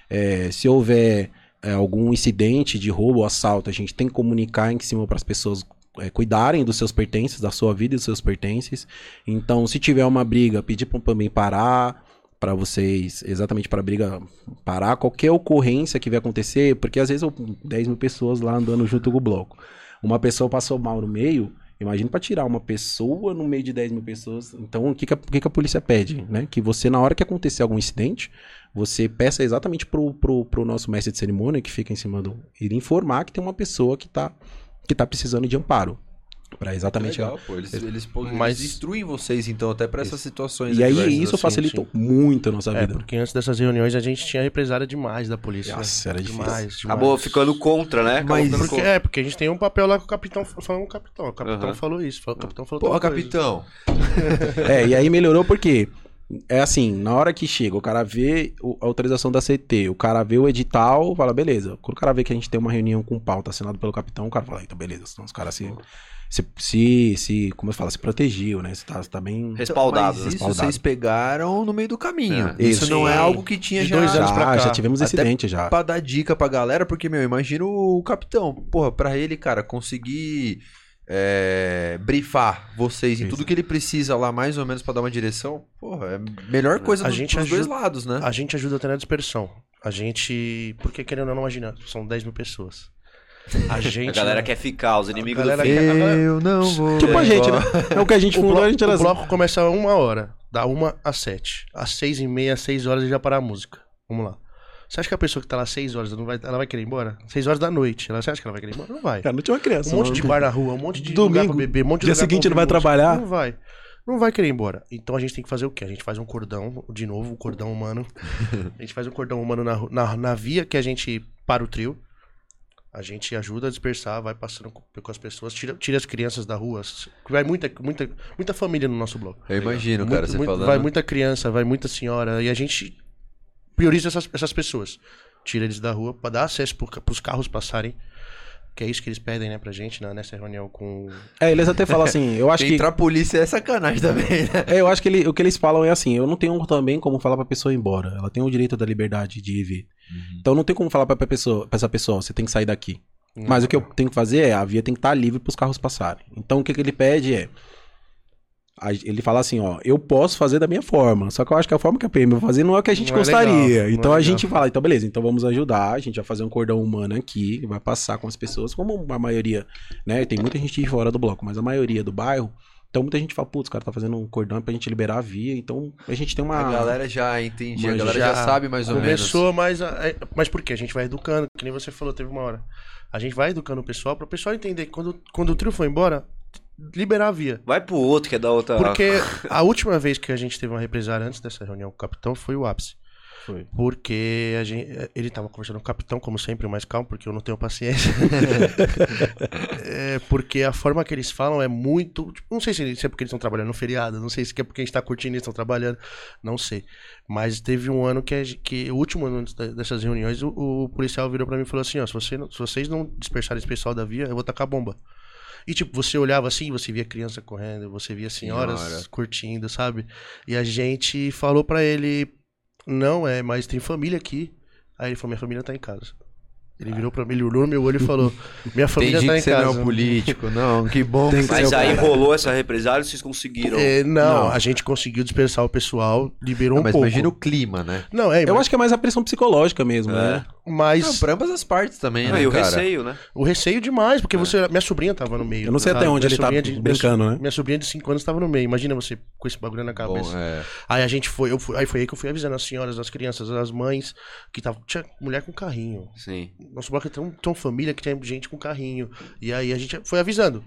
Speaker 3: é, se houver é, algum incidente de roubo ou assalto, a gente tem que comunicar em cima para as pessoas é, cuidarem dos seus pertences, da sua vida e dos seus pertences. Então, se tiver uma briga, pedir para também parar, para vocês, exatamente para a briga parar, qualquer ocorrência que vai acontecer, porque às vezes eu, 10 mil pessoas lá andando junto com o bloco. Uma pessoa passou mal no meio, imagina para tirar uma pessoa no meio de 10 mil pessoas. Então, o que, que, a, o que, que a polícia pede? Né? Que você, na hora que acontecer algum incidente, você peça exatamente pro, pro, pro nosso mestre de cerimônia, que fica em cima do. ele informar que tem uma pessoa que tá, que tá precisando de amparo. Pra exatamente.
Speaker 1: Legal, pô. Eles, eles,
Speaker 4: Mas-
Speaker 1: eles instruem vocês, então, até pra essas situações.
Speaker 3: E aí
Speaker 1: adversas,
Speaker 3: isso
Speaker 1: assim.
Speaker 3: facilitou muito a nossa
Speaker 4: É,
Speaker 3: vida.
Speaker 4: porque antes dessas reuniões a gente tinha represária demais da polícia.
Speaker 3: Nossa,
Speaker 4: né?
Speaker 3: era difícil.
Speaker 4: demais, demais.
Speaker 2: Acabou ficando contra, né? Acabou
Speaker 1: Mas-
Speaker 2: ficando
Speaker 4: Porque,
Speaker 2: contra.
Speaker 4: é, porque a gente tem um papel lá que o capitão falou, o capitão. O capitão falou isso. O capitão falou
Speaker 1: Pô,
Speaker 4: coisa.
Speaker 1: capitão.
Speaker 3: É, e aí melhorou porque é assim, na hora que chega, o cara vê o- a autorização da CT, o cara vê o edital, fala, beleza. Quando o cara vê que a gente tem uma reunião com pauta assinado pelo capitão, o cara fala, então beleza, senão os caras se, se, se, se- como eu falo, se protegiam, né? Você tá, tá bem...
Speaker 2: Respaldado.
Speaker 1: Mas
Speaker 2: né?
Speaker 1: isso
Speaker 3: Respaldado.
Speaker 1: vocês pegaram no meio do caminho.
Speaker 2: É.
Speaker 1: Isso,
Speaker 3: Isso,
Speaker 1: não é
Speaker 4: sim.
Speaker 1: algo que tinha
Speaker 4: De
Speaker 1: já...
Speaker 4: dois anos pra
Speaker 3: já,
Speaker 4: cá.
Speaker 3: já tivemos
Speaker 1: Até
Speaker 3: incidente já.
Speaker 1: Pra dar dica pra galera, porque, meu, imagina o capitão. Porra, pra ele, cara, conseguir é, brifar vocês em
Speaker 3: Isso.
Speaker 1: tudo que ele precisa lá, mais ou menos, pra dar uma direção, porra, é a melhor coisa
Speaker 4: A
Speaker 1: dos,
Speaker 4: gente
Speaker 1: pros dois
Speaker 4: ajuda-
Speaker 1: lados, né?
Speaker 4: A gente ajuda até na dispersão. A gente. Porque querendo ou não, imagina, são 10 mil pessoas. A gente.
Speaker 2: A galera quer ficar, os inimigos do
Speaker 4: quer-.
Speaker 1: Eu não vou.
Speaker 3: Tipo a gente, né? É o que a gente
Speaker 4: O,
Speaker 3: fundou,
Speaker 4: bloco,
Speaker 3: a gente era
Speaker 4: o
Speaker 3: assim.
Speaker 4: bloco começa a uma hora, da uma às sete. Às seis e meia, às seis horas, ele já para a música. Vamos lá. Você acha que a pessoa que tá lá às seis horas, não vai, ela vai querer ir embora? Seis horas da noite. Ela, você acha que ela vai querer ir embora? Não vai.
Speaker 3: Cara, não tinha uma criança.
Speaker 4: Um monte de bar na rua, um monte de lugar
Speaker 3: Domingo,
Speaker 4: pra beber, um monte de
Speaker 3: dia
Speaker 4: lugar
Speaker 3: seguinte não vai trabalhar.
Speaker 4: Não vai. Não vai querer ir embora. Então a gente tem que fazer o quê? A gente faz um cordão, de novo, um cordão humano. A gente faz um cordão humano na, na, na via que a gente para o trio. A gente ajuda a dispersar, vai passando com, com as pessoas, tira, tira as crianças da rua. Vai muita, muita, muita família no nosso bloco.
Speaker 1: Eu imagino, cara,
Speaker 4: Muito-
Speaker 1: você
Speaker 4: muito-
Speaker 1: falando.
Speaker 4: Vai muita criança, vai muita senhora. E a gente prioriza essas, essas pessoas. Tira eles da rua pra dar acesso para os carros passarem. Que é isso que eles pedem, né, pra gente na, nessa reunião com.
Speaker 3: É, eles até falam assim, eu acho que...
Speaker 1: Entrar a polícia é sacanagem também, né?
Speaker 3: É, eu acho que ele- o que eles falam é assim, eu não tenho também como falar pra pessoa ir embora. Ela tem o direito da liberdade de ir e vir. Então não tem como falar pra, pessoa, pra essa pessoa, você tem que sair daqui. Mas o que eu tenho que fazer é, a via tem que estar livre pros carros passarem. Então o que, que ele pede é. Ele fala assim, ó, eu posso fazer da minha forma. Só que eu acho que a forma que a PM vai fazer não é o que a gente
Speaker 4: Não é
Speaker 3: gostaria.
Speaker 4: legal, não
Speaker 3: então
Speaker 4: é
Speaker 3: a gente fala, então beleza, então vamos ajudar, a gente vai fazer um cordão humano aqui, vai passar com as pessoas, como a maioria, né? Tem muita gente de fora do bloco, mas a maioria do bairro. Então muita gente fala, putz, o cara tá fazendo um cordão pra gente liberar a via. Então a gente tem uma.
Speaker 1: A galera já entende, a
Speaker 3: Mas
Speaker 1: galera já, sabe mais ou
Speaker 4: Começou, mas. a- é- Mas por quê? A gente vai educando, que nem você falou, teve uma hora. A gente vai educando o pessoal para o pessoal entender que quando, quando o trio for embora, liberar a via.
Speaker 2: Vai pro outro que é da outra.
Speaker 4: Porque a última vez que a gente teve uma represária antes dessa reunião com o capitão foi o ápice.
Speaker 3: Foi.
Speaker 4: Porque a gente, ele tava conversando com o capitão, como sempre, mais calmo, porque eu não tenho paciência. É, porque a forma que eles falam é muito. tipo, não sei se, se é porque eles estão trabalhando no feriado, não sei se é porque a gente tá curtindo e eles estão trabalhando, não sei. Mas teve um ano que, que o último ano dessas reuniões, o, o policial virou pra mim e falou assim: ó, se, você se vocês não dispersarem esse pessoal da via, eu vou tacar bomba. E tipo, você olhava assim, você via criança correndo, você via senhoras
Speaker 1: Senhora.
Speaker 4: curtindo, sabe? E a gente falou pra ele: não, é, mas tem família aqui. Aí ele falou: minha família tá em casa. Ele virou pra mim, ele olhou no meu olho e falou: Minha família
Speaker 1: Entendi
Speaker 4: tá
Speaker 1: que
Speaker 4: em
Speaker 1: você
Speaker 4: casa.
Speaker 1: não é um político. Não, que bom que
Speaker 3: que
Speaker 1: você
Speaker 2: Mas
Speaker 1: é
Speaker 2: aí
Speaker 1: cara.
Speaker 2: rolou essa represália, vocês conseguiram.
Speaker 4: É, não,
Speaker 3: Não.
Speaker 4: a gente conseguiu dispersar o pessoal, liberou
Speaker 1: Não,
Speaker 4: um
Speaker 1: mas
Speaker 4: pouco.
Speaker 1: imagina o clima, né?
Speaker 4: Não, é,
Speaker 3: Eu
Speaker 4: mas,
Speaker 3: acho que é mais a pressão psicológica mesmo,
Speaker 2: É.
Speaker 3: né?
Speaker 4: mas
Speaker 1: Não, pra ambas as partes também,
Speaker 2: Ah,
Speaker 1: né,
Speaker 2: e o
Speaker 1: cara?
Speaker 2: receio, né?
Speaker 4: o receio demais, porque você, minha sobrinha tava no meio.
Speaker 3: Eu não sei
Speaker 4: sabe?
Speaker 3: até onde
Speaker 4: Minha
Speaker 3: ele tá
Speaker 4: sobrinha de-
Speaker 3: brincando,
Speaker 4: minha,
Speaker 3: né?
Speaker 4: Minha sobrinha de 5 anos tava no meio. Imagina você com esse bagulho na cabeça.
Speaker 1: Bom, é.
Speaker 4: Aí a gente foi, eu fui, aí foi aí que eu fui avisando as senhoras, as crianças, as mães, que tava, tinha mulher com carrinho.
Speaker 2: Sim.
Speaker 4: Nosso bloco é tão, tão família que tinha gente com carrinho. E aí a gente foi avisando.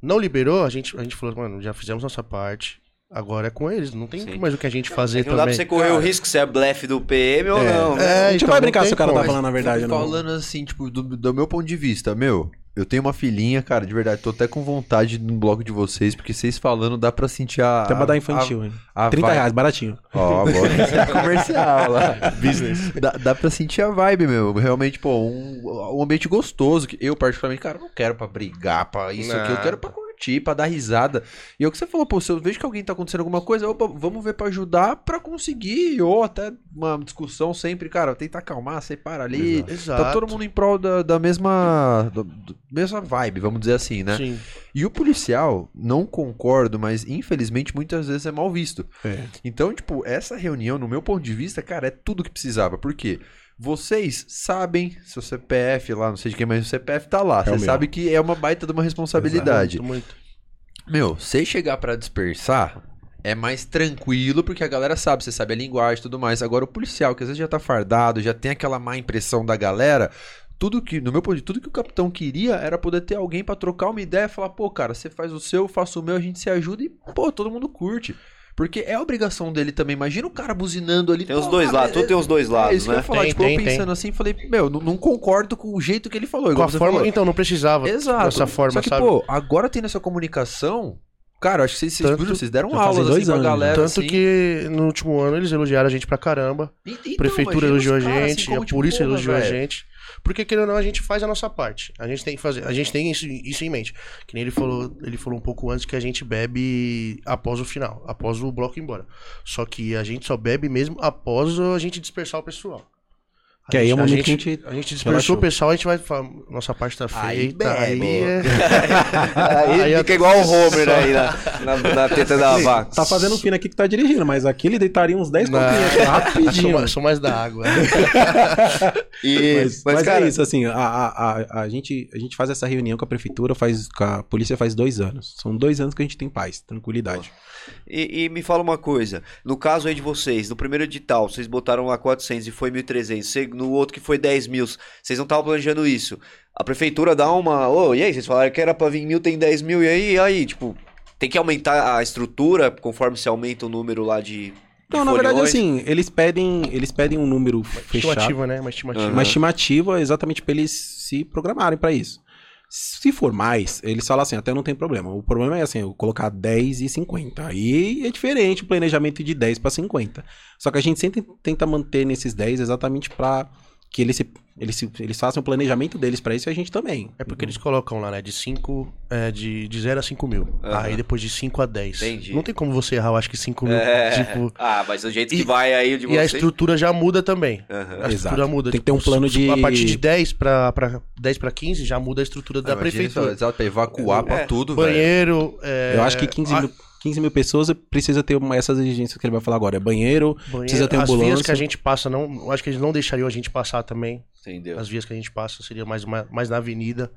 Speaker 4: Não liberou, a gente, a gente falou, mano, já fizemos nossa parte. Agora é com eles, não tem
Speaker 2: Sim.
Speaker 4: mais o que a gente fazer
Speaker 2: É que não dá pra
Speaker 4: também.
Speaker 2: você correr o risco se é blefe do PM ou não. né?
Speaker 4: É,
Speaker 3: a gente
Speaker 4: então,
Speaker 3: vai
Speaker 4: não
Speaker 3: brincar
Speaker 4: tem
Speaker 3: se o cara
Speaker 4: como.
Speaker 3: tá falando a verdade, não.
Speaker 1: Falando assim, tipo, do, do meu ponto de vista, meu, eu tenho uma filhinha, cara, de verdade, tô até com vontade no bloco de vocês, porque vocês falando dá pra sentir a.
Speaker 3: Até pra dar
Speaker 1: a-
Speaker 3: infantil, hein?
Speaker 1: a
Speaker 3: 30
Speaker 1: vibe.
Speaker 3: reais, baratinho.
Speaker 1: Ó, agora é comercial lá. Business. Dá, dá pra sentir a vibe, meu. Realmente, pô, um, um ambiente gostoso. Que eu, particularmente, cara, não quero pra brigar, pra isso aqui. Eu
Speaker 4: Não.
Speaker 1: quero pra curtir, pra dar risada. E é o que você falou, pô, se eu vejo que alguém tá acontecendo alguma coisa, opa, vamos ver pra ajudar pra conseguir. Ou até uma discussão sempre, cara, tenta acalmar, separa ali.
Speaker 4: Exato.
Speaker 1: Tá todo mundo em prol da, da mesma. do- do- mesma vibe, vamos dizer assim, né?
Speaker 4: Sim.
Speaker 1: E o policial, não concordo, mas infelizmente muitas vezes é mal visto.
Speaker 3: É.
Speaker 1: Então, tipo, essa reunião, no meu ponto de vista, cara, é tudo que precisava. Por quê? Vocês sabem, seu CPF lá, não sei de quem, mas o CPF tá lá.
Speaker 3: É
Speaker 1: Você sabe que é uma baita de uma responsabilidade.
Speaker 4: Muito, muito.
Speaker 1: Meu, você chegar pra dispersar é mais tranquilo, porque a galera sabe, você sabe a linguagem e tudo mais. Agora, o policial, que às vezes já tá fardado, já tem aquela má impressão da galera. Tudo que, no meu ponto de tudo que o capitão queria era poder ter alguém pra trocar uma ideia e falar, pô, cara, você faz o seu, eu faço o meu, a gente se ajuda e, pô, todo mundo curte. Porque é a obrigação dele também. Imagina o cara buzinando ali.
Speaker 2: Tem os dois lados, tudo tem os dois
Speaker 1: É
Speaker 2: lados,
Speaker 1: isso que eu
Speaker 2: né?
Speaker 1: ia falar.
Speaker 4: Tem,
Speaker 1: tipo,
Speaker 4: tem,
Speaker 1: eu pensando assim, falei, meu, não, não concordo com o jeito que ele falou.
Speaker 4: Com a forma,
Speaker 1: falou.
Speaker 4: então não precisava
Speaker 1: Exato.
Speaker 4: dessa forma,
Speaker 1: Só que,
Speaker 4: sabe?
Speaker 1: pô, agora tendo essa comunicação, cara, acho que vocês,
Speaker 4: Tanto-
Speaker 1: vocês deram aulas
Speaker 3: dois
Speaker 1: assim pra
Speaker 3: anos, né?
Speaker 1: galera.
Speaker 4: Tanto
Speaker 1: assim.
Speaker 4: que no último ano eles elogiaram a gente pra caramba.
Speaker 1: E- então,
Speaker 4: A prefeitura elogiou a
Speaker 1: caras,
Speaker 4: gente,
Speaker 1: assim,
Speaker 4: a polícia
Speaker 1: porra,
Speaker 4: elogiou a gente. Porque querendo ou não, a gente faz a nossa parte. A gente tem que fazer, a gente tem isso, isso em mente. Que nem ele falou, ele falou um pouco antes que a gente bebe após o final, após o bloco ir embora. Só que a gente só bebe mesmo após a gente dispersar o pessoal.
Speaker 3: Que aí é o
Speaker 4: a
Speaker 3: momento que a gente
Speaker 4: a gente dispersou
Speaker 3: relaxou.
Speaker 4: o pessoal, a gente vai falar, nossa parte tá
Speaker 1: Aí
Speaker 4: feita, aí,
Speaker 1: bebe.
Speaker 4: é...
Speaker 2: Aí,
Speaker 4: Aí
Speaker 2: fica igual o Homer aí na, na, na teta da vaca.
Speaker 3: Tá fazendo fino aqui que tá dirigindo, mas aqui ele deitaria uns 10
Speaker 4: Não.
Speaker 3: copinhos
Speaker 4: sou,
Speaker 3: rapidinho.
Speaker 4: mais, sou mais da água.
Speaker 2: E,
Speaker 3: Mas,
Speaker 2: mas,
Speaker 3: mas
Speaker 2: cara,
Speaker 3: é isso, assim, a, a, a, a gente, a gente faz essa reunião com a prefeitura, faz, com a polícia faz dois anos. São dois anos que a gente tem paz, tranquilidade.
Speaker 2: E, e me fala uma coisa, no caso aí de vocês, no primeiro edital, vocês botaram lá 400 e foi 1.300, cê- no outro que foi 10 mil, vocês não estavam planejando isso. A prefeitura dá uma, ô, e aí, vocês falaram que era pra vir mil, tem 10 mil, e aí, e aí, tipo, tem que aumentar a estrutura conforme se aumenta o número lá de,
Speaker 3: Não, na verdade, assim, eles pedem, eles pedem um número fechado,
Speaker 4: estimativa, né? Uma estimativa.
Speaker 2: Aham.
Speaker 3: uma estimativa exatamente pra eles se programarem pra isso. Se for mais, eles falam assim, até não tem problema. O problema é assim, eu colocar 10 e 50. Aí é diferente o planejamento de 10 pra 50. Só que a gente sempre tenta manter nesses 10 exatamente pra que eles, se, eles, se, eles façam o planejamento deles pra isso e a gente também.
Speaker 4: É porque eles colocam lá, né? De 5, é, de, de 0 a 5 mil.
Speaker 2: Aham.
Speaker 4: Aí depois de 5 a 10.
Speaker 2: Entendi.
Speaker 4: Não tem como você errar, eu acho que 5 mil.
Speaker 2: É.
Speaker 4: Tipo,
Speaker 2: Ah, mas o jeito
Speaker 4: E-
Speaker 2: que vai aí o de
Speaker 4: e a
Speaker 2: vocês...
Speaker 4: estrutura já muda também.
Speaker 2: Aham.
Speaker 4: A
Speaker 3: Exato.
Speaker 4: estrutura muda.
Speaker 3: Tem que ter um
Speaker 4: Tipo,
Speaker 3: plano
Speaker 4: se-
Speaker 3: de-
Speaker 4: A partir de 10 pra, pra, 10 pra 15 já muda a estrutura da
Speaker 1: Ah, imagina
Speaker 4: prefeitura.
Speaker 1: Exato, pra evacuar pra
Speaker 2: É.
Speaker 1: tudo, velho.
Speaker 4: Banheiro. é,
Speaker 3: Eu acho que 15
Speaker 4: a-
Speaker 3: mil, 15 mil pessoas precisa ter uma, essas exigências que ele vai falar agora. É banheiro,
Speaker 4: banheiro,
Speaker 3: precisa ter
Speaker 4: as vias
Speaker 3: ambulância.
Speaker 4: que a gente passa, não, eu acho que eles não deixariam a gente passar também.
Speaker 2: Entendeu?
Speaker 4: As vias que a gente passa seria mais, mais, mais na avenida.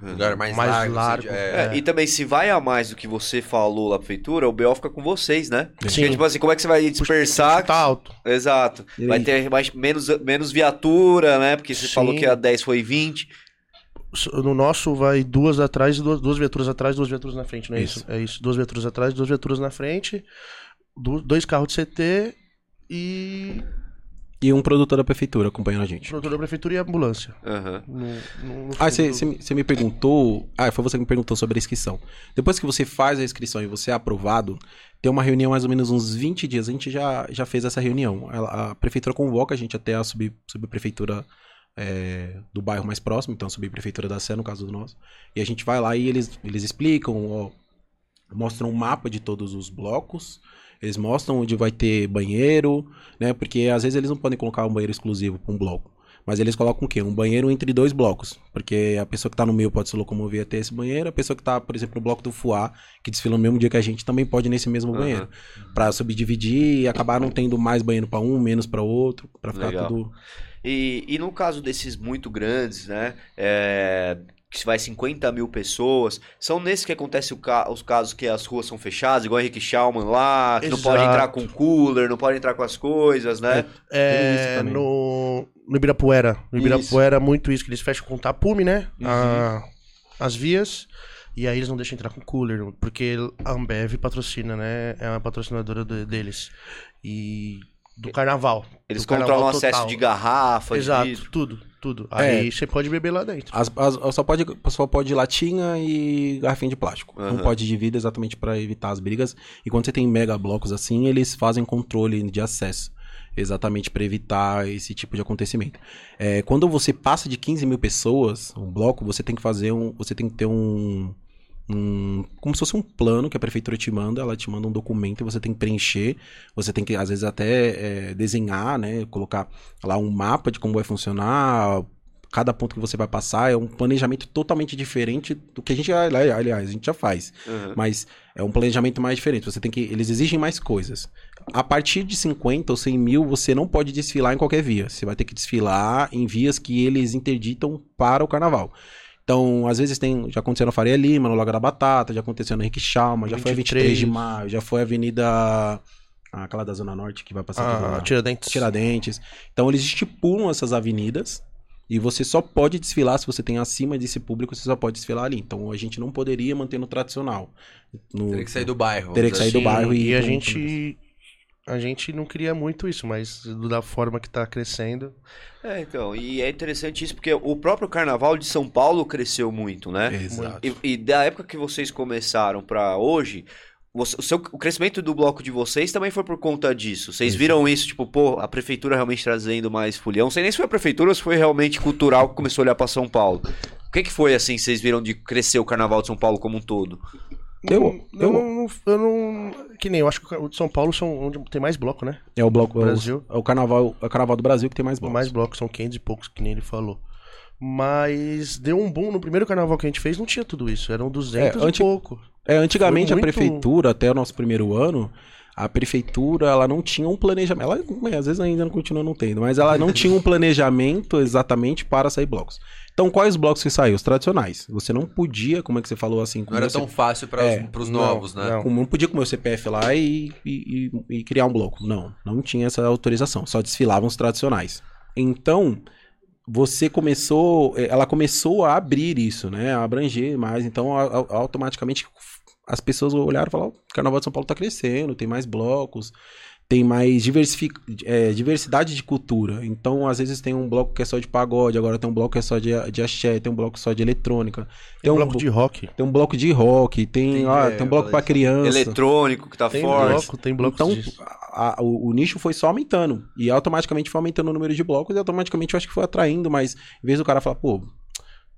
Speaker 1: Lugar mais,
Speaker 4: Mais
Speaker 1: largo.
Speaker 4: largo.
Speaker 1: assim, é.
Speaker 2: É, E também, se vai a mais do que você falou lá prefeitura, o BO fica com vocês, né?
Speaker 4: Sim.
Speaker 2: Porque, tipo assim, como é que você vai dispersar?
Speaker 4: Tá alto.
Speaker 2: Exato. Vai ter mais, menos, menos viatura, né? Porque você
Speaker 4: Sim.
Speaker 2: falou que a 10 foi 20.
Speaker 4: No nosso vai duas atrás e duas, duas viaturas atrás, duas viaturas na frente, não é isso?
Speaker 3: Isso.
Speaker 4: É isso. Duas viaturas atrás, duas viaturas na frente, dois carros de CT e.
Speaker 3: E um produtor da prefeitura acompanhando a gente.
Speaker 4: Produtor da prefeitura e ambulância.
Speaker 2: Aham.
Speaker 4: No, no, no
Speaker 3: Ah, você me perguntou. Ah, foi você que me perguntou sobre a inscrição. Depois que você faz a inscrição e você é aprovado, tem uma reunião mais ou menos uns 20 dias. A gente já, já fez essa reunião. Ela- a prefeitura convoca a gente até a sub, subprefeitura é, do bairro mais próximo, então subprefeitura da Sé, no caso do nosso. E a gente vai lá e eles, eles explicam, ó, mostram um mapa de todos os blocos. Eles mostram onde vai ter banheiro, né? Porque às vezes eles não podem colocar um banheiro exclusivo para um bloco. Mas eles colocam o quê? Um banheiro entre dois blocos. Porque a pessoa que tá no meio pode se locomover até esse banheiro. A pessoa que tá, por exemplo, no bloco do Fuá, que desfila no mesmo dia que a gente, também pode ir nesse mesmo
Speaker 2: Aham.
Speaker 3: banheiro. Pra subdividir e acabar não tendo mais banheiro pra um, menos pra outro. Pra ficar
Speaker 2: Legal.
Speaker 3: tudo.
Speaker 2: E, e no caso desses muito grandes, né? é, que se vai 50 mil pessoas, são nesses que acontece ca- os casos que as ruas são fechadas, igual Henrique Schaumann lá, que não pode
Speaker 4: Exato.
Speaker 2: entrar com cooler, não pode entrar com as coisas, né?
Speaker 3: Isso
Speaker 4: É,
Speaker 3: também.
Speaker 4: no, no Ibirapuera. No
Speaker 3: Isso.
Speaker 4: Ibirapuera, muito isso, que eles fecham com tapume, né?
Speaker 3: Uhum.
Speaker 4: A- as vias. E aí eles não deixam entrar com cooler, porque a Ambev patrocina, né? É a patrocinadora do- deles. E do carnaval.
Speaker 2: Eles
Speaker 4: do carnaval
Speaker 2: controlam o acesso
Speaker 4: total.
Speaker 2: de garrafa,
Speaker 4: Exato,
Speaker 2: de
Speaker 4: tudo, tudo.
Speaker 3: É.
Speaker 4: Aí você pode beber lá dentro.
Speaker 3: As, as- só, pode, só pode latinha e garrafinha de plástico.
Speaker 2: Aham.
Speaker 3: Não pode de vidro exatamente para evitar as brigas. E quando você tem mega blocos assim, eles fazem controle de acesso. Exatamente para evitar esse tipo de acontecimento. É, quando você passa de 15 mil pessoas, um bloco, você tem que fazer um. Você tem que ter um. Um- como se fosse um plano que a prefeitura te manda, ela te manda um documento e você tem que preencher. Você tem que, às vezes, até é, desenhar, né? Colocar lá um mapa de como vai funcionar, cada ponto que você vai passar é um planejamento totalmente diferente do que a gente, ali- aliás, a gente já faz.
Speaker 2: Aham.
Speaker 3: Mas é um planejamento mais diferente. Você tem que. Eles exigem mais coisas. A partir de 50 ou 100 mil, você não pode desfilar em qualquer via. Você vai ter que desfilar em vias que eles interditam para o carnaval. Então, às vezes tem. Já aconteceu na Faria Lima, no Lago da Batata, já aconteceu no Henrique Chalma, já foi a 23 de
Speaker 4: 23.
Speaker 3: maio, já foi a Avenida. Aquela da Zona Norte que vai passar por
Speaker 4: Ah,
Speaker 3: lá.
Speaker 4: Tiradentes.
Speaker 3: Tiradentes. Então eles estipulam essas avenidas e você só pode desfilar se você tem acima desse público, você só pode desfilar ali. Então a gente não poderia manter no tradicional. No-
Speaker 1: Teria que sair do bairro.
Speaker 3: Teria que sair
Speaker 1: dizer
Speaker 3: do bairro e
Speaker 4: E a gente. A gente não queria muito isso, mas da forma que tá crescendo.
Speaker 2: É, então, e é interessante isso porque o próprio carnaval de São Paulo cresceu muito, né?
Speaker 3: Exato.
Speaker 2: E, e da época que vocês começaram pra hoje, você- o, seu, o crescimento do bloco de vocês também foi por conta disso. Vocês viram isso, tipo, pô, a prefeitura realmente trazendo mais fulhão. Não sei nem se foi a prefeitura ou se foi realmente cultural que começou a olhar pra São Paulo. O que, que foi assim, vocês viram de crescer o carnaval de São Paulo como um todo?
Speaker 3: Eu-
Speaker 4: Não-
Speaker 3: eu-
Speaker 4: não- eu não. Que nem, eu acho que o de São Paulo são onde tem mais bloco, né?
Speaker 3: É o bloco é o-
Speaker 4: Brasil.
Speaker 3: É o carnaval, é o carnaval do Brasil que tem mais blocos.
Speaker 4: Mais blocos, são 500 e poucos, que nem ele falou. Mas deu um boom. No primeiro carnaval que a gente fez, não tinha tudo isso. Eram 200
Speaker 3: É,
Speaker 4: e
Speaker 3: anti-
Speaker 4: pouco.
Speaker 3: É, antigamente
Speaker 4: Foi
Speaker 3: a
Speaker 4: muito-
Speaker 3: prefeitura, até o nosso primeiro ano, a prefeitura ela não tinha um planejamento. Ela é, às vezes ainda não continua não tendo, mas ela não tinha um planejamento exatamente para sair blocos. Então, quais blocos que saíram? Os tradicionais. Você não podia, como é que você falou assim?
Speaker 1: Não era tão fácil para
Speaker 3: É,
Speaker 1: os
Speaker 4: não,
Speaker 1: novos, né?
Speaker 4: não.
Speaker 3: Como não podia com o meu CPF lá e, e, e- e criar um bloco. Não, não tinha essa autorização. Só desfilavam os tradicionais. Então, você começou, eh, ela começou a abrir isso, né? A abranger mais. Então, a- a- automaticamente as pessoas olharam e falaram: "Ó, o Carnaval de São Paulo tá crescendo, tem mais blocos. Tem mais diversific... eh, diversidade de cultura. Então, às vezes tem um bloco que é só de pagode, agora tem um bloco que é só de, de axé, tem um bloco só de eletrônica.
Speaker 4: Tem um
Speaker 3: um
Speaker 4: bloco
Speaker 3: blo-
Speaker 4: de rock.
Speaker 3: tem um bloco de rock, tem,
Speaker 1: Tem,
Speaker 3: ah,
Speaker 1: é,
Speaker 3: tem um bloco pra
Speaker 1: falei
Speaker 3: criança.
Speaker 2: Eletrônico que tá
Speaker 4: Tem
Speaker 2: forte.
Speaker 4: bloco, tem blocos
Speaker 3: Então, a- a- o, o nicho foi só aumentando. E automaticamente foi aumentando o número de blocos e automaticamente eu acho que foi atraindo, mas em vez do cara falar, pô,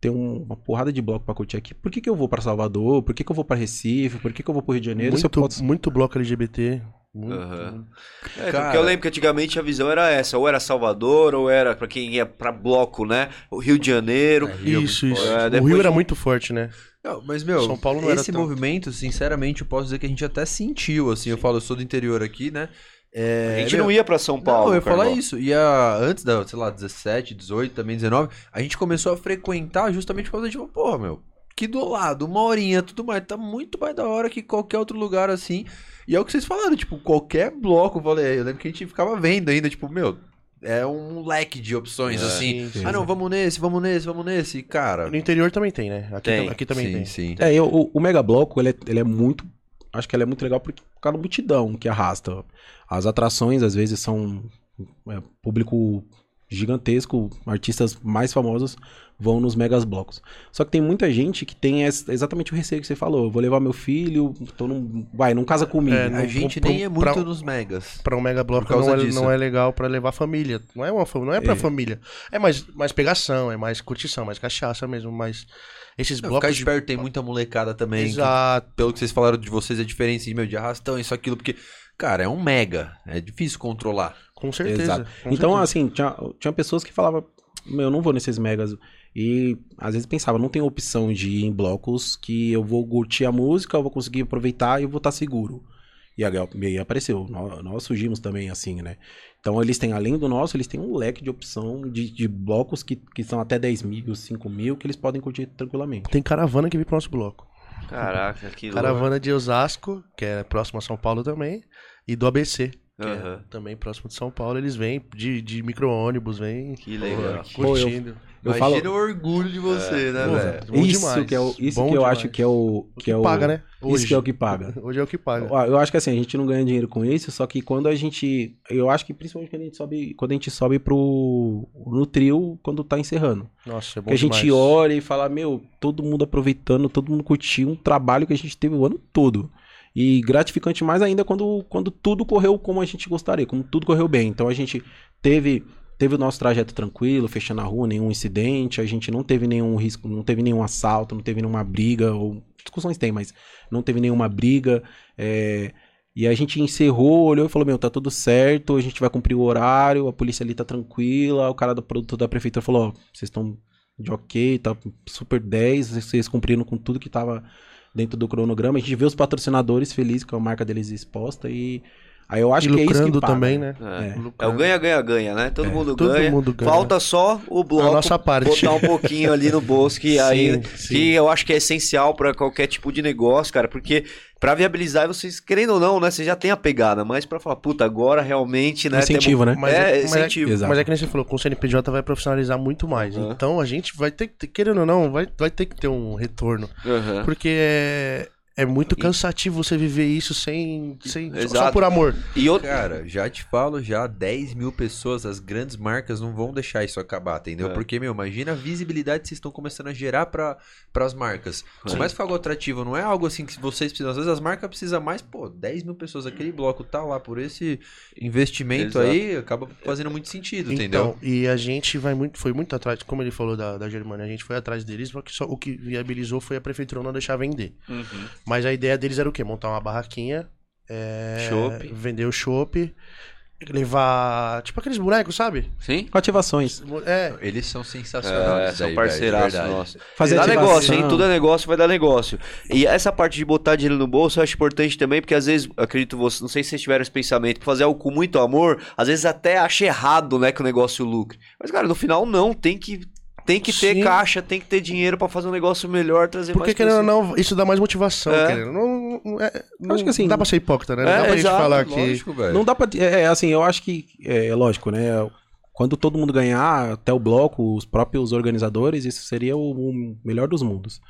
Speaker 3: tem um- uma porrada de bloco pra curtir aqui, por que, que eu vou pra Salvador? Por que, que eu vou pra Recife? Por que, que eu vou pro Rio de Janeiro?
Speaker 4: Muito,
Speaker 3: posso-
Speaker 4: muito bloco LGBT. Muito,
Speaker 2: Aham. É,
Speaker 1: Cara-
Speaker 2: porque eu lembro que antigamente a visão era essa, ou era Salvador, ou era pra quem ia pra bloco, né? O Rio de Janeiro.
Speaker 1: Rio
Speaker 4: Isso,
Speaker 1: muito
Speaker 4: isso.
Speaker 2: forte. É,
Speaker 4: o
Speaker 2: depois
Speaker 4: Rio era muito forte, né?
Speaker 1: Não, mas, meu,
Speaker 4: São Paulo não
Speaker 1: esse
Speaker 4: tanto.
Speaker 1: movimento, sinceramente, eu posso dizer que a gente até sentiu, assim, eu falo, eu sou do interior aqui, né? É,
Speaker 2: a gente
Speaker 1: meu,
Speaker 2: não ia pra São Paulo.
Speaker 1: Não, eu ia falar isso. E a, antes da, sei lá, 17, 18, também 19, a gente começou a frequentar justamente por causa de, porra, meu, que do lado, uma horinha, tudo mais, tá muito mais da hora que qualquer outro lugar assim. E é o que vocês falaram, tipo, qualquer bloco, eu falei, eu lembro que a gente ficava vendo ainda, tipo, meu, é um leque de opções,
Speaker 2: É.
Speaker 1: assim.
Speaker 4: Sim, sim.
Speaker 1: Ah, não, vamos nesse, vamos nesse, vamos nesse, cara.
Speaker 4: No interior também tem, né? Aqui,
Speaker 2: Tem.
Speaker 4: tam- aqui também
Speaker 1: sim,
Speaker 4: tem.
Speaker 1: sim.
Speaker 3: É, eu- o, o Mega Bloco, ele é, ele é muito. Acho que ele é muito legal porque por causa da multidão que arrasta. As atrações, às vezes, são é, público gigantesco, artistas mais famosos vão nos megas blocos. Só que tem muita gente que tem exatamente o receio que você falou. Eu vou levar meu filho, então não, vai, não casa comigo.
Speaker 4: É,
Speaker 1: A
Speaker 4: não-
Speaker 1: gente
Speaker 4: pra-
Speaker 1: nem é muito
Speaker 4: pra-
Speaker 1: nos megas.
Speaker 4: Pra um mega bloco
Speaker 1: Por causa
Speaker 4: não é, não é legal pra levar família. Não é, uma, não é pra
Speaker 3: É.
Speaker 4: família. É mais, mais pegação, é mais curtição, mais cachaça mesmo. Mas esses
Speaker 1: Não,
Speaker 4: blocos.
Speaker 1: Ficar esperto, tem muita molecada também. que,
Speaker 4: Exato.
Speaker 1: pelo que vocês falaram de vocês, a diferença de, meu, de arrastão, isso, aquilo, porque, cara, é um mega. É difícil controlar.
Speaker 4: Com certeza.
Speaker 3: Exato.
Speaker 4: com
Speaker 3: Então,
Speaker 4: certeza.
Speaker 3: assim, tinha, tinha pessoas que falavam, meu, eu não vou nesses megas. E às vezes pensava, não tem opção de ir em blocos que eu vou curtir a música, eu vou conseguir aproveitar e eu vou estar seguro. E aí, e aí apareceu, nós, nós surgimos também assim, né? Então eles têm, além do nosso, eles têm um leque de opção de, de blocos que, que são até 10 mil, 5 mil, que eles podem curtir tranquilamente.
Speaker 4: Tem caravana que vem pro nosso bloco.
Speaker 2: Caraca, que louco.
Speaker 4: Caravana de Osasco, que é próximo a São Paulo também, e do ABC, que
Speaker 2: Aham.
Speaker 4: é também próximo de São Paulo. Eles vêm de, de micro-ônibus, vêm
Speaker 2: Que legal.
Speaker 4: curtindo.
Speaker 3: Eu
Speaker 1: Imagina
Speaker 3: falo-
Speaker 1: o orgulho de você, né,
Speaker 4: Pô,
Speaker 1: velho?
Speaker 4: Bom
Speaker 3: isso
Speaker 4: demais,
Speaker 3: que, é o, isso
Speaker 4: bom
Speaker 3: que eu
Speaker 4: demais.
Speaker 3: acho que é o.
Speaker 4: O
Speaker 3: Que
Speaker 4: que
Speaker 3: é o
Speaker 4: paga, né?
Speaker 3: Isso que é o que paga.
Speaker 4: Hoje é o que paga.
Speaker 3: Eu acho que assim, a gente não ganha dinheiro com isso, só que quando a gente. Eu acho que principalmente quando a gente sobe, quando a gente sobe pro. no trio, quando tá encerrando.
Speaker 4: Nossa, é bom
Speaker 3: que a gente olha e fala, meu, todo mundo aproveitando, todo mundo curtiu um trabalho que a gente teve o ano todo. E gratificante mais ainda quando, quando tudo correu como a gente gostaria, como tudo correu bem. Então a gente teve. Teve o nosso trajeto tranquilo, fechando a rua, nenhum incidente, a gente não teve nenhum risco, não teve nenhum assalto, não teve nenhuma briga, ou discussões tem, mas não teve nenhuma briga. é, e a gente encerrou, olhou e falou: Meu, tá tudo certo, a gente vai cumprir o horário, a polícia ali tá tranquila. O cara do produto da prefeitura falou: Ó, vocês estão de ok, tá super 10, vocês cumpriram com tudo que tava dentro do cronograma. A gente vê os patrocinadores felizes com a marca deles exposta e. Aí eu acho
Speaker 4: E
Speaker 3: que é isso
Speaker 4: lucrando
Speaker 3: que paga.
Speaker 4: também, né?
Speaker 2: É.
Speaker 3: É.
Speaker 2: É o
Speaker 4: Lucrando.
Speaker 2: ganha-ganha-ganha, né? Todo mundo
Speaker 4: todo
Speaker 2: ganha.
Speaker 4: mundo ganha.
Speaker 2: Falta só o bloco
Speaker 4: A nossa parte.
Speaker 2: botar um pouquinho ali no bolso, que
Speaker 4: Sim,
Speaker 2: aí
Speaker 4: sim.
Speaker 2: que eu acho que é essencial pra qualquer tipo de negócio, cara, porque pra viabilizar vocês querendo ou não, né, você já tem a pegada, mas pra falar, puta, agora realmente, né,
Speaker 3: Incentivo, né?
Speaker 4: Mas
Speaker 2: é,
Speaker 4: é- mas é-
Speaker 2: incentivo.
Speaker 3: Exato.
Speaker 4: Mas é que nem você falou, com o CNPJ vai profissionalizar muito mais.
Speaker 2: Aham.
Speaker 4: Então a gente vai ter que, querendo ou não, vai, vai ter que ter um retorno.
Speaker 2: Aham.
Speaker 4: Porque é, é muito cansativo você viver isso sem. sem só- só por amor.
Speaker 2: E outro,
Speaker 1: Cara, já te falo, já 10 mil pessoas, as grandes marcas não vão deixar isso acabar, entendeu?
Speaker 2: É.
Speaker 1: Porque, meu, imagina a visibilidade que vocês estão começando a gerar para as marcas.
Speaker 2: Sim.
Speaker 1: Começa com algo atrativo, não é algo assim que vocês precisam. Às vezes as marcas precisam mais, pô, 10 mil pessoas, aquele bloco tá lá por esse investimento
Speaker 2: Exato.
Speaker 1: aí, acaba fazendo muito sentido,
Speaker 4: Então,
Speaker 1: entendeu?
Speaker 4: e a gente vai muito, foi muito atrás, como ele falou da, da Germânia, a gente foi atrás deles, porque só o que viabilizou foi a prefeitura não deixar vender.
Speaker 2: Uhum.
Speaker 4: Mas a ideia deles era o quê? Montar uma barraquinha, é,
Speaker 2: Chopp.
Speaker 4: vender o chopp, levar. Tipo aqueles bonecos, sabe?
Speaker 2: Sim?
Speaker 3: Com ativações.
Speaker 4: É.
Speaker 1: Eles são sensacionais.
Speaker 2: É, são
Speaker 1: aí,
Speaker 2: parceiraços
Speaker 1: verdade.
Speaker 2: nossos.
Speaker 3: Fazer
Speaker 2: dá negócio, hein? Tudo é negócio, vai dar negócio. E essa parte de botar dinheiro no bolso eu acho importante também, porque às vezes, acredito você, não sei se vocês tiveram esse pensamento, que fazer algo com muito amor, às vezes até acha errado, né, que o negócio lucre. Mas, cara, no final não, tem que. Tem que ter
Speaker 4: Sim.
Speaker 2: caixa, tem que ter dinheiro pra fazer um negócio melhor, trazer
Speaker 4: Porque
Speaker 2: mais
Speaker 4: querendo ou não, isso dá mais motivação,
Speaker 2: É.
Speaker 4: querendo. Não, não, é, não,
Speaker 3: Acho que assim-
Speaker 4: não dá pra ser hipócrita, né? Não
Speaker 2: É,
Speaker 4: dá pra
Speaker 2: exato,
Speaker 4: gente falar que.
Speaker 1: Lógico, velho.
Speaker 3: Não dá pra. É, é, assim, eu acho que. É, é lógico, né? Quando todo mundo ganhar, até o bloco, os próprios organizadores, isso seria o, o melhor dos mundos.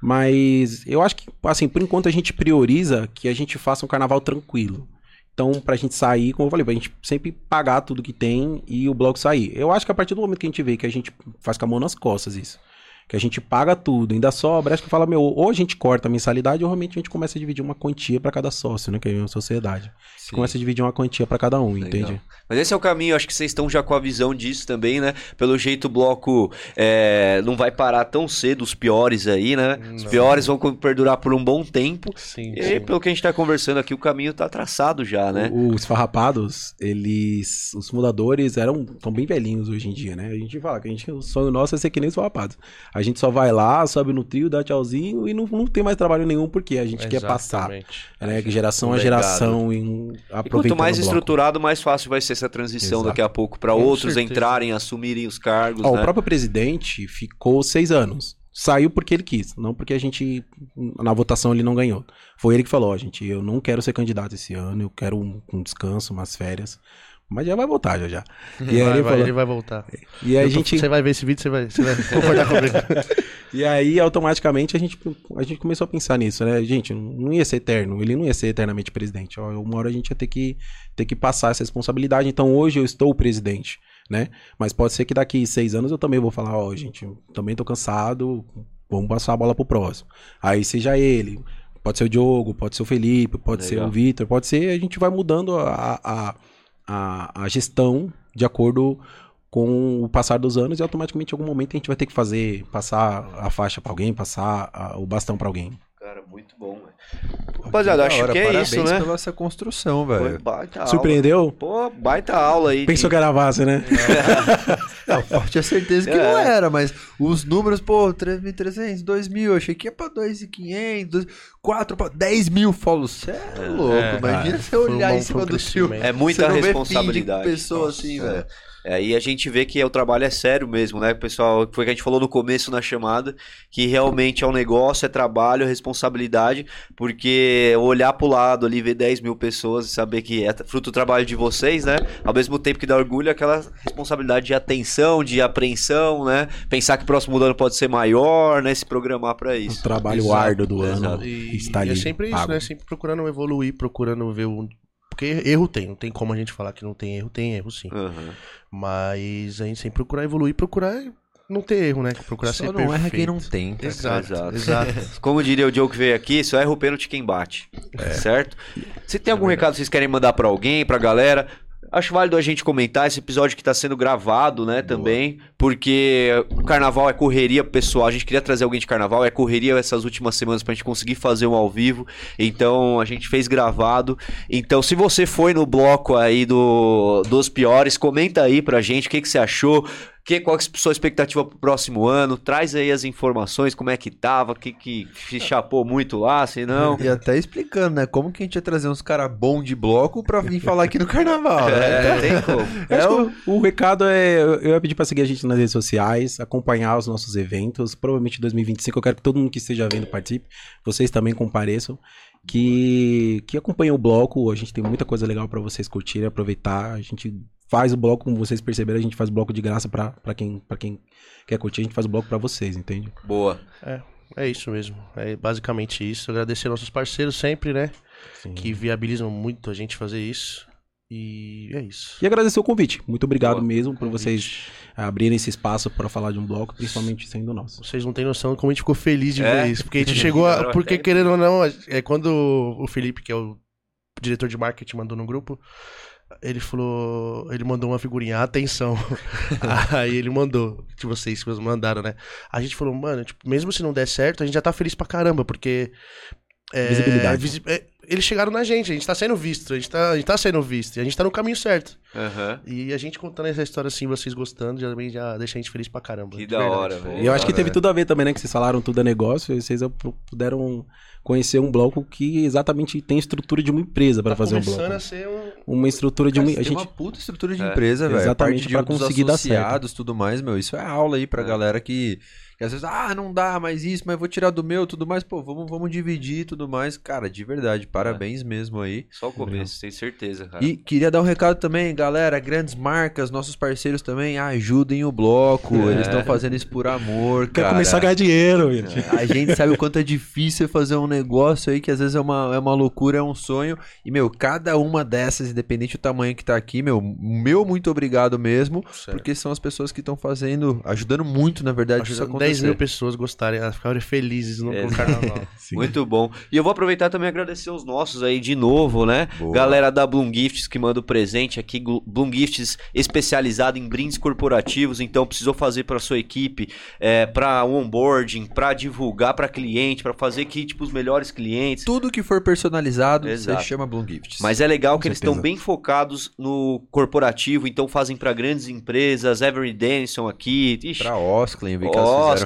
Speaker 3: Mas eu acho que, assim, por enquanto a gente prioriza que a gente faça um carnaval tranquilo. Então, pra gente sair, como eu falei, pra gente sempre pagar tudo que tem e o bloco sair. Eu acho que a partir do momento que a gente vê que a gente faz com a mão nas costas isso. Que a gente paga tudo, ainda sobra, acho que fala, meu, ou a gente corta a mensalidade ou realmente a gente começa a dividir uma quantia pra cada sócio, né? Que é uma sociedade.
Speaker 1: Sim.
Speaker 3: Começa a dividir uma quantia pra cada um,
Speaker 1: Legal.
Speaker 3: entende?
Speaker 2: Mas esse é o caminho, acho que vocês estão já com a visão disso também, né? Pelo jeito o bloco é, não vai parar tão cedo, os piores aí, né? Os
Speaker 4: Não.
Speaker 2: piores vão perdurar por um bom tempo.
Speaker 4: Sim,
Speaker 2: E
Speaker 4: sim.
Speaker 2: pelo que a gente tá conversando aqui, o caminho tá traçado já, né?
Speaker 3: O- Os farrapados, eles. Os fundadores eram tão bem velhinhos hoje em dia, né? A gente fala que a gente, o sonho nosso é ser que nem os farrapados. A gente só vai lá, sobe no trio, dá tchauzinho e não, não tem mais trabalho nenhum porque a gente quer passar.
Speaker 4: Exatamente.
Speaker 3: Né? Geração
Speaker 1: Um
Speaker 3: a geração em
Speaker 2: E
Speaker 3: aproveitando
Speaker 2: quanto mais estruturado, mais fácil vai ser essa transição
Speaker 3: Exato.
Speaker 2: daqui a pouco
Speaker 4: Com
Speaker 2: outros
Speaker 4: certeza.
Speaker 2: entrarem, assumirem os cargos,
Speaker 3: Ó,
Speaker 2: né?
Speaker 3: O próprio presidente ficou seis anos. Saiu porque ele quis, não porque a gente, na votação, ele não ganhou. Foi ele que falou, gente, eu não quero ser candidato esse ano, eu quero um, um descanso, umas férias. Mas já vai voltar já já. E aí
Speaker 4: vai,
Speaker 3: ele
Speaker 4: vai,
Speaker 3: falou,
Speaker 4: ele vai voltar.
Speaker 3: e aí a gente
Speaker 4: Você vai ver esse vídeo, você vai, você vai concordar comigo.
Speaker 3: E aí, automaticamente, a gente, a gente começou a pensar nisso, né? Gente, não ia ser eterno, ele não ia ser eternamente presidente. Uma hora a gente ia ter que, ter que passar essa responsabilidade. Então, hoje eu estou o presidente, né? Mas pode ser que daqui seis anos eu também vou falar, ó, gente, eu também tô cansado, vamos passar a bola pro próximo. Aí seja ele, pode ser o Diogo, pode ser o Felipe, pode ser
Speaker 2: Legal.
Speaker 3: o Vitor, pode ser, a gente vai mudando a, a, a, a gestão de acordo com o passar dos anos e automaticamente em algum momento a gente vai ter que fazer, passar a faixa pra alguém, passar a- o bastão pra alguém.
Speaker 2: Cara, muito bom, velho. Rapaziada,
Speaker 1: Da
Speaker 2: acho
Speaker 1: hora,
Speaker 2: que é
Speaker 1: Parabéns
Speaker 2: isso, né?
Speaker 1: pela essa construção,
Speaker 2: Foi
Speaker 1: velho.
Speaker 2: baita aula.
Speaker 3: Surpreendeu?
Speaker 2: Pô, baita aula aí.
Speaker 3: Pensou que era base, né?
Speaker 1: Não, eu tinha certeza que
Speaker 2: É.
Speaker 1: não era, mas os números, pô, 3.300, 2.000, eu achei que ia pra 2.500, 4 pra 10 mil. Falo, cê é louco,
Speaker 4: É,
Speaker 1: imagina
Speaker 3: cara.
Speaker 1: você
Speaker 4: um
Speaker 1: olhar
Speaker 4: bom-
Speaker 1: em cima
Speaker 4: um
Speaker 1: do tio.
Speaker 2: É muita
Speaker 1: de
Speaker 2: responsabilidade.
Speaker 1: pessoa
Speaker 2: Nossa,
Speaker 1: assim,
Speaker 2: é.
Speaker 1: velho.
Speaker 2: É, aí a gente vê que o trabalho é sério mesmo, né, pessoal? Foi o que a gente falou no começo na chamada, que realmente é um negócio, é trabalho, é responsabilidade, porque olhar pro lado ali, ver 10 mil pessoas e saber que é fruto do trabalho de vocês, né? Ao mesmo tempo que dá orgulho, é aquela responsabilidade de atenção, de apreensão, né? Pensar que o próximo ano pode ser maior, né? Se programar pra
Speaker 3: O
Speaker 2: isso.
Speaker 3: trabalho
Speaker 4: Exato,
Speaker 3: árduo do
Speaker 2: exato.
Speaker 3: ano
Speaker 4: E,
Speaker 3: está
Speaker 4: e
Speaker 3: ali.
Speaker 4: é sempre isso,
Speaker 3: pago.
Speaker 4: né? Sempre procurando evoluir, procurando ver o. Porque erro tem, não tem como a gente falar que não tem erro, tem erro sim.
Speaker 2: Aham.
Speaker 4: Mas a gente sempre procurar evoluir, procurar não ter erro, né? Procurar
Speaker 1: Só
Speaker 4: ser
Speaker 1: não erra
Speaker 4: perfeito.
Speaker 1: quem não tem. cara.
Speaker 4: Exato,
Speaker 2: Exato.
Speaker 4: exato.
Speaker 2: Como diria o Diogo que veio aqui, só erra o pênalti quem bate.
Speaker 3: É.
Speaker 2: Certo? Se tem algum recado que vocês querem mandar pra alguém, pra galera, acho válido a gente comentar esse episódio que tá sendo gravado, né, também, porque o carnaval é correria pessoal. A gente queria trazer alguém de carnaval, é correria essas últimas semanas pra gente conseguir fazer um ao vivo. Então a gente fez gravado. Então, se você foi no bloco aí do, dos piores, comenta aí pra gente o que, que você achou. Que, qual que é a sua expectativa pro próximo ano? Traz aí as informações, como é que tava, o que, que se chapou muito lá, se não.
Speaker 1: E até explicando, né? Como que a gente ia trazer uns caras bons de bloco pra vir falar aqui no carnaval, né?
Speaker 2: É, tem como.
Speaker 3: Que o, o recado é. Eu ia pedir pra seguir a gente nas redes sociais, acompanhar os nossos eventos. Provavelmente em 2025 eu quero que todo mundo que esteja vendo participe. Vocês também compareçam. Que, que acompanhem o bloco. A gente tem muita coisa legal pra vocês curtirem, aproveitar. A gente faz o bloco, como vocês perceberam, a gente faz o bloco de graça pra pra quem, pra quem quer curtir. A gente faz o bloco pra vocês, entende?
Speaker 2: Boa.
Speaker 4: É isso mesmo. É basicamente isso. Agradecer nossos parceiros sempre, né?
Speaker 3: Sim.
Speaker 4: Que viabilizam muito a gente fazer isso. E é isso.
Speaker 3: E agradecer o convite. Muito obrigado
Speaker 2: Boa.
Speaker 3: mesmo por vocês abrirem esse espaço pra falar de um bloco, principalmente sendo nosso.
Speaker 4: Vocês não têm noção como a gente ficou feliz de
Speaker 2: É?
Speaker 4: ver isso. Porque a gente chegou a. Porque, querendo ou não, é quando o Felipe, que é o diretor de marketing, mandou no grupo. Ele falou. Ele mandou uma figurinha, atenção. Aí ele mandou, de vocês que vocês mandaram, né? A gente falou, mano, tipo, mesmo se não der certo, a gente já tá feliz pra caramba, porque. é,
Speaker 3: Visibilidade.
Speaker 4: visi- é, eles chegaram na gente, a gente tá sendo visto, a gente tá, a gente tá sendo visto, e a gente tá no caminho certo.
Speaker 2: Aham.
Speaker 4: E a gente contando essa história assim, vocês gostando, já, também já deixa a gente feliz pra caramba.
Speaker 2: Que da
Speaker 4: verdade.
Speaker 2: hora, velho.
Speaker 3: E eu acho que teve
Speaker 1: é.
Speaker 3: tudo a ver também, né? Que vocês falaram tudo é negócio, e vocês puderam conhecer um bloco que exatamente tem estrutura de uma empresa para
Speaker 4: Tá
Speaker 3: fazer um
Speaker 4: começando
Speaker 3: bloco.
Speaker 4: a ser um.
Speaker 3: Uma estrutura de uma.
Speaker 1: Cara,
Speaker 3: A
Speaker 1: tem uma
Speaker 3: gente,
Speaker 1: puta estrutura de
Speaker 2: É,
Speaker 1: empresa, velho.
Speaker 3: exatamente,
Speaker 1: A parte de
Speaker 3: pra
Speaker 1: dos
Speaker 3: conseguir dar certo.
Speaker 1: associados, tudo mais, meu. Isso é aula aí pra
Speaker 2: É.
Speaker 1: galera que, que às vezes, ah, não dá mais isso, mas vou tirar do meu, tudo mais. Pô, vamos, vamos dividir e tudo mais. Cara, de verdade, parabéns mesmo aí.
Speaker 2: Só o começo, tenho certeza, cara.
Speaker 1: E queria dar um recado também, galera, grandes marcas, nossos parceiros também, ajudem o bloco.
Speaker 2: É.
Speaker 1: Eles estão fazendo isso por amor,
Speaker 3: quer
Speaker 1: cara.
Speaker 3: começar a ganhar dinheiro, gente.
Speaker 1: A gente sabe o quanto é difícil fazer um negócio aí que às vezes é uma, é uma loucura, é um sonho. E, meu, cada uma dessas, independente do tamanho que tá aqui, meu, meu muito obrigado mesmo. Porque são as pessoas que estão fazendo, ajudando muito, na verdade, isso
Speaker 4: Ajudando
Speaker 1: acontecer.
Speaker 4: 10 mil pessoas gostarem, ficarem felizes no,
Speaker 2: É.
Speaker 4: no carnaval.
Speaker 2: Muito bom. E eu vou aproveitar também e agradecer os nossos aí de novo, né?
Speaker 1: Boa.
Speaker 2: Galera da Bloom Gifts que manda o presente aqui. Bloom Gifts especializado em brindes corporativos. Então precisou fazer para sua equipe, é, para onboarding, para divulgar para cliente, para fazer kit para os melhores clientes.
Speaker 1: Tudo que for personalizado,
Speaker 2: Exato.
Speaker 1: você chama Bloom Gifts.
Speaker 2: Mas é legal que eles estão bem focados no corporativo, então fazem para grandes empresas, Every Denison aqui,
Speaker 1: Osclen, eu vi que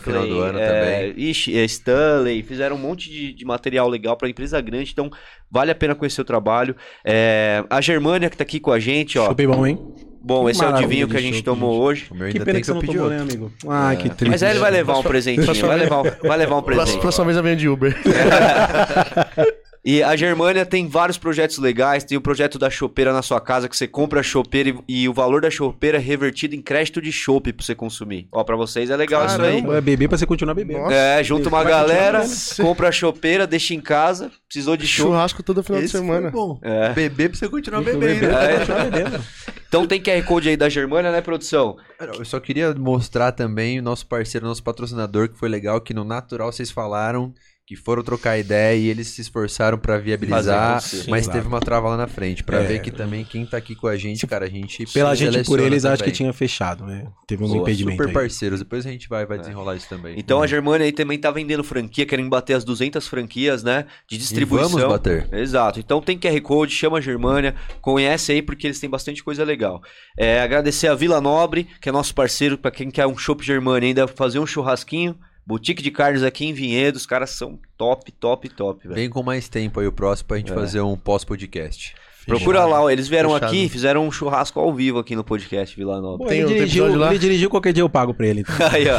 Speaker 1: fizeram no final do ano
Speaker 2: é,
Speaker 1: também.
Speaker 2: Ixi, é, Stanley, fizeram um monte de, de material legal para empresa grande, então vale a pena conhecer o trabalho. É, a Germânia que tá aqui com a gente, ó.
Speaker 3: Chupei bom, hein?
Speaker 2: Bom,
Speaker 3: Que
Speaker 2: esse é o divinho que a gente tomou
Speaker 3: gente.
Speaker 2: hoje.
Speaker 1: O meu
Speaker 3: Que
Speaker 1: ainda
Speaker 3: pena
Speaker 1: tem
Speaker 3: que você não tomou, né, amigo? Ah, que triste.
Speaker 2: Mas aí ele vai levar um presentinho, vai levar um, vai levar um presente.
Speaker 4: próxima vez eu venho de Uber.
Speaker 2: E a Germânia tem vários projetos legais. Tem o projeto da chopeira na sua casa, que você compra a chopeira e, e o valor da chopeira é revertido em crédito de chopp pra você consumir. Ó, pra vocês é legal isso aí.
Speaker 3: É beber pra você continuar bebendo.
Speaker 4: Nossa.
Speaker 2: É, junta uma galera, compra a chopeira, deixa em casa, precisou de chopp.
Speaker 4: Churrasco todo final de
Speaker 1: Esse
Speaker 4: semana.
Speaker 1: foi bom.
Speaker 2: É.
Speaker 1: Beber pra você continuar
Speaker 3: Beber
Speaker 1: bebendo.
Speaker 3: pra
Speaker 2: É.
Speaker 3: continuar bebendo.
Speaker 2: Então tem QR Code aí da Germânia, né, produção?
Speaker 1: Eu só queria mostrar também o nosso parceiro, nosso patrocinador, que foi legal, que no Natural vocês falaram que foram trocar ideia e eles se esforçaram pra viabilizar,
Speaker 2: acontecer.
Speaker 1: mas
Speaker 3: Sim,
Speaker 1: teve
Speaker 3: claro.
Speaker 1: uma trava lá na frente, Pra
Speaker 3: É.
Speaker 1: ver que também quem tá aqui com a gente, cara, a gente
Speaker 3: Pela gente, por eles, acho que
Speaker 1: também.
Speaker 3: tinha fechado, né? Teve um
Speaker 2: Boa,
Speaker 3: impedimento
Speaker 1: Super
Speaker 3: aí.
Speaker 1: parceiros, depois a gente vai, vai desenrolar isso também.
Speaker 2: Então a Germânia aí também tá vendendo franquia, querendo bater as 200 franquias, né, de distribuição.
Speaker 1: vamos bater.
Speaker 2: Exato. Então tem QR Code, chama a Germânia, conhece aí porque eles têm bastante coisa legal. É, agradecer a Vila Nobre, que é nosso parceiro, pra quem quer um Shop Germânia ainda fazer um churrasquinho. Boutique de carnes aqui em Vinhedo, os caras são top, top, top, velho.
Speaker 1: Vem com mais tempo aí o próximo pra gente
Speaker 2: É.
Speaker 1: fazer um pós-podcast.
Speaker 2: Procura lá, ó, eles vieram
Speaker 4: Fechado.
Speaker 2: aqui, fizeram um churrasco ao vivo aqui no podcast Vila Nobre.
Speaker 3: Pô,
Speaker 4: Tem-
Speaker 3: ele, dirigiu,
Speaker 4: lá?
Speaker 3: ele dirigiu, qualquer dia eu pago pra ele. Então.
Speaker 2: Aí, ó.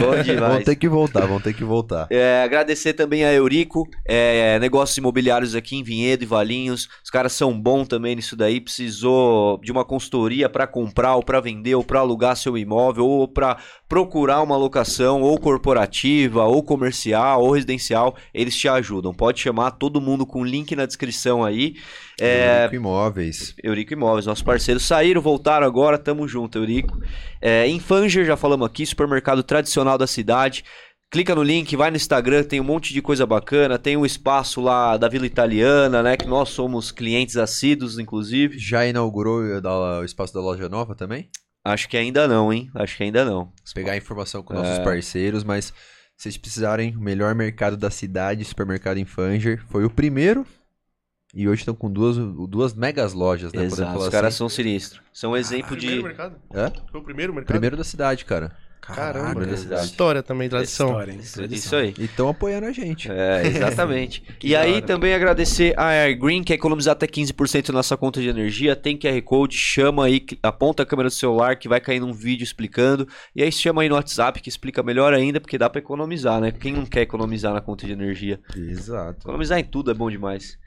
Speaker 2: Bom
Speaker 1: Vão
Speaker 2: demais.
Speaker 1: ter que voltar, vão ter que voltar.
Speaker 2: É, agradecer também a Eurico, é, negócios imobiliários aqui em Vinhedo e Valinhos. Os caras são bons também nisso daí. Precisou de uma consultoria para comprar ou para vender ou para alugar seu imóvel ou para procurar uma locação ou corporativa ou comercial ou residencial. Eles te ajudam. Pode chamar todo mundo com link na descrição aí. É,
Speaker 1: Eurico Imóveis.
Speaker 2: Eurico Imóveis, nossos parceiros saíram, voltaram agora, tamo junto, Eurico. É, Infanger, já falamos aqui, supermercado tradicional da cidade. Clica no link, vai no Instagram, tem um monte de coisa bacana. Tem o espaço lá da Vila Italiana, né? Que nós somos clientes assíduos, inclusive.
Speaker 1: Já inaugurou o espaço da loja nova também?
Speaker 2: Acho que ainda não, hein? Acho que ainda não.
Speaker 1: Pegar informação com
Speaker 2: É.
Speaker 1: nossos parceiros, mas se vocês precisarem, o melhor mercado da cidade, supermercado Infanger, foi o primeiro. E hoje estão com duas, duas megas lojas, né?
Speaker 2: Exato, os caras
Speaker 1: assim.
Speaker 2: são sinistros. São um exemplo de.
Speaker 4: Primeiro mercado?
Speaker 1: É?
Speaker 4: Foi o primeiro mercado?
Speaker 1: Primeiro da cidade, cara.
Speaker 4: Caramba,
Speaker 1: cidade.
Speaker 4: História também, tradição.
Speaker 3: História, hein?
Speaker 2: Isso aí.
Speaker 1: E estão apoiando a gente.
Speaker 2: É, exatamente. e aí
Speaker 4: hora.
Speaker 2: também agradecer a Air Green, que é economizar até 15% na nossa conta de energia. Tem QR Code, chama aí, aponta a câmera do celular que vai cair num vídeo explicando. E aí chama aí no WhatsApp que explica melhor ainda, porque dá pra economizar, né? Quem não quer economizar na conta de energia?
Speaker 1: Exato.
Speaker 2: Economizar em tudo é bom demais.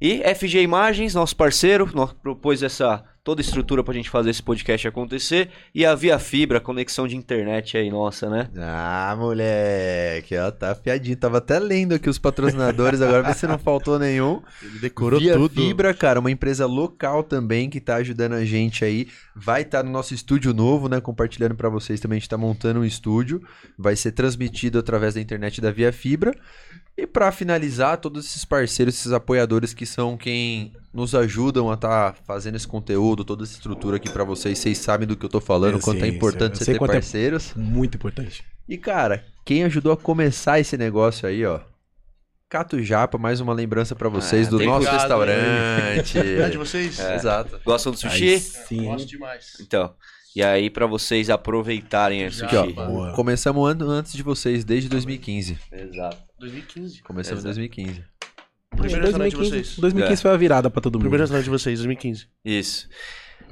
Speaker 2: E FG Imagens, nosso parceiro, propôs essa toda a estrutura pra gente fazer esse podcast acontecer. E a Via Fibra, conexão de internet aí, nossa, né?
Speaker 1: Ah, moleque, ela tá afiadinho. Tava até lendo aqui os patrocinadores, agora vê se não faltou nenhum.
Speaker 4: Ele decorou
Speaker 1: Via
Speaker 4: tudo.
Speaker 1: Fibra, cara, uma empresa local também que tá ajudando a gente aí. Vai estar no nosso estúdio novo, né? Compartilhando pra vocês também. A gente tá montando um estúdio. Vai ser transmitido através da internet da Via Fibra. E pra finalizar, todos esses parceiros, esses apoiadores que são quem nos ajudam a estar fazendo esse conteúdo, toda essa estrutura aqui pra vocês. Vocês sabem do que eu tô falando,
Speaker 3: Eu
Speaker 1: o quanto
Speaker 3: sei,
Speaker 1: é importante você ter
Speaker 3: é-
Speaker 1: parceiros.
Speaker 3: Muito importante.
Speaker 1: E, cara, quem ajudou a começar esse negócio aí, ó. Cato Japa, mais uma lembrança pra vocês
Speaker 2: Ah,
Speaker 1: do nosso
Speaker 4: cuidado,
Speaker 1: restaurante.
Speaker 4: É de vocês?
Speaker 1: Exato.
Speaker 2: Gostam do sushi?
Speaker 3: Aí sim.
Speaker 4: Gosto demais.
Speaker 2: Então, e aí pra vocês aproveitarem esse
Speaker 1: Aqui, ó. Começamos an- antes de vocês, desde 2015.
Speaker 2: Exato.
Speaker 4: 2015.
Speaker 1: Começamos em
Speaker 2: Exato.
Speaker 1: 2015.
Speaker 4: Primeiro restaurante de
Speaker 3: 2015,
Speaker 4: vocês.
Speaker 3: 2015 foi a virada pra todo mundo.
Speaker 4: Primeiro restaurante de vocês, 2015.
Speaker 2: Isso.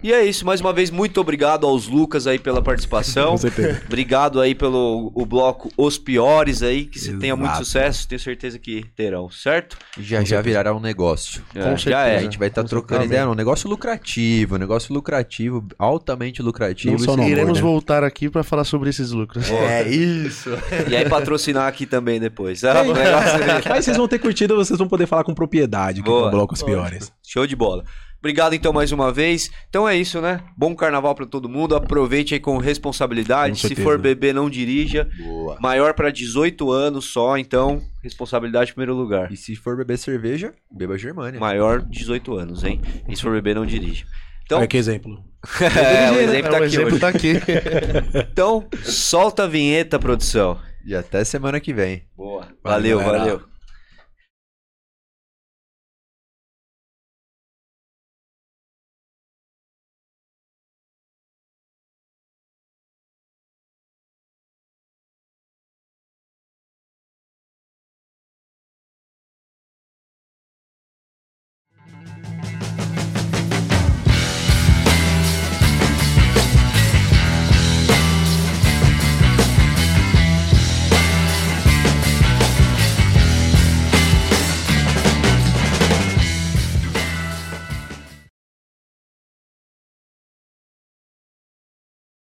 Speaker 2: E é isso, mais uma vez, muito obrigado aos Lucas aí pela participação.
Speaker 3: Com certeza.
Speaker 2: Obrigado aí pelo o bloco Os Piores aí, que você tenha muito sucesso, tenho certeza que terão, certo?
Speaker 1: E já já virará um negócio.
Speaker 2: É,
Speaker 4: Com
Speaker 2: já
Speaker 1: A
Speaker 2: é.
Speaker 1: gente vai estar
Speaker 4: Com
Speaker 1: trocando ideia, um negócio lucrativo, um negócio lucrativo, altamente lucrativo.
Speaker 3: Não só
Speaker 4: Iremos
Speaker 3: né?
Speaker 4: voltar aqui pra falar sobre esses lucros.
Speaker 1: É isso.
Speaker 2: E aí patrocinar aqui também depois. Ah, o negócio-
Speaker 3: Aí vocês vão ter curtido, vocês vão poder falar com propriedade com o Bloco Os Piores.
Speaker 2: Show de bola. Obrigado então mais uma vez. Então é isso, né? Bom carnaval pra todo mundo. Aproveite aí com responsabilidade.
Speaker 3: Com
Speaker 2: Se for beber, não dirija.
Speaker 1: Boa.
Speaker 2: Maior pra 18 anos só, então responsabilidade em primeiro lugar.
Speaker 1: E se for beber cerveja, beba Germânia.
Speaker 2: Maior 18 anos, hein? E se for beber, não dirija. Então,
Speaker 3: Olha que exemplo.
Speaker 2: é, o exemplo
Speaker 4: É,
Speaker 2: tá
Speaker 4: o
Speaker 2: aqui
Speaker 4: exemplo
Speaker 2: hoje.
Speaker 4: tá aqui.
Speaker 2: Então, solta a vinheta, produção.
Speaker 1: E até semana que vem.
Speaker 2: Boa.
Speaker 3: Valeu,
Speaker 2: Valeu, valeu.